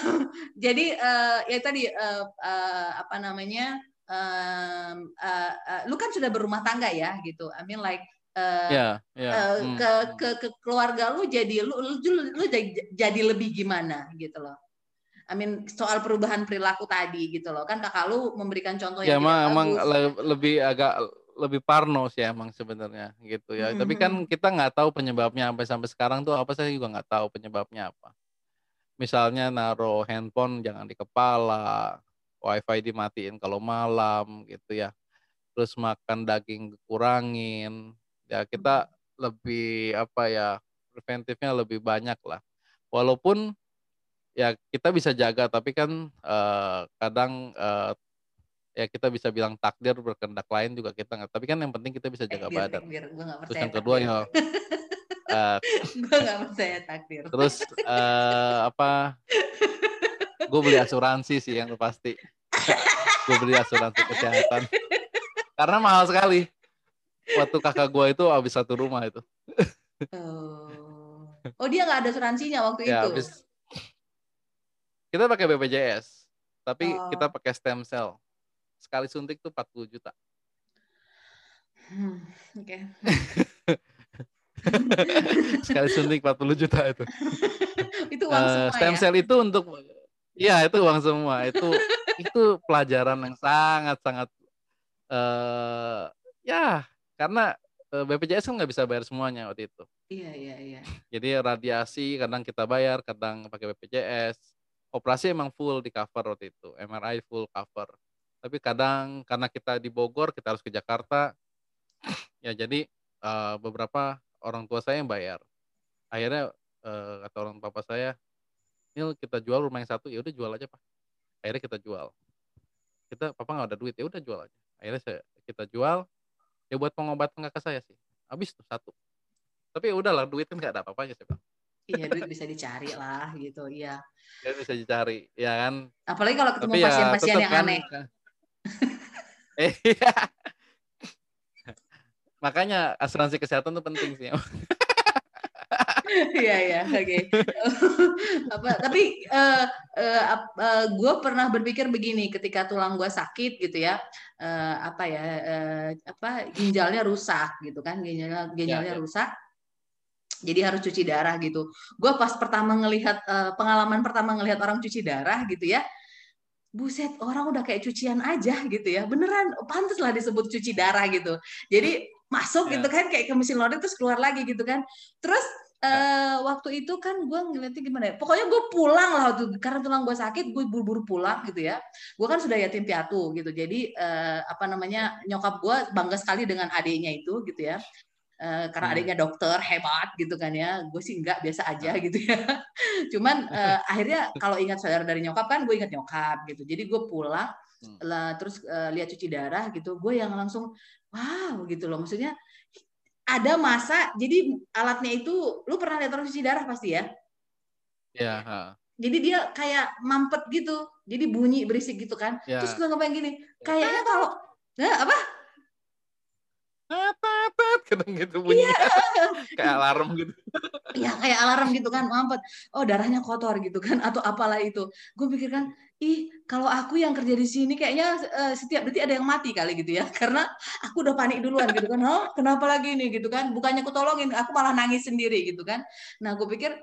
jadi eh, ya tadi eh, eh, apa namanya? em, eh, eh, lu kan sudah berumah tangga ya, gitu. I mean like. eh, ya ya eh, hmm, ke, hmm. ke ke keluarga lu jadi lu lu, lu, lu jadi, jadi lebih gimana gitu loh. I mean soal perubahan perilaku tadi gitu loh. Kan kakak lu memberikan contoh ya yang emang, emang bagus. le- lebih agak lebih parno sih emang sebenarnya gitu ya. Tapi kan kita nggak tahu penyebabnya sampai sampai sekarang tuh apa saya juga nggak tahu penyebabnya apa. Misalnya naruh handphone jangan di kepala wifi dimatiin kalau malam gitu ya. Terus makan daging kurangin ya kita lebih apa ya preventifnya lebih banyak lah walaupun ya kita bisa jaga tapi kan eh, kadang eh, ya kita bisa bilang takdir berkehendak lain juga kita nggak tapi kan yang penting kita bisa jaga takdir, badan. takdir. Gue gak terus yang kedua ya *laughs* eh, gue gak percaya takdir. terus eh, apa gue beli asuransi sih yang pasti. Gue beli asuransi kesehatan. Karena mahal sekali. Waktu kakak gue itu habis satu rumah itu. Oh, oh dia nggak ada asuransinya waktu ya itu. habis kita pakai BPJS, tapi Oh. kita pakai stem cell. Sekali suntik tuh 40 juta. Hmm, Oke. *laughs* Sekali suntik 40 juta itu. *laughs* Itu uang Eh, semua stem ya. cell itu untuk Iya, itu uang semua. Itu itu pelajaran yang sangat sangat eh ya, karena eh, BPJS kan nggak bisa bayar semuanya waktu itu. Iya, iya, iya. Jadi radiasi kadang kita bayar, kadang pakai BPJS. Operasi emang full di cover waktu itu, MRI full cover. Tapi kadang karena kita di Bogor, kita harus ke Jakarta. Ya jadi eh, beberapa orang tua saya yang bayar. Akhirnya eh, kata orang papa saya, Nil kita jual rumah yang satu, ya udah jual aja pak. Akhirnya kita jual. Kita papa nggak ada duit, ya udah jual aja. Akhirnya saya, kita jual, ya buat pengobatan kakak saya sih. Habis tuh satu. Tapi ya udahlah duit kan nggak ada apa-apanya saya bilang. Iya, duit bisa dicari lah gitu. Iya. Ya bisa dicari, ya kan. Apalagi kalau ketemu ya pasien-pasien tetap yang kan. aneh. Eh, *laughs* iya. Makanya asuransi kesehatan tuh penting sih. Iya iya oke. Apa tapi eh eh, ap- eh, gue pernah berpikir begini ketika tulang gue sakit gitu ya eh, apa ya eh, apa ginjalnya rusak gitu kan ginjalnya ginjalnya ya. rusak jadi harus cuci darah gitu. Gue pas pertama ngelihat eh, pengalaman pertama ngelihat orang cuci darah gitu ya. Buset, orang udah kayak cucian aja gitu ya. Beneran, pantas lah disebut cuci darah gitu. Jadi masuk Ya. gitu kan kayak ke mesin laundry terus keluar lagi gitu kan. Terus eh, waktu itu kan gue ngeliatnya gimana ya? Pokoknya gue pulang lah waktu karena tulang gue sakit, gue buru-buru pulang gitu ya. Gue kan sudah yatim piatu gitu. Jadi eh, apa namanya nyokap gue bangga sekali dengan adiknya itu gitu ya. Eh, karena Hmm. adiknya dokter hebat gitu kan ya. Gue sih enggak biasa aja gitu ya. *laughs* Cuman eh, *laughs* akhirnya kalau ingat saudara dari nyokap kan gue ingat nyokap gitu. Jadi gue pulang Hmm. lah terus eh, lihat cuci darah gitu. Gue yang langsung wow gitu loh. Maksudnya ada masa jadi alatnya itu lu pernah lihat orang cuci darah pasti ya. Ya, ha. Jadi dia kayak mampet gitu. Jadi bunyi berisik gitu kan. ya. Terus gue ngebayang gini, kayaknya kalau Nah, apa? Tet, kadang gitu bunyinya. *laughs* Kayak alarm gitu. ya kayak alarm gitu kan mampet. Oh darahnya kotor gitu kan atau apalah itu. Gue pikirkan ih kalau aku yang kerja di sini kayaknya eh, setiap detik ada yang mati kali gitu ya. Karena aku udah panik duluan gitu kan oh kenapa lagi nih? gitu kan. Bukannya aku tolongin aku malah nangis sendiri gitu kan. Nah gue pikir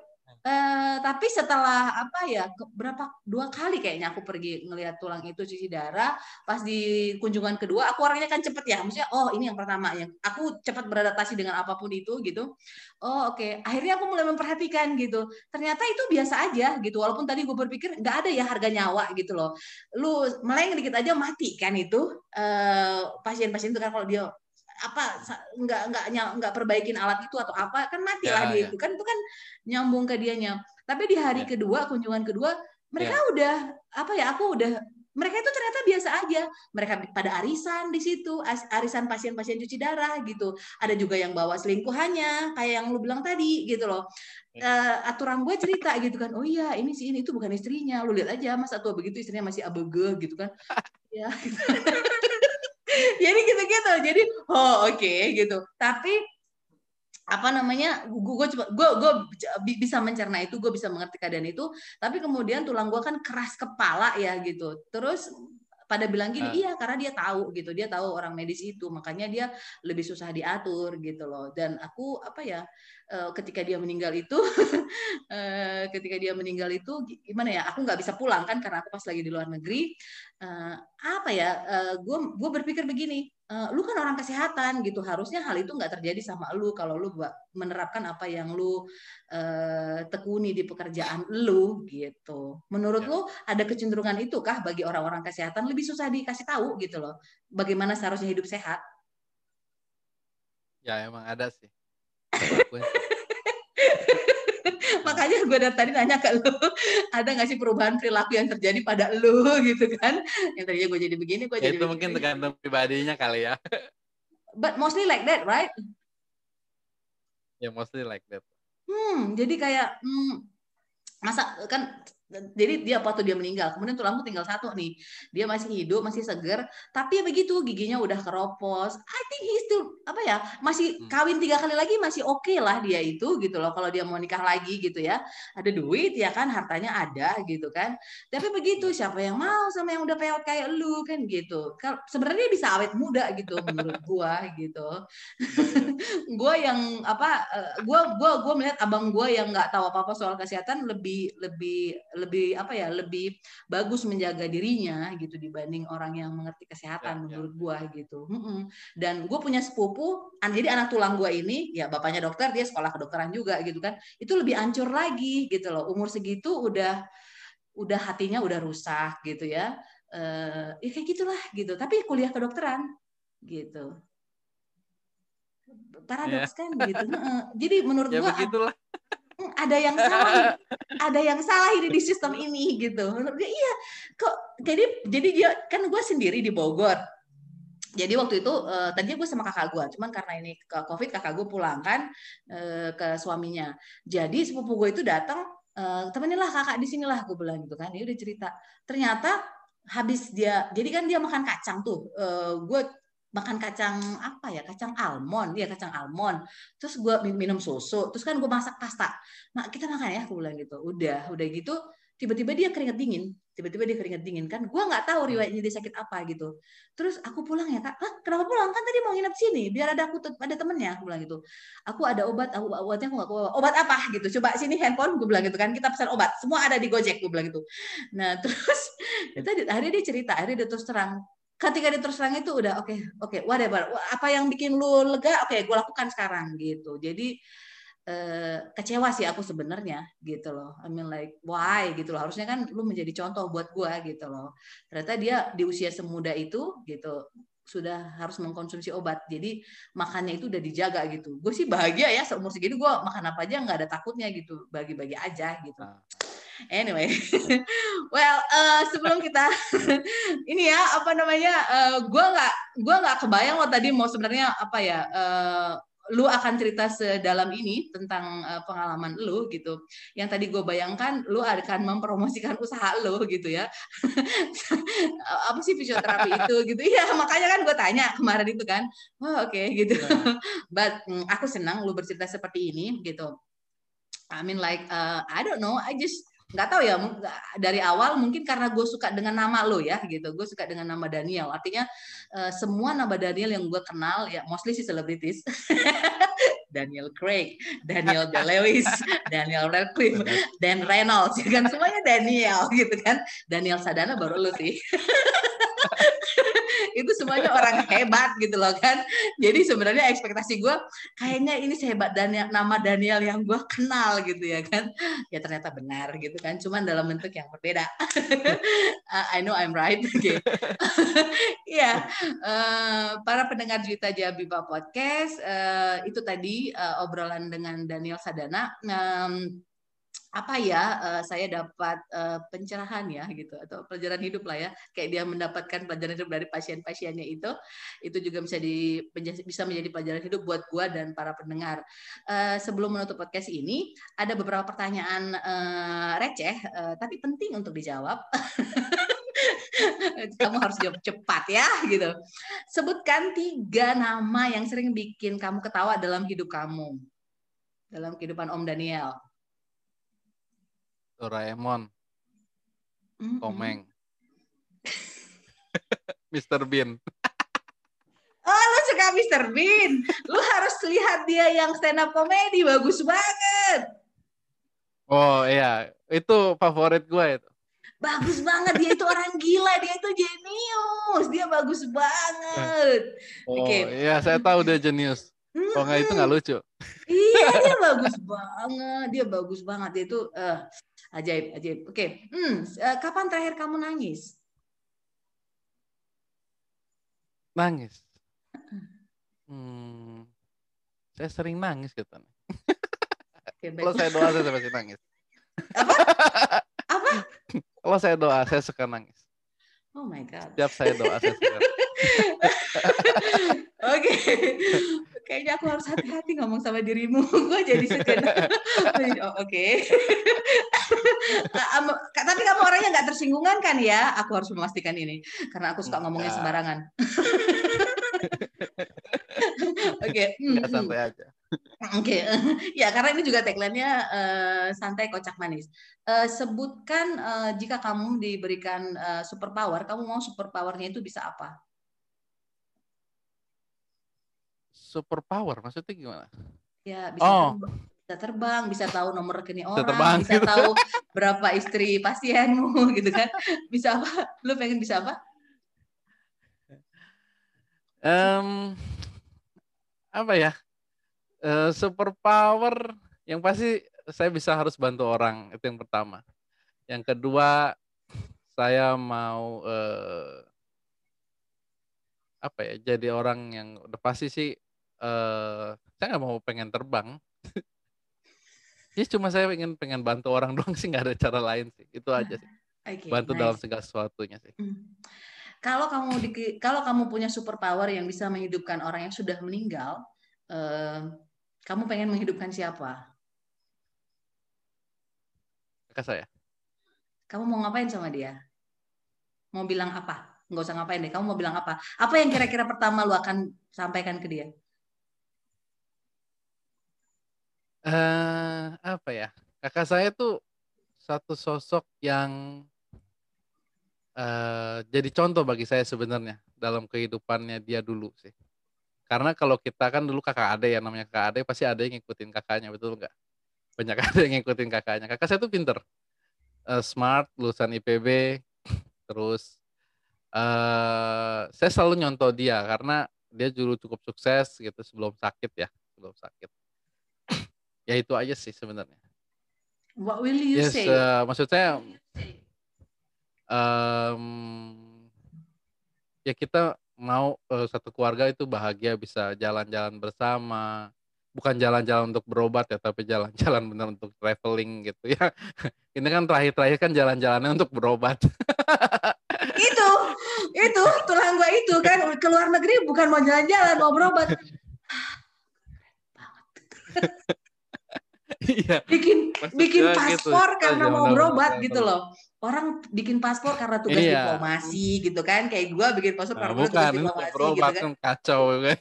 eh, tapi setelah apa ya berapa dua kali kayaknya aku pergi ngelihat tulang itu cuci darah pas di kunjungan kedua aku orangnya kan cepet ya maksudnya oh ini yang pertama yang aku cepat beradaptasi dengan apa pun itu gitu Oh oke, akhirnya aku mulai memperhatikan gitu. Ternyata itu biasa aja gitu. Walaupun tadi gue berpikir nggak ada ya harga nyawa gitu loh. Lu meleng dikit aja mati kan itu Eh, pasien-pasien itu kan kalau dia apa nggak nggak nggak perbaikin alat itu atau apa kan mati Ya, lah dia ya. itu kan itu kan nyambung ke dianya. Tapi di hari Ya. kedua kunjungan kedua mereka udah apa ya aku udah mereka itu ternyata biasa aja. Mereka pada arisan di situ, arisan pasien-pasien cuci darah gitu ada juga yang bawa selingkuhannya kayak yang lu bilang tadi gitu loh Eh, aturan gue cerita gitu kan oh iya ini sih ini itu bukan istrinya lu lihat aja mas tua begitu istrinya masih abege gitu kan *laughs* ya *laughs* *laughs* jadi gitu gitu jadi oh oke gitu. Tapi apa namanya gue gue coba gue gue bisa mencerna itu gue bisa mengerti keadaan itu. Tapi kemudian tulang gue kan keras kepala ya gitu. Terus pada bilang gini Ah. iya karena dia tahu gitu. Dia tahu orang medis itu. Makanya dia lebih susah diatur gitu loh. Dan aku apa ya eh, ketika dia meninggal itu *laughs* eh, ketika dia meninggal itu gimana ya aku nggak bisa pulang kan karena aku pas lagi di luar negeri Eh, apa ya gue gue berpikir begini eh, lu kan orang kesehatan gitu harusnya hal itu nggak terjadi sama lu kalau lu buat menerapkan apa yang lu eh, tekuni di pekerjaan lu gitu menurut Ya. lu ada kecenderungan itu kah bagi orang-orang kesehatan lebih susah dikasih tahu gitu loh bagaimana seharusnya hidup sehat Ya emang ada sih. *laughs* *laughs* Makanya gue dari tadi nanya ke lu ada nggak sih perubahan perilaku yang terjadi pada lu *laughs* gitu kan yang tadinya gue jadi begini gue Ya, jadi itu mungkin begini. tergantung pribadinya kali ya. but mostly like that right Ya mostly like that. Hmm, jadi kayak hmm, masa kan jadi dia apa tuh dia meninggal. Kemudian tulangku tinggal satu nih. Dia masih hidup masih seger tapi ya begitu giginya udah keropos. I think he still apa ya masih hmm. kawin tiga kali lagi masih oke okay lah dia itu gitu loh. Kalau dia mau nikah lagi gitu ya. Ada duit ya kan hartanya ada gitu kan. Tapi begitu siapa yang mau sama yang udah peot kayak lu kan gitu. Sebenarnya bisa awet muda gitu menurut gua gitu. *laughs* Gua yang apa eh, gua gua gua melihat abang gua yang nggak tahu apa apa soal kesehatan lebih lebih lebih apa ya lebih bagus menjaga dirinya gitu dibanding orang yang mengerti kesehatan ya, ya. menurut ya. gua gitu. Dan gue punya sepupu jadi anak tulang gua ini ya bapaknya dokter dia sekolah kedokteran juga gitu kan itu lebih ancur lagi gitu loh. Umur segitu udah udah hatinya udah rusak gitu ya. Uh, ya kayak gitulah gitu. Tapi kuliah kedokteran gitu. Paradoks yeah. kan gitu. Jadi menurut ya, gua begitulah ada yang salah *laughs* ada yang salah ini di sistem ini gitu. Menurut gue iya. Kok jadi jadi dia kan gue sendiri di Bogor. Jadi waktu itu uh, tadinya gue sama kakak gue cuman karena ini ke covid kakak gue pulang kan uh, ke suaminya. Jadi sepupu gue itu datang uh, lah kakak di sinilah gue bilang gitu kan. Dia udah cerita. Ternyata habis dia jadi kan dia makan kacang tuh. Uh, gue makan kacang apa ya kacang almond ya kacang almond. Terus gue minum susu terus kan gue masak pasta. Nah kita makan ya aku bilang gitu. Udah udah gitu tiba-tiba dia keringet dingin. Tiba-tiba dia keringet dingin kan. Gue nggak tahu hmm. riwayatnya dia sakit apa gitu. Terus aku pulang ya kak Hah, kenapa pulang? Kan tadi mau nginep sini biar ada aku ada temennya aku bilang gitu. Aku ada obat aku obatnya aku nggak obat apa? gitu. Coba sini handphone gue bilang gitu kan. Kita pesan obat semua ada di gojek gue bilang gitu. Nah *laughs* terus tadi akhirnya dia cerita akhirnya dia terus terang ketika terang itu udah oke okay, oke okay, whatever. Apa yang bikin lu lega oke okay, gue lakukan sekarang gitu. Jadi eh, kecewa sih aku sebenarnya gitu loh. I mean like why gitu loh. Harusnya kan lu menjadi contoh buat gue gitu loh. Ternyata dia di usia semuda itu gitu sudah harus mengkonsumsi obat. Jadi makannya itu udah dijaga gitu. Gue sih bahagia ya seumur segini gue makan apa aja nggak ada takutnya gitu. Bagi-bagi aja gitu. Ah. Anyway, *laughs* well uh, sebelum kita *laughs* ini ya apa namanya, uh, gue nggak gue nggak kebayang lo tadi mau sebenarnya apa ya. Uh, lu akan cerita sedalam ini tentang uh, pengalaman lu gitu. Yang tadi gue bayangkan lu akan mempromosikan *laughs* usaha lu gitu ya. apa sih fisioterapi itu gitu. ya makanya kan gue tanya kemarin itu kan. Oh, oke okay, gitu. Nah. But um, aku senang lu bercerita seperti ini gitu. I mean like uh, I don't know, I just nggak tahu ya dari awal mungkin karena gue suka dengan nama lo ya gitu. Gue suka dengan nama Daniel. Artinya uh, semua nama Daniel yang gue kenal ya mostly si selebritis. *laughs* Daniel Craig, Daniel Day-Lewis, *laughs* Daniel Radcliffe, Dan Reynolds, ya kan? Semuanya Daniel *laughs* gitu kan. Daniel Sadana baru lo sih. Itu semuanya orang hebat gitu loh kan. Jadi sebenarnya ekspektasi gue kayaknya ini sehebat Daniel, nama Daniel yang gue kenal gitu ya kan. Ya ternyata benar gitu kan. Cuman dalam bentuk yang berbeda. uh, *laughs* I know I'm right. Oke. Okay. ya, uh, para pendengar Juta Jabiba Podcast uh, itu tadi uh, obrolan dengan Daniel Sadana. Um, apa ya uh, saya dapat uh, pencerahan ya gitu. Atau pelajaran hidup lah ya. Kayak dia mendapatkan pelajaran hidup dari pasien-pasiennya itu itu juga bisa di bisa menjadi pelajaran hidup buat gua dan para pendengar. Uh, sebelum menutup podcast ini ada beberapa pertanyaan uh, receh uh, tapi penting untuk dijawab. *laughs* Kamu harus jawab cepat ya gitu. Sebutkan tiga nama yang sering bikin kamu ketawa dalam hidup kamu. Dalam kehidupan Om Daniel Doraemon, mm-hmm. Komeng, *laughs* Mr. Bean. Oh, lu suka Mr. Bean. Lu harus lihat dia yang stand up comedy, bagus banget. Oh iya, itu favorit gue itu. Bagus banget, dia itu orang gila, dia itu jenius, dia bagus banget. Oh okay. iya, saya tahu dia jenius. Kalau nggak itu nggak lucu. Iya, dia *laughs* bagus banget, dia bagus banget. Dia itu uh, Ajaib, ajaib. Oke, okay. hmm, eh, kapan terakhir kamu nangis? Nangis. Hmm, saya sering nangis gitu. Okay, Kalau saya doa saya pasti nangis. Apa? Apa? Kalau saya doa saya suka nangis. Oh my god. Setiap saya doa saya suka. *laughs* Oke. Kayaknya aku harus hati-hati ngomong sama dirimu. *laughs* gue jadi segan. *laughs* oh, Oke. *laughs* Okay. Tapi kamu orangnya nggak tersinggungan kan ya? Aku harus memastikan ini karena aku suka ngomongnya sembarangan. Oke. Okay. santai aja. Oke, okay. ya karena ini juga tagline-nya uh, santai kocak manis. Uh, sebutkan uh, jika kamu diberikan uh, superpower, kamu mau superpowernya itu bisa apa? Superpower maksudnya gimana? Ya bisa oh. terbang, bisa terbang, bisa tahu nomor rekening orang, terbang, bisa gitu. tahu berapa istri pasienmu *laughs* gitu kan? Bisa apa? Lu pengen bisa apa? Um, apa ya? uh, super power yang pasti saya bisa harus bantu orang itu yang pertama. Yang kedua saya mau uh, apa ya jadi orang yang udah pasti sih uh, saya nggak mau pengen terbang. *laughs* ya cuma saya pengen pengen bantu orang *laughs* doang sih nggak ada cara lain sih itu aja sih. Okay, bantu nice. dalam segala sesuatunya sih. Hmm. Kalau kamu di, kalau kamu punya super power yang bisa menghidupkan orang yang sudah meninggal, kamu pengen menghidupkan siapa? Kakak saya. Kamu mau ngapain sama dia? Mau bilang apa? Nggak usah ngapain deh. Kamu mau bilang apa? Apa yang kira-kira pertama lu akan sampaikan ke dia? Uh, apa ya? Kakak saya tuh satu sosok yang uh, jadi contoh bagi saya sebenarnya dalam kehidupannya dia dulu sih. Karena kalau kita kan dulu kakak ade ya namanya kakak ade pasti ada yang ngikutin kakaknya betul nggak? Banyak *laughs* ada yang ngikutin kakaknya. Kakak saya tuh pinter, uh, smart, lulusan IPB, terus uh, saya selalu nyontoh dia karena dia dulu cukup sukses gitu sebelum sakit ya, sebelum sakit. Ya itu aja sih sebenarnya. What will you yes, say? Uh, maksud saya, um, ya kita mau uh, satu keluarga itu bahagia bisa jalan-jalan bersama. Bukan jalan-jalan untuk berobat ya tapi jalan-jalan benar untuk traveling gitu ya. *laughs* Ini kan terakhir-terakhir kan jalan-jalannya untuk berobat. *laughs* Itu itu tulang gua itu kan ke luar negeri bukan mau jalan-jalan mau berobat *laughs* iya. bikin bikin gitu, paspor gitu. karena mau berobat gitu loh orang bikin paspor karena tugas iya. diplomasi gitu kan kayak gue bikin paspor nah, karena bukan, tugas diplomasi gitu kan. kan kacau kan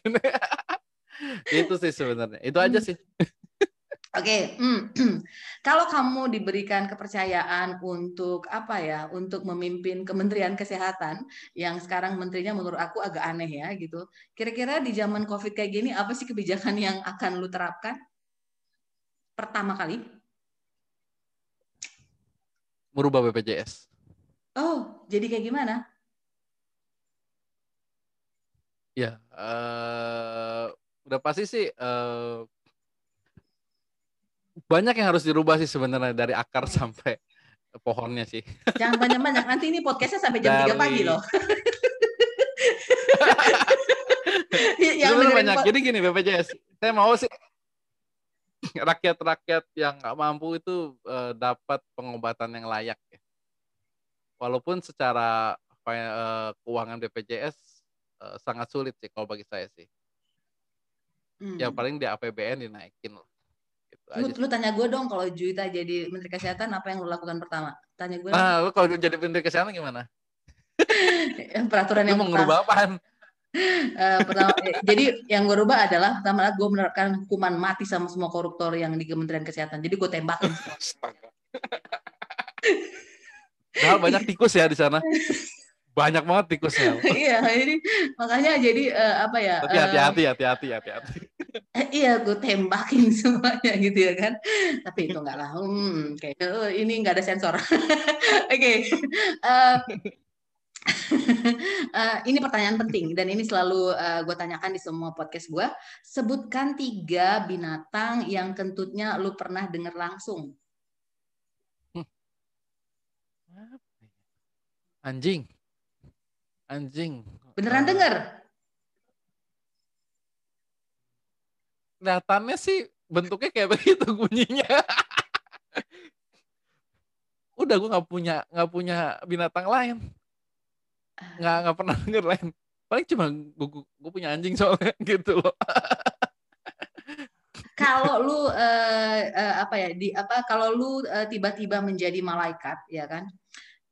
*laughs* itu sih sebenarnya itu aja hmm. sih Oke, okay. mm. *clears throat* kalau kamu diberikan kepercayaan untuk apa ya, untuk memimpin Kementerian Kesehatan yang sekarang menterinya menurut aku agak aneh ya gitu. Kira-kira di zaman COVID kayak gini apa sih kebijakan yang akan lu terapkan pertama kali? merubah BPJS. Oh, jadi kayak gimana? Ya, uh, udah pasti sih uh, banyak yang harus dirubah sih sebenarnya dari akar sampai pohonnya sih. Jangan banyak-banyak, nanti ini podcastnya sampai jam dari... 3 pagi loh. *laughs* yang banyak. Jadi gini BPJS, saya mau sih rakyat-rakyat yang nggak mampu itu uh, dapat pengobatan yang layak ya. Walaupun secara uh, keuangan BPJS uh, eh, sangat sulit sih kalau bagi saya sih. Hmm. Ya paling di APBN dinaikin loh. Gitu lu, lu tanya gue dong kalau Juita jadi Menteri Kesehatan apa yang lu lakukan pertama? Tanya gue. Ah, lu kalau jadi Menteri Kesehatan gimana? *laughs* Peraturan yang mau ngubah apaan? Uh, pertama, eh, jadi yang gue rubah adalah pertama gue menerapkan hukuman mati sama semua koruptor yang di Kementerian Kesehatan. Jadi gue tembakin. nah, banyak tikus ya di sana. Banyak banget tikusnya. iya, ini makanya jadi uh, apa ya? Tapi hati-hati, hati-hati, hati-hati. iya, gue tembakin *laughs* semuanya gitu ya kan. Tapi itu enggak lah. Hmm, kayak uh, ini enggak ada sensor. *laughs* Oke. okay. Uh, uh, *laughs* ini pertanyaan penting dan ini selalu uh, eh, gue tanyakan di semua podcast gue. Sebutkan tiga binatang yang kentutnya lu pernah dengar langsung. Hmm. Anjing. Anjing. Beneran uh, denger? Kelihatannya sih bentuknya kayak *laughs* begitu bunyinya. Udah gue nggak punya nggak punya binatang lain nggak nggak pernah *laughs* denger lain paling cuma gue gue punya anjing soalnya *laughs* gitu loh kalau lu uh, uh, apa ya di apa kalau lu uh, tiba-tiba menjadi malaikat ya kan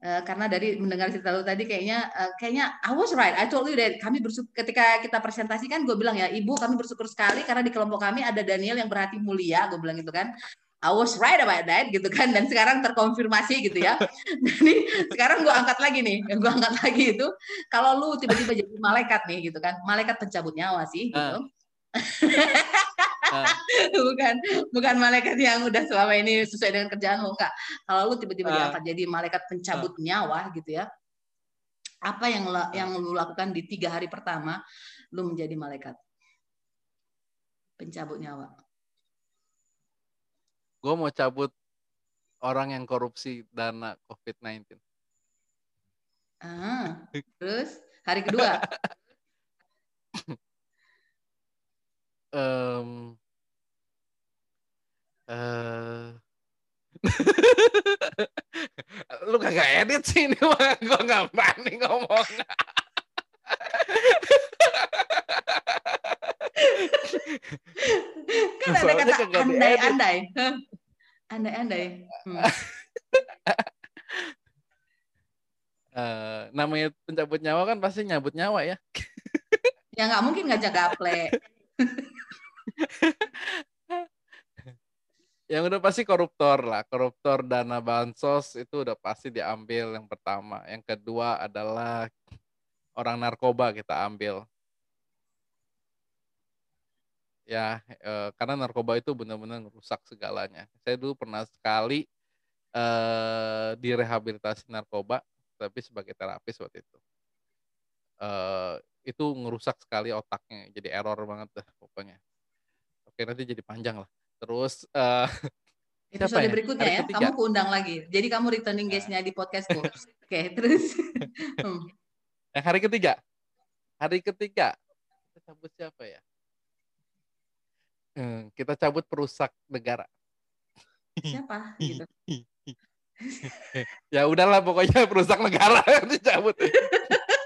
Uh, karena dari mendengar cerita lu tadi kayaknya uh, kayaknya I was right. I told you that kami bersyukur ketika kita presentasikan gue bilang ya ibu kami bersyukur sekali karena di kelompok kami ada Daniel yang berhati mulia gue bilang gitu kan. I was right about that gitu kan dan sekarang terkonfirmasi gitu ya. *laughs* Jadi sekarang gue angkat lagi nih, gue angkat lagi itu kalau lu tiba-tiba jadi malaikat nih gitu kan, malaikat pencabut nyawa sih gitu. Uh. *laughs* bukan bukan malaikat yang udah selama ini sesuai dengan kerjaan lu enggak. Kalau lu tiba-tiba uh. diangkat jadi malaikat pencabut uh. nyawa gitu ya. Apa yang yang lu lakukan di tiga hari pertama lu menjadi malaikat pencabut nyawa? Gue mau cabut orang yang korupsi dana COVID-19. Ah, terus hari kedua? *laughs* um, uh, *laughs* lu kagak edit sih ini mah gue nggak berani ngomong *laughs* kan ada kata andai-andai *laughs* andai-andai hmm. uh, *laughs* namanya pencabut nyawa kan pasti nyabut nyawa ya. Ya nggak mungkin ngajak gaple. *laughs* Yang udah pasti koruptor lah. Koruptor dana bansos itu udah pasti diambil yang pertama. Yang kedua adalah orang narkoba kita ambil ya e, karena narkoba itu benar-benar merusak segalanya. Saya dulu pernah sekali e, direhabilitasi narkoba tapi sebagai terapis waktu itu. E, itu ngerusak sekali otaknya jadi error banget dah pokoknya. Oke nanti jadi panjang lah. Terus *laughs* uh, episode ya? berikutnya ya kamu keundang lagi. Jadi kamu returning nah. guestnya di podcastku. *laughs* Oke terus. *laughs* Hmm. yang hari ketiga. Hari ketiga. Kita cabut siapa ya hmm, kita cabut perusak negara siapa *laughs* gitu ya udahlah pokoknya perusak negara *laughs* dicabut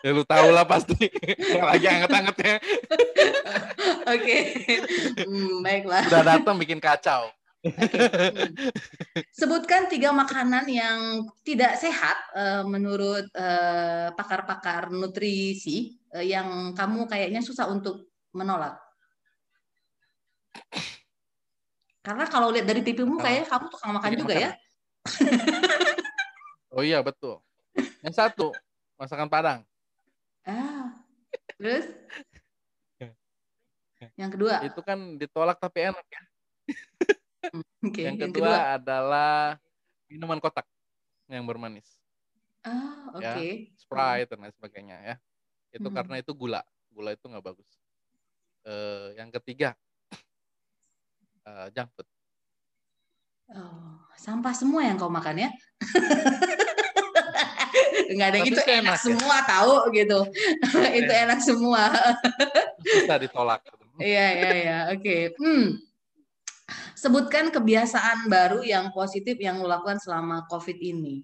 ya lu tahu lah pasti yang lagi anget-angetnya. Oke, okay. hmm, baiklah. Udah datang bikin kacau. Okay. Sebutkan tiga makanan yang tidak sehat uh, menurut uh, pakar-pakar nutrisi uh, yang kamu kayaknya susah untuk menolak. Karena kalau lihat dari pipimu kayak kamu tukang makan juga ya. oh iya betul. Yang satu masakan Padang. Ah, terus? Yang kedua? Itu kan ditolak tapi enak ya. Hmm, okay. Yang, kedua yang kedua adalah minuman kotak yang bermanis. Ah, oke. Okay. Ya, Sprite dan lain sebagainya ya. Itu hmm. karena itu gula. Gula itu nggak bagus. Uh, yang ketiga, uh, junk food. Oh, sampah semua yang kau makan ya? *laughs* nggak ada gitu enak, enak ya? semua tahu gitu itu enak semua bisa ditolak iya iya iya oke hmm. sebutkan kebiasaan baru yang positif yang lo lakukan selama covid ini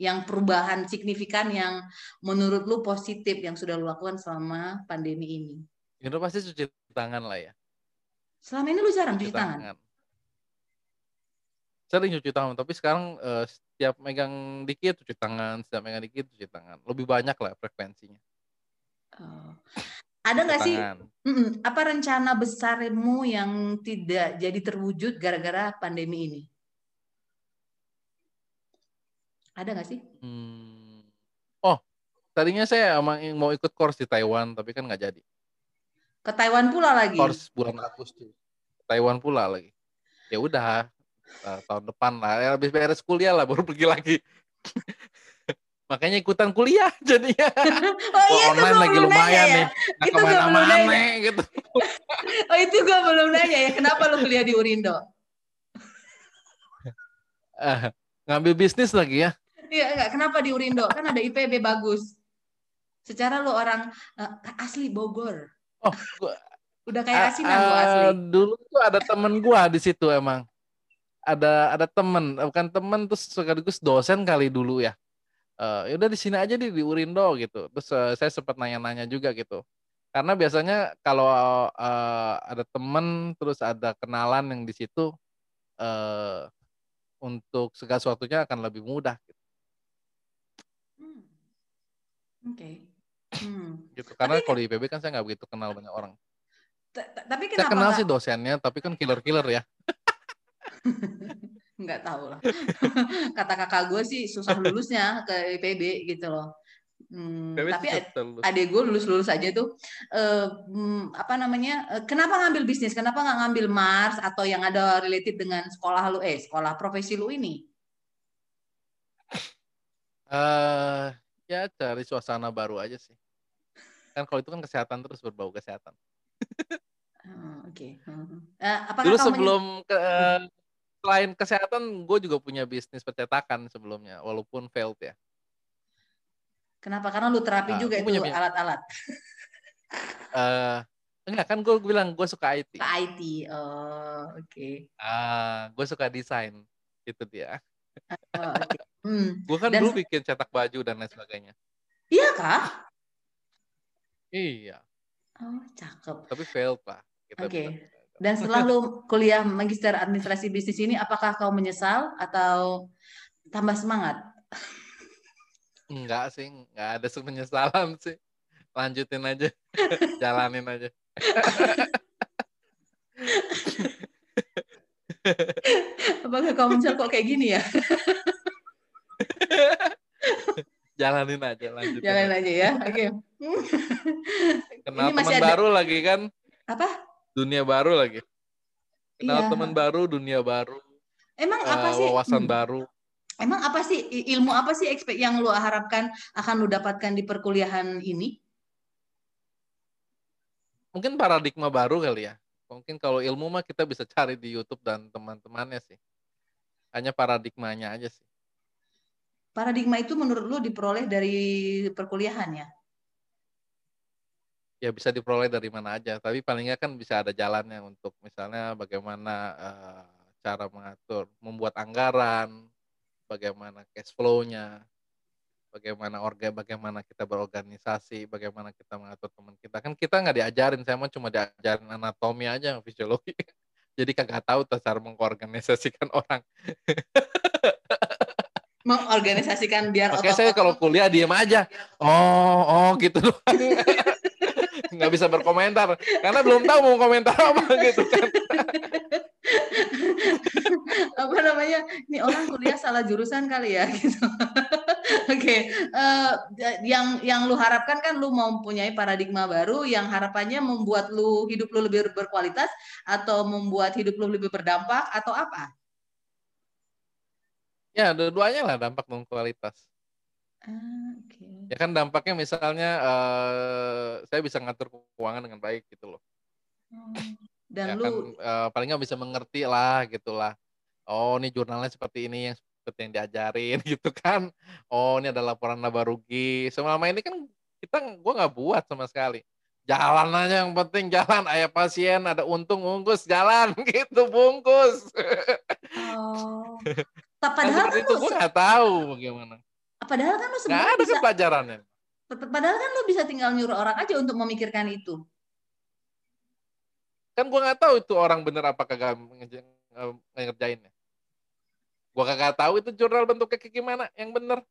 yang perubahan signifikan yang menurut lu positif yang sudah lu lakukan selama pandemi ini? Itu pasti cuci tangan lah ya. Selama ini lu jarang cuci, cuci tangan. tangan. Sering cuci tangan, tapi sekarang uh, setiap megang dikit cuci tangan, setiap megang dikit cuci tangan. Lebih banyak lah frekuensinya. Oh. Ada nggak sih mm, apa rencana besarmu yang tidak jadi terwujud gara-gara pandemi ini? Ada nggak sih? Hmm. Oh, tadinya saya emang mau ikut course di Taiwan, tapi kan nggak jadi. Ke Taiwan pula lagi? Course bulan Agustus. Taiwan pula lagi. Ya udah, uh, tahun depan lah. Ya habis beres kuliah lah baru pergi lagi. *laughs* Makanya ikutan kuliah *laughs* jadinya. *laughs* Oh, iya, online lagi lumayan ya? nih. Nah, itu gue belum nanya. gitu. Oh itu gue belum nanya ya. Kenapa lu kuliah di Urindo? Uh, ngambil bisnis lagi ya? Iya enggak kenapa di Urindo? Kan ada IPB bagus. Secara lu orang uh, asli Bogor oh gua udah kayak asinan uh, asli dulu tuh ada temen gua di situ emang ada ada temen bukan temen terus sekaligus dosen kali dulu ya uh, ya udah di sini aja di, di Urindo gitu terus uh, saya sempat nanya-nanya juga gitu Karena biasanya kalau uh, ada temen terus ada kenalan yang di situ uh, untuk segala sesuatunya akan lebih mudah. Gitu. Hmm. Oke. Okay. Hmm. Gitu. Karena tapi, kalau di IPB kan saya nggak begitu kenal banyak orang. Tapi kenapa? Saya kenal sih dosennya, tapi kan killer-killer ya. *laughs* nggak tahu lah. *laughs* Kata kakak gue sih susah lulusnya ke IPB gitu loh. Hmm, tapi adik gue lulus lulus aja tuh uh, apa namanya uh, kenapa ngambil bisnis kenapa nggak ngambil Mars atau yang ada related dengan sekolah lu eh sekolah profesi lu ini uh, ya cari suasana baru aja sih kan kalau itu kan kesehatan terus berbau kesehatan oh, oke okay. uh, dulu sebelum ke, uh, selain kesehatan gue juga punya bisnis percetakan sebelumnya walaupun failed ya Kenapa? Karena lu terapi nah, juga itu alat-alat. uh, enggak kan gue bilang gue suka IT. Suka IT, oh oke. Okay. Uh, gue suka desain, itu dia. Oh, okay. hmm. Gue kan dan... dulu bikin cetak baju dan lain sebagainya. Iya kah? Iya. Oh cakep. Tapi failed lah. Oke. Okay. Dan setelah lu kuliah magister administrasi bisnis ini, apakah kau menyesal atau tambah semangat? Enggak sih, enggak ada penyesalan sih. Lanjutin aja. *laughs* Jalanin aja. Apakah kamu menyesal kok kayak gini ya? Jalanin aja, lanjutin. Jalanin aja, ya. Oke. Okay. *laughs* Kenal Ini teman ada... baru lagi kan? Apa? Dunia baru lagi. Kenal iya. teman baru, dunia baru. Emang uh, apa sih? Wawasan hmm. baru. Emang apa sih ilmu apa sih yang lu harapkan akan lu dapatkan di perkuliahan ini? Mungkin paradigma baru kali ya. Mungkin kalau ilmu mah kita bisa cari di YouTube dan teman-temannya sih. Hanya paradigmanya aja sih. Paradigma itu menurut lu diperoleh dari perkuliahan ya? Ya bisa diperoleh dari mana aja, tapi palingnya kan bisa ada jalannya untuk misalnya bagaimana uh, cara mengatur, membuat anggaran, bagaimana cash flow-nya, bagaimana orga, bagaimana kita berorganisasi, bagaimana kita mengatur teman kita. Kan kita nggak diajarin, saya mau cuma diajarin anatomi aja, fisiologi. *laughs* Jadi kagak tahu cara mengorganisasikan orang. *laughs* mengorganisasikan biar Oke, saya kalau kuliah diem aja. Oh, oh gitu. *laughs* Nggak bisa berkomentar. Karena belum tahu mau komentar apa gitu kan. Apa namanya? Ini orang kuliah salah jurusan kali ya gitu. Oke okay. uh, eh, yang yang lu harapkan kan lu mau mempunyai paradigma baru yang harapannya membuat lu hidup lu lebih berkualitas atau membuat hidup lu lebih berdampak atau apa ya dua-duanya lah dampak dan kualitas Ah, okay. Ya kan dampaknya misalnya uh, saya bisa ngatur keuangan dengan baik gitu loh. Oh, dan ya lu kan, uh, paling nggak bisa mengerti lah gitulah. Oh ini jurnalnya seperti ini yang seperti yang diajarin *laughs* gitu kan. Oh ini ada laporan laba rugi. Selama ini kan kita gua nggak buat sama sekali. Jalan aja yang penting jalan. Ayah pasien ada untung bungkus jalan *laughs* gitu bungkus. Oh. *laughs* Padahal nah, itu gue nggak tahu bagaimana. Padahal kan lu sebenarnya ada bisa, pelajarannya. Padahal kan lu bisa tinggal nyuruh orang aja untuk memikirkan itu. Kan gua nggak tahu itu orang bener apa kagak ngerjainnya. Gua kagak tahu itu jurnal bentuknya kayak gimana yang bener.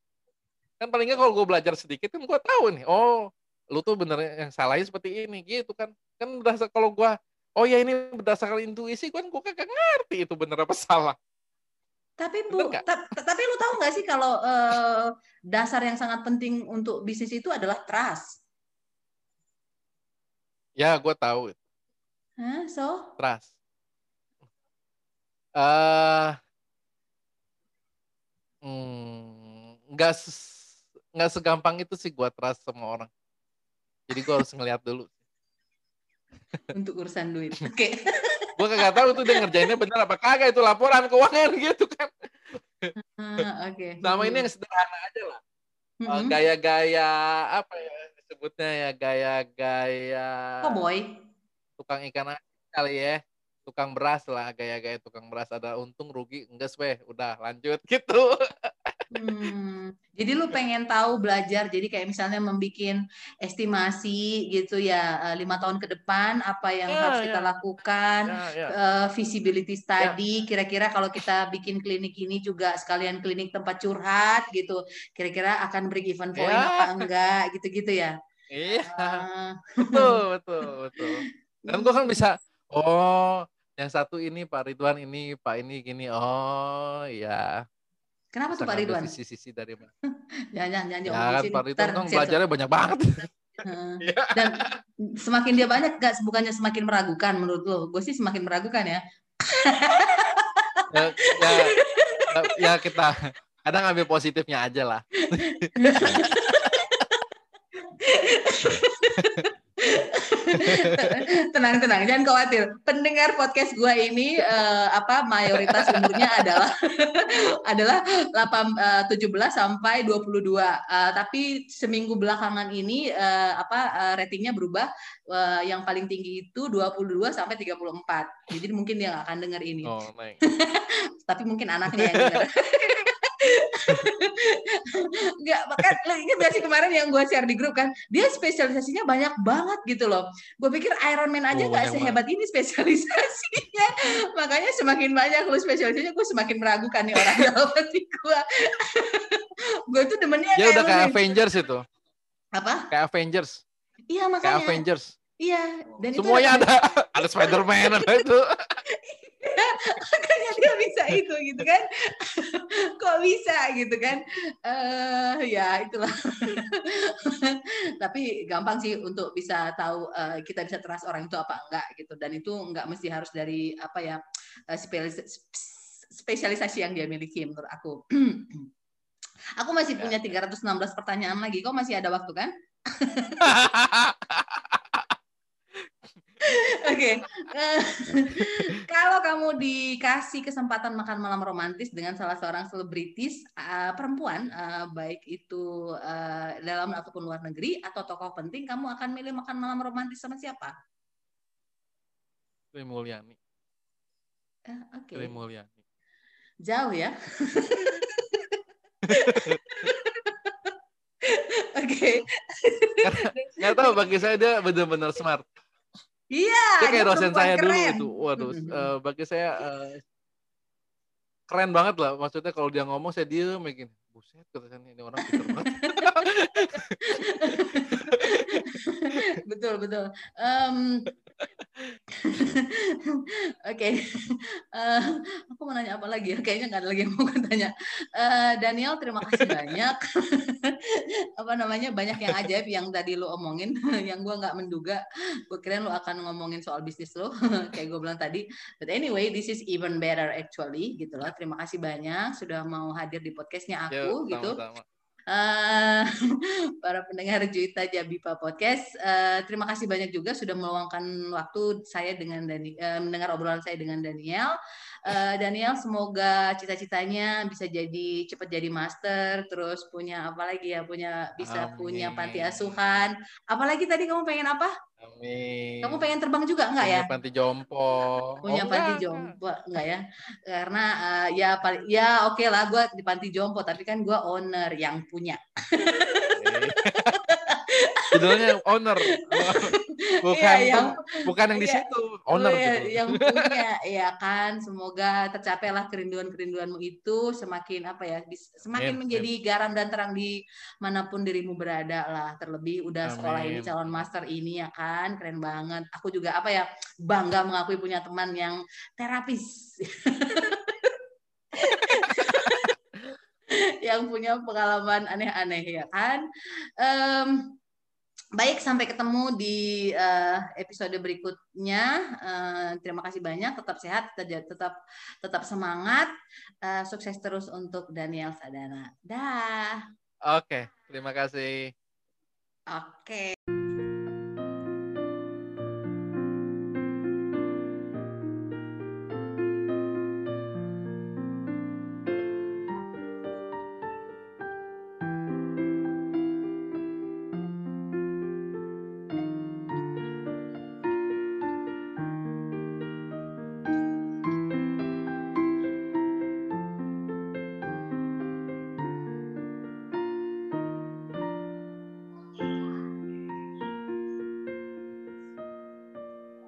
Kan palingnya kalau gua belajar sedikit kan gua tahu nih. Oh, lu tuh bener yang salahnya seperti ini gitu kan. Kan berdasar kalau gua oh ya ini berdasarkan intuisi kan gua kagak ngerti itu bener apa salah. Tapi Bu, ta tapi lu tahu nggak sih kalau uh, dasar yang sangat penting untuk bisnis itu adalah trust? Ya, gue tahu. Hah, so? Trust. Uh, hmm, nggak nggak segampang itu sih gue trust sama orang. Jadi gue harus ngeliat dulu. Untuk urusan duit. Oke. Okay. Gue kagak tahu tuh dia ngerjainnya benar apa kagak itu laporan keuangan *laughs* gitu kan. Uh, Oke. Okay. Sama ini yang sederhana aja lah. Mm-hmm. Gaya-gaya apa ya sebutnya ya gaya-gaya. Oh boy. Tukang ikan kali ya. Tukang beras lah, gaya-gaya tukang beras ada untung rugi enggak weh, udah lanjut *laughs* gitu. Hmm, jadi lu pengen tahu belajar, jadi kayak misalnya membuat estimasi gitu ya eh, lima tahun ke depan apa yang Ya, harus kita ya. lakukan, Ya, ya. eh, visibility study, kira-kira kalau kita bikin klinik ini juga sekalian klinik tempat curhat gitu, kira-kira akan break even point Ya. apa enggak gitu-gitu ya. Iya, Ah, betul, betul, betul. Dan gua kan bisa, oh, yang satu ini Pak Ridwan ini, Pak ini gini. Oh, iya. Kenapa tuh Pak Ridwan? sisi-sisi dari mana. *laughs* Jangan jangan jangan Ya kan. Pak Ridwan kan belajarnya banyak banget. *laughs* *laughs* Iya. Dan semakin dia banyak nggak bukannya semakin meragukan menurut lo? Gue sih semakin meragukan ya. ya, ya, ya, ya kita kadang ambil positifnya aja lah. *laughs* tenang tenang jangan khawatir. Pendengar podcast gua ini eh, apa mayoritas umurnya *laughs* adalah adalah 8, eh, 17 sampai 22 Eh, tapi seminggu belakangan ini eh, apa eh, ratingnya berubah. Eh, yang paling tinggi itu 22 sampai 34 jadi mungkin dia nggak akan dengar ini. Oh, *laughs* tapi mungkin anaknya yang denger. Enggak, bahkan lo ingat gak sih kemarin yang gue share di grup kan, dia spesialisasinya banyak banget gitu loh. Gue pikir Iron Man aja Oh, nggak banyak sehebat ini spesialisasinya. *laughs* Makanya semakin banyak lu spesialisasinya, gue semakin meragukan nih orang dalam hati gue. gue tuh demennya Dia udah lu kayak. Avengers itu. apa? Kayak Avengers. Iya Kayak makanya. Avengers. Iya. Dan itu Semuanya rekomend- ada. *laughs* Ada Spider-Man, ada itu. *laughs* *laughs* makanya dia bisa itu gitu kan? *laughs* Kok bisa gitu kan? Eh ya itulah. *laughs* Tapi gampang sih untuk bisa tahu eh, kita bisa trust orang itu apa enggak gitu. Dan itu enggak mesti harus dari apa ya eh, spesialis- spesialisasi yang dia miliki menurut aku. *clears throat* Aku masih Ya, punya ya. 316 pertanyaan lagi. Kok masih ada waktu kan Oke, *laughs* kalau kamu dikasih kesempatan makan malam romantis dengan salah seorang selebritis eh, perempuan, eh, baik itu eh, dalam ataupun luar negeri atau tokoh penting, kamu akan milih makan malam romantis sama siapa? Sri Mulyani. Eh, Oke, Sri Mulyani. jauh ya. *laughs* Oke, Nggak tahu bagi saya dia benar-benar smart. Iya. Dia kayak dia dosen saya dulu keren. itu. Waduh, eh, bagi saya *laughs* eh, keren banget lah. Maksudnya kalau dia ngomong saya diem kayak gini. Buset, kata saya ini orang pintar banget. *laughs* *laughs* betul betul. Em, *laughs* Oke, Eh, aku mau nanya apa lagi ya? Kayaknya nggak ada lagi yang mau aku tanya. Eh, Daniel, terima kasih banyak. *laughs* apa namanya banyak yang ajaib yang tadi lo omongin, yang gua nggak menduga. Gue kira lo akan ngomongin soal bisnis lo, kayak gue bilang tadi. But anyway, this is even better actually, gitu loh. Terima kasih banyak sudah mau hadir di podcastnya aku, Yuk, gitu. sama-sama. Eh, *laughs* para pendengar Juita Jabipa Podcast, eh, terima kasih banyak juga sudah meluangkan waktu saya dengan Dani, eh, mendengar obrolan saya dengan Daniel. Eh, Daniel, semoga cita-citanya bisa jadi cepat jadi master, terus punya apa lagi ya, punya bisa punya panti Amin. asuhan. Apalagi tadi kamu pengen apa? Amin. Kamu pengen terbang juga enggak ya? Punya panti jompo. punya Oh, panti enggak, jompo enggak ya karena eh, ya paling ya oke lah gue di panti jompo tapi kan gue owner yang punya. Judulnya owner. *laughs* bukan Iya, yang bukan yang di iya. situ. Owner ya, gitu. yang punya *laughs* ya kan semoga tercapailah kerinduan-kerinduanmu itu semakin apa ya semakin Amin, menjadi garam dan terang di mana pun dirimu berada lah terlebih udah sekolah ini Amin. calon master ini ya kan keren banget aku juga apa ya bangga mengakui punya teman yang terapis *laughs* yang punya pengalaman aneh-aneh ya kan Em, Baik, sampai ketemu di eh, episode berikutnya. Eh, terima kasih banyak. Tetap sehat, tetap tetap, semangat. Eh, sukses terus untuk Daniel Sadana. Dah. Oke, terima kasih. Oke.